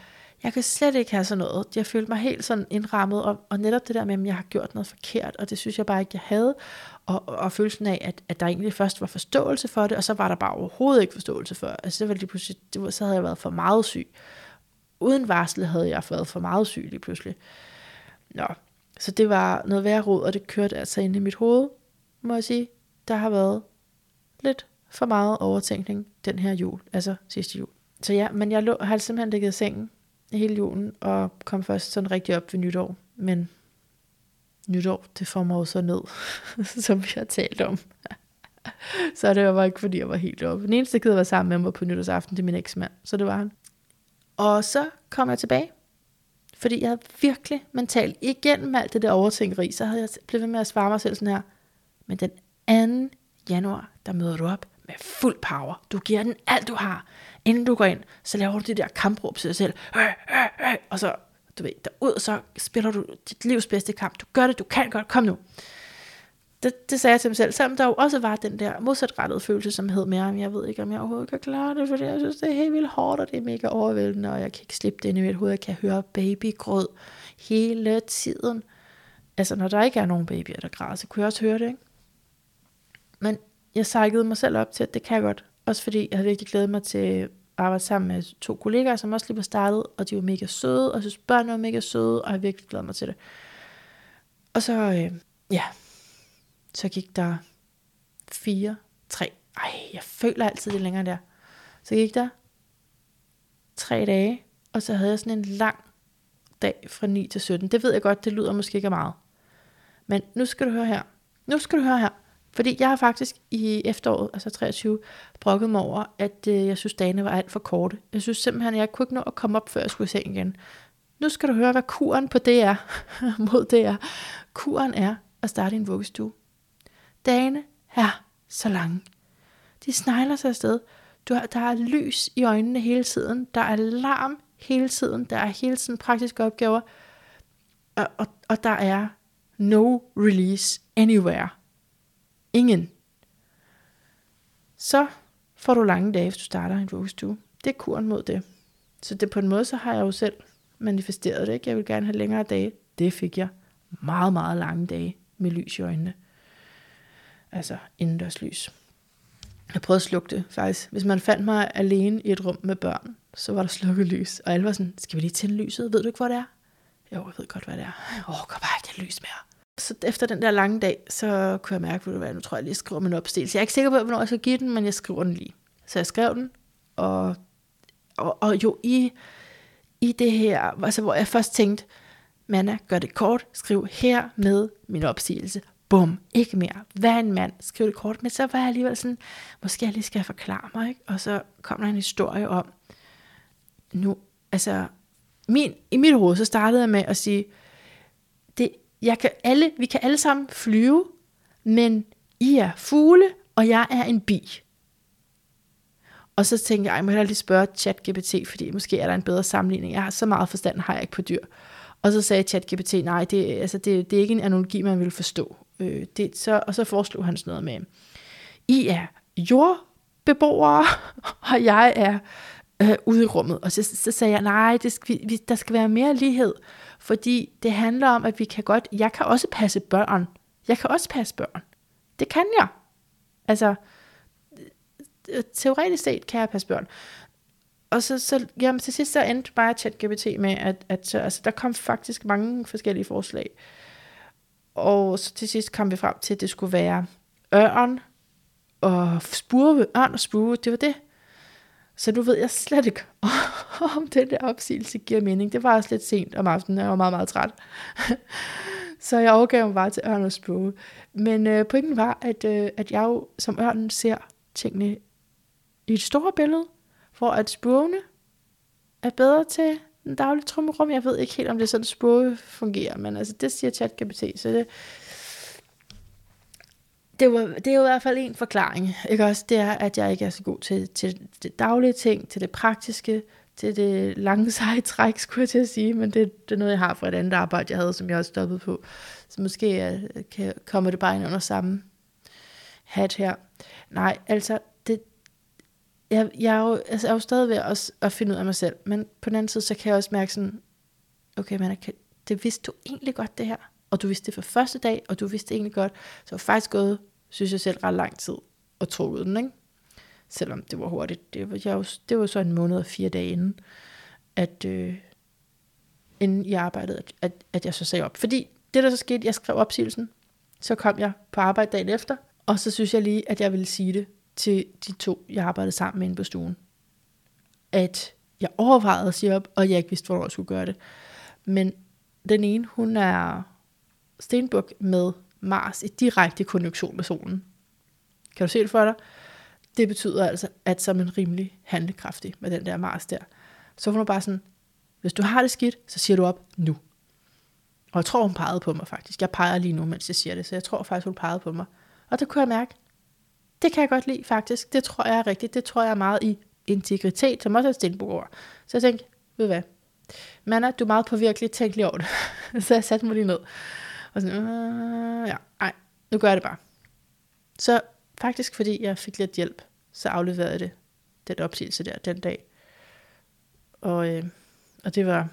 jeg kan slet ikke have sådan noget. Jeg følte mig helt sådan indrammet, og, og netop det der med, at jeg har gjort noget forkert, og det synes jeg bare ikke, jeg havde, og, og følelsen af, at, at der egentlig først var forståelse for det, og så var der bare overhovedet ikke forståelse for. Altså det var lige pludselig, det var, så havde jeg været for meget syg. Uden varsel havde jeg været for meget syg lige pludselig. Nå, så det var noget værre råd, og det kørte altså ind i mit hoved, må jeg sige. Der har været lidt for meget overtænkning den her jul, altså sidste jul. Så ja, men jeg lå, har simpelthen ligget i sengen hele julen, og kom først sådan rigtig op ved nytår. Men nytår, det får mig jo så ned, som vi har talt om. så det var ikke, fordi jeg var helt oppe. Den eneste, der var sammen med mig på nytårsaften, det er min eksmand, så det var han. Og så kom jeg tilbage, fordi jeg havde virkelig mentalt, igennem alt det der overtænkeri, så havde jeg blevet ved med at svare mig selv sådan her, men den 2. januar, der møder du op med fuld power. Du giver den alt, du har. Inden du går ind, så laver du det der kampråb til dig selv. Øh, øh, øh, og så, du ved, derud, så spiller du dit livs bedste kamp. Du gør det, du kan godt, kom nu. Det, det sagde jeg til mig selv, selvom der jo også var den der modsatrettede følelse, som hed mere, jeg ved ikke, om jeg overhovedet kan klare det, fordi jeg synes, det er helt vildt hårdt, og det er mega overvældende, og jeg kan ikke slippe det ind i mit hoved, jeg kan høre babygrød hele tiden. Altså, når der ikke er nogen babyer, der græder, så kunne jeg også høre det, ikke? Men jeg sækkede mig selv op til, at det kan jeg godt. Også fordi jeg havde virkelig glædet mig til at arbejde sammen med to kollegaer, som også lige var startet, og de var mega søde, og jeg synes, børnene var mega søde, og jeg virkelig glædet mig til det. Og så, øh, ja, så gik der fire, tre, ej, jeg føler altid det længere der. Så gik der tre dage, og så havde jeg sådan en lang dag fra 9 til 17. Det ved jeg godt, det lyder måske ikke meget. Men nu skal du høre her. Nu skal du høre her. Fordi jeg har faktisk i efteråret, altså 23, brokket mig over, at øh, jeg synes, dagene var alt for korte. Jeg synes simpelthen, at jeg kunne ikke nå at komme op, før jeg skulle se igen. Nu skal du høre, hvad kuren på det er, mod det er. Kuren er at starte en vuggestue. Dagene er så lange. De snegler sig afsted. Du har, der er lys i øjnene hele tiden. Der er larm hele tiden. Der er hele tiden praktiske opgaver. Og, og, og der er no release anywhere. Ingen. Så får du lange dage, hvis du starter en vuggestue. Det er kuren mod det. Så det på en måde, så har jeg jo selv manifesteret det. Ikke? Jeg vil gerne have længere dage. Det fik jeg. Meget, meget lange dage med lys i øjnene. Altså indendørslys. Jeg prøvede at slukke det, faktisk. Hvis man fandt mig alene i et rum med børn, så var der slukket lys. Og alle var sådan, skal vi lige tænde lyset? Ved du ikke, hvor det er? Jo, jeg ved godt, hvad det er. Åh, oh, bare ikke lys mere så efter den der lange dag, så kunne jeg mærke, at nu tror jeg lige, jeg skriver min opstilling. Jeg er ikke sikker på, hvornår jeg skal give den, men jeg skriver den lige. Så jeg skrev den, og, og, og jo i, i det her, altså hvor jeg først tænkte, Manna, gør det kort, skriv her med min opsigelse. Bum, ikke mere. Hvad en mand, skriv det kort. Men så var jeg alligevel sådan, måske jeg lige skal forklare mig, ikke? Og så kom der en historie om, nu, altså, min, i mit hoved, så startede jeg med at sige, det, jeg kan alle, vi kan alle sammen flyve, men I er fugle, og jeg er en bi. Og så tænkte jeg, jeg må heller lige spørge ChatGPT, fordi måske er der en bedre sammenligning. Jeg har så meget forstand, har jeg ikke på dyr. Og så sagde ChatGPT, nej, det, altså det, det er ikke en analogi, man vil forstå. Øh, det, så, og så foreslog han sådan noget med, I er jordbeboere, og jeg er øh, ude i rummet. Og så, så sagde jeg, nej, det skal, vi, der skal være mere lighed. Fordi det handler om, at vi kan godt, jeg kan også passe børn. Jeg kan også passe børn. Det kan jeg. Altså, øh, teoretisk set kan jeg passe børn. Og så, så jamen, til sidst så endte bare ChatGPT med, at, at så, altså, der kom faktisk mange forskellige forslag. Og så til sidst kom vi frem til, at det skulle være ørn og spurve, ørn og spurve, det var det. Så nu ved jeg slet ikke, om den der opsigelse giver mening. Det var også lidt sent om aftenen, jeg var meget, meget træt. så jeg overgav mig bare til ørnen og Men øh, pointen var, at, øh, at jeg jo som ørnen ser tingene i et stort billede, hvor at spurvene er bedre til den trummerum. Jeg ved ikke helt, om det er sådan, spurve fungerer, men altså, det siger ChatGPT, så det, det, var, det er jo i hvert fald en forklaring. Ikke også? Det er, at jeg ikke er så god til, til det daglige ting, til det praktiske, til det lange seje træk, skulle jeg til at sige, men det, det er noget, jeg har fra et andet arbejde, jeg havde, som jeg også stoppet på. Så måske øh, kan, kommer det bare ind under samme hat her. Nej, altså, jeg, jeg, er jo, altså, jeg er jo stadig ved at, at finde ud af mig selv, men på den anden side, så kan jeg også mærke sådan, okay, men det vidste du egentlig godt, det her. Og du vidste det for første dag, og du vidste det egentlig godt. Så var faktisk gået, synes jeg selv, ret lang tid at tro den, ikke? Selvom det var hurtigt. Det var, jeg, det var så en måned og fire dage inden, at, øh, inden jeg arbejdede, at, at, at jeg så sagde op. Fordi det, der så skete, jeg skrev opsigelsen, så kom jeg på arbejde dagen efter, og så synes jeg lige, at jeg ville sige det til de to, jeg arbejdede sammen med inde på stuen. At jeg overvejede at sige op, og jeg ikke vidste, hvornår jeg skulle gøre det. Men den ene, hun er stenbuk med Mars i direkte konjunktion med solen. Kan du se det for dig? Det betyder altså, at som en rimelig handlekraftig med den der Mars der. Så hun var bare sådan, hvis du har det skidt, så siger du op nu. Og jeg tror, hun pegede på mig faktisk. Jeg peger lige nu, mens jeg siger det, så jeg tror faktisk, hun pegede på mig. Og det kunne jeg mærke, det kan jeg godt lide faktisk. Det tror jeg er rigtigt. Det tror jeg er meget i integritet, som også er et Så jeg tænkte, ved hvad, Manna, du er meget påvirkelig, tænk lige over det. så jeg satte mig lige ned. Og sådan, øh, ja, ej, nu gør jeg det bare. Så faktisk fordi jeg fik lidt hjælp, så afleverede jeg det, den opsigelse der, den dag. Og, øh, og det var,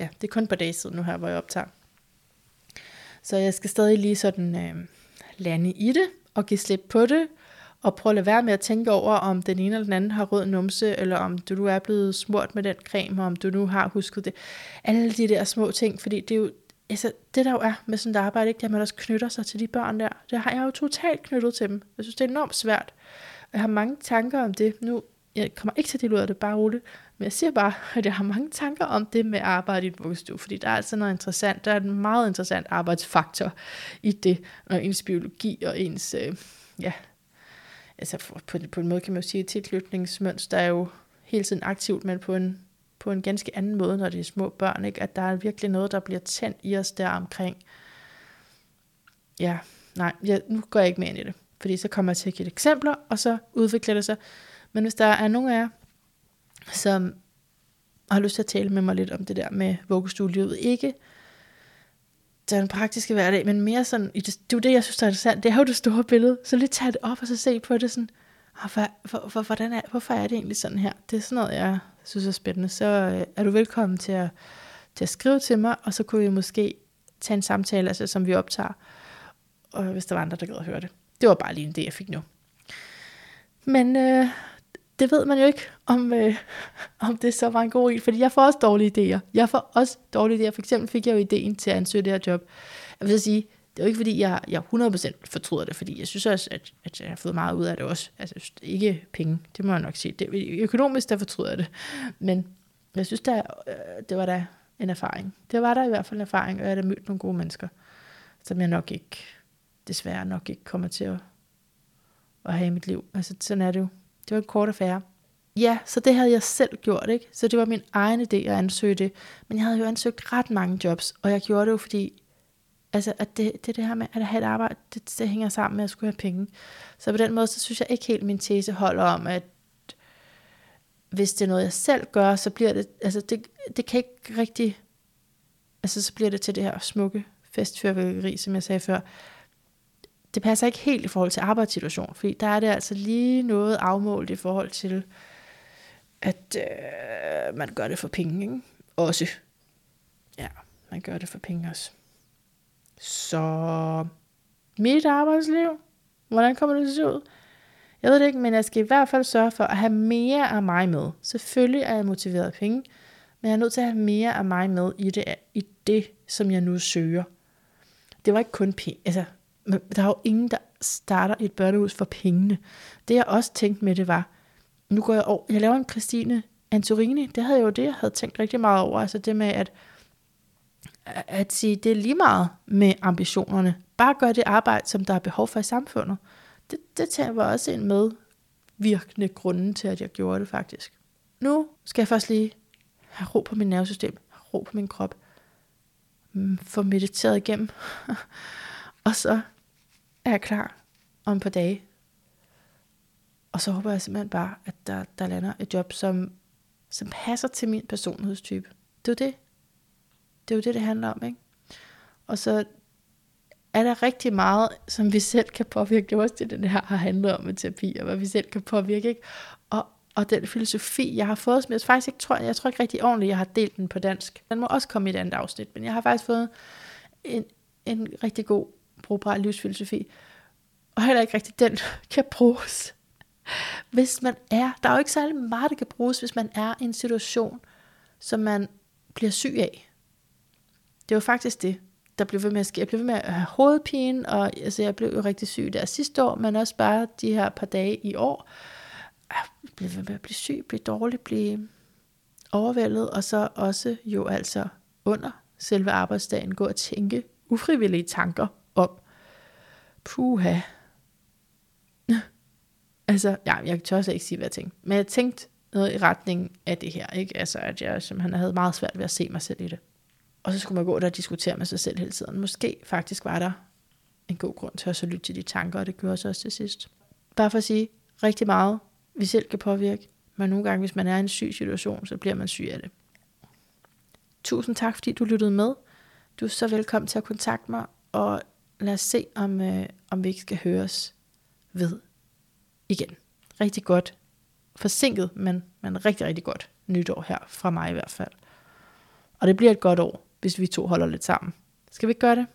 ja, det er kun på dage siden nu her, hvor jeg optager. Så jeg skal stadig lige sådan øh, lande i det, og give slip på det, og prøve at lade være med at tænke over, om den ene eller den anden har rød numse, eller om du nu er blevet smurt med den creme, og om du nu har husket det. Alle de der små ting, fordi det er jo, altså, det der jo er med sådan et arbejde, ikke, det er, at man også knytter sig til de børn der. Det har jeg jo totalt knyttet til dem. Jeg synes, det er enormt svært. Jeg har mange tanker om det. Nu, jeg kommer ikke til at dele ud af det, bare roligt. Men jeg siger bare, at jeg har mange tanker om det med arbejde i et vuggestue, fordi der er altså noget interessant, der er en meget interessant arbejdsfaktor i det, og ens biologi og ens, øh, ja, altså på, på en måde kan man jo sige, at tilknytningsmønster er jo hele tiden aktivt, men på en, på en ganske anden måde, når det er små børn, ikke? at der er virkelig noget, der bliver tændt i os der omkring. Ja, nej, jeg, nu går jeg ikke mere ind i det, fordi så kommer jeg til at give eksempler, og så udvikler det sig. Men hvis der er nogen af jer, som har lyst til at tale med mig lidt om det der med vuggestudiet. ikke den praktiske hverdag, men mere sådan, det, det er jo det, jeg synes er interessant, det er jo det store billede, så lige tage det op og så se på det sådan, for, for, for, hvordan er, hvorfor er det egentlig sådan her? Det er sådan noget, jeg synes er spændende. Så øh, er du velkommen til at, til at skrive til mig, og så kunne vi måske tage en samtale, altså, som vi optager, og hvis der var andre, der gad at høre det. Det var bare lige en idé, jeg fik nu. Men øh, det ved man jo ikke, om, øh, om det så var en god idé, fordi jeg får også dårlige idéer. Jeg får også dårlige idéer. For eksempel fik jeg jo ideen til at ansøge det her job. Jeg vil sige, det er jo ikke fordi, jeg, jeg 100% fortryder det, fordi jeg synes også, at, at jeg har fået meget ud af det også. Altså ikke penge, det må jeg nok sige. Det, økonomisk, der fortryder jeg det. Men jeg synes, der, øh, det var da en erfaring. Det var der i hvert fald en erfaring, og jeg har da mødt nogle gode mennesker, som jeg nok ikke, desværre nok ikke kommer til at, at have i mit liv. Altså sådan er det jo. Det var en kort affære. Ja, så det havde jeg selv gjort, ikke? Så det var min egen idé at ansøge det. Men jeg havde jo ansøgt ret mange jobs, og jeg gjorde det jo, fordi altså, at det, det, det her med at have et arbejde, det, det hænger sammen med at skulle have penge. Så på den måde, så synes jeg ikke helt, min tese holder om, at hvis det er noget, jeg selv gør, så bliver det, altså det, det kan ikke rigtig, altså så bliver det til det her smukke festfyrværkeri, som jeg sagde før det passer ikke helt i forhold til arbejdssituationen, fordi der er det altså lige noget afmålt i forhold til, at øh, man gør det for penge, ikke? Også. Ja, man gør det for penge også. Så mit arbejdsliv, hvordan kommer det til at se ud? Jeg ved det ikke, men jeg skal i hvert fald sørge for at have mere af mig med. Selvfølgelig er jeg motiveret af penge, men jeg er nødt til at have mere af mig med i det, i det som jeg nu søger. Det var ikke kun penge. Altså, der er jo ingen, der starter et børnehus for pengene. Det jeg også tænkte med det var, nu går jeg over, jeg laver en Christine Antorini, det havde jeg jo det, jeg havde tænkt rigtig meget over, altså det med at, at sige, det er lige meget med ambitionerne. Bare gør det arbejde, som der er behov for i samfundet. Det, det var også en med virkende grunden til, at jeg gjorde det faktisk. Nu skal jeg først lige have ro på mit nervesystem, have ro på min krop, mm, få mediteret igennem, og så er jeg klar om på dage. Og så håber jeg simpelthen bare, at der, der lander et job, som som passer til min personlighedstype. Det er jo det. Det er jo det, det handler om, ikke? Og så er der rigtig meget, som vi selv kan påvirke. Det er også det, det her har handlet om med terapi, og hvad vi selv kan påvirke. Ikke? Og, og den filosofi, jeg har fået, som jeg faktisk ikke tror, jeg tror ikke rigtig ordentligt, jeg har delt den på dansk. Den må også komme i et andet afsnit, men jeg har faktisk fået en, en rigtig god, brugbar livsfilosofi. Og heller ikke rigtig den kan bruges. Hvis man er, der er jo ikke særlig meget, der kan bruges, hvis man er i en situation, som man bliver syg af. Det var faktisk det der blev ved med at ske. Jeg blev ved med at have hovedpine, og altså, jeg blev jo rigtig syg der sidste år, men også bare de her par dage i år. Ah, jeg blev ved med at blive syg, blive dårlig, blive overvældet, og så også jo altså under selve arbejdsdagen gå og tænke ufrivillige tanker om, puha, altså, ja, jeg tør også ikke sige, hvad jeg tænkte, men jeg tænkte noget i retning af det her, ikke? Altså, at jeg simpelthen havde meget svært ved at se mig selv i det. Og så skulle man gå der og diskutere med sig selv hele tiden. Måske faktisk var der en god grund til at så lytte til de tanker, og det gjorde så også til sidst. Bare for at sige, rigtig meget vi selv kan påvirke, men nogle gange, hvis man er i en syg situation, så bliver man syg af det. Tusind tak, fordi du lyttede med. Du er så velkommen til at kontakte mig, og lad os se, om, øh, om vi ikke skal høres ved igen. Rigtig godt. Forsinket, men, men rigtig, rigtig godt nytår her, fra mig i hvert fald. Og det bliver et godt år hvis vi to holder lidt sammen. Skal vi ikke gøre det?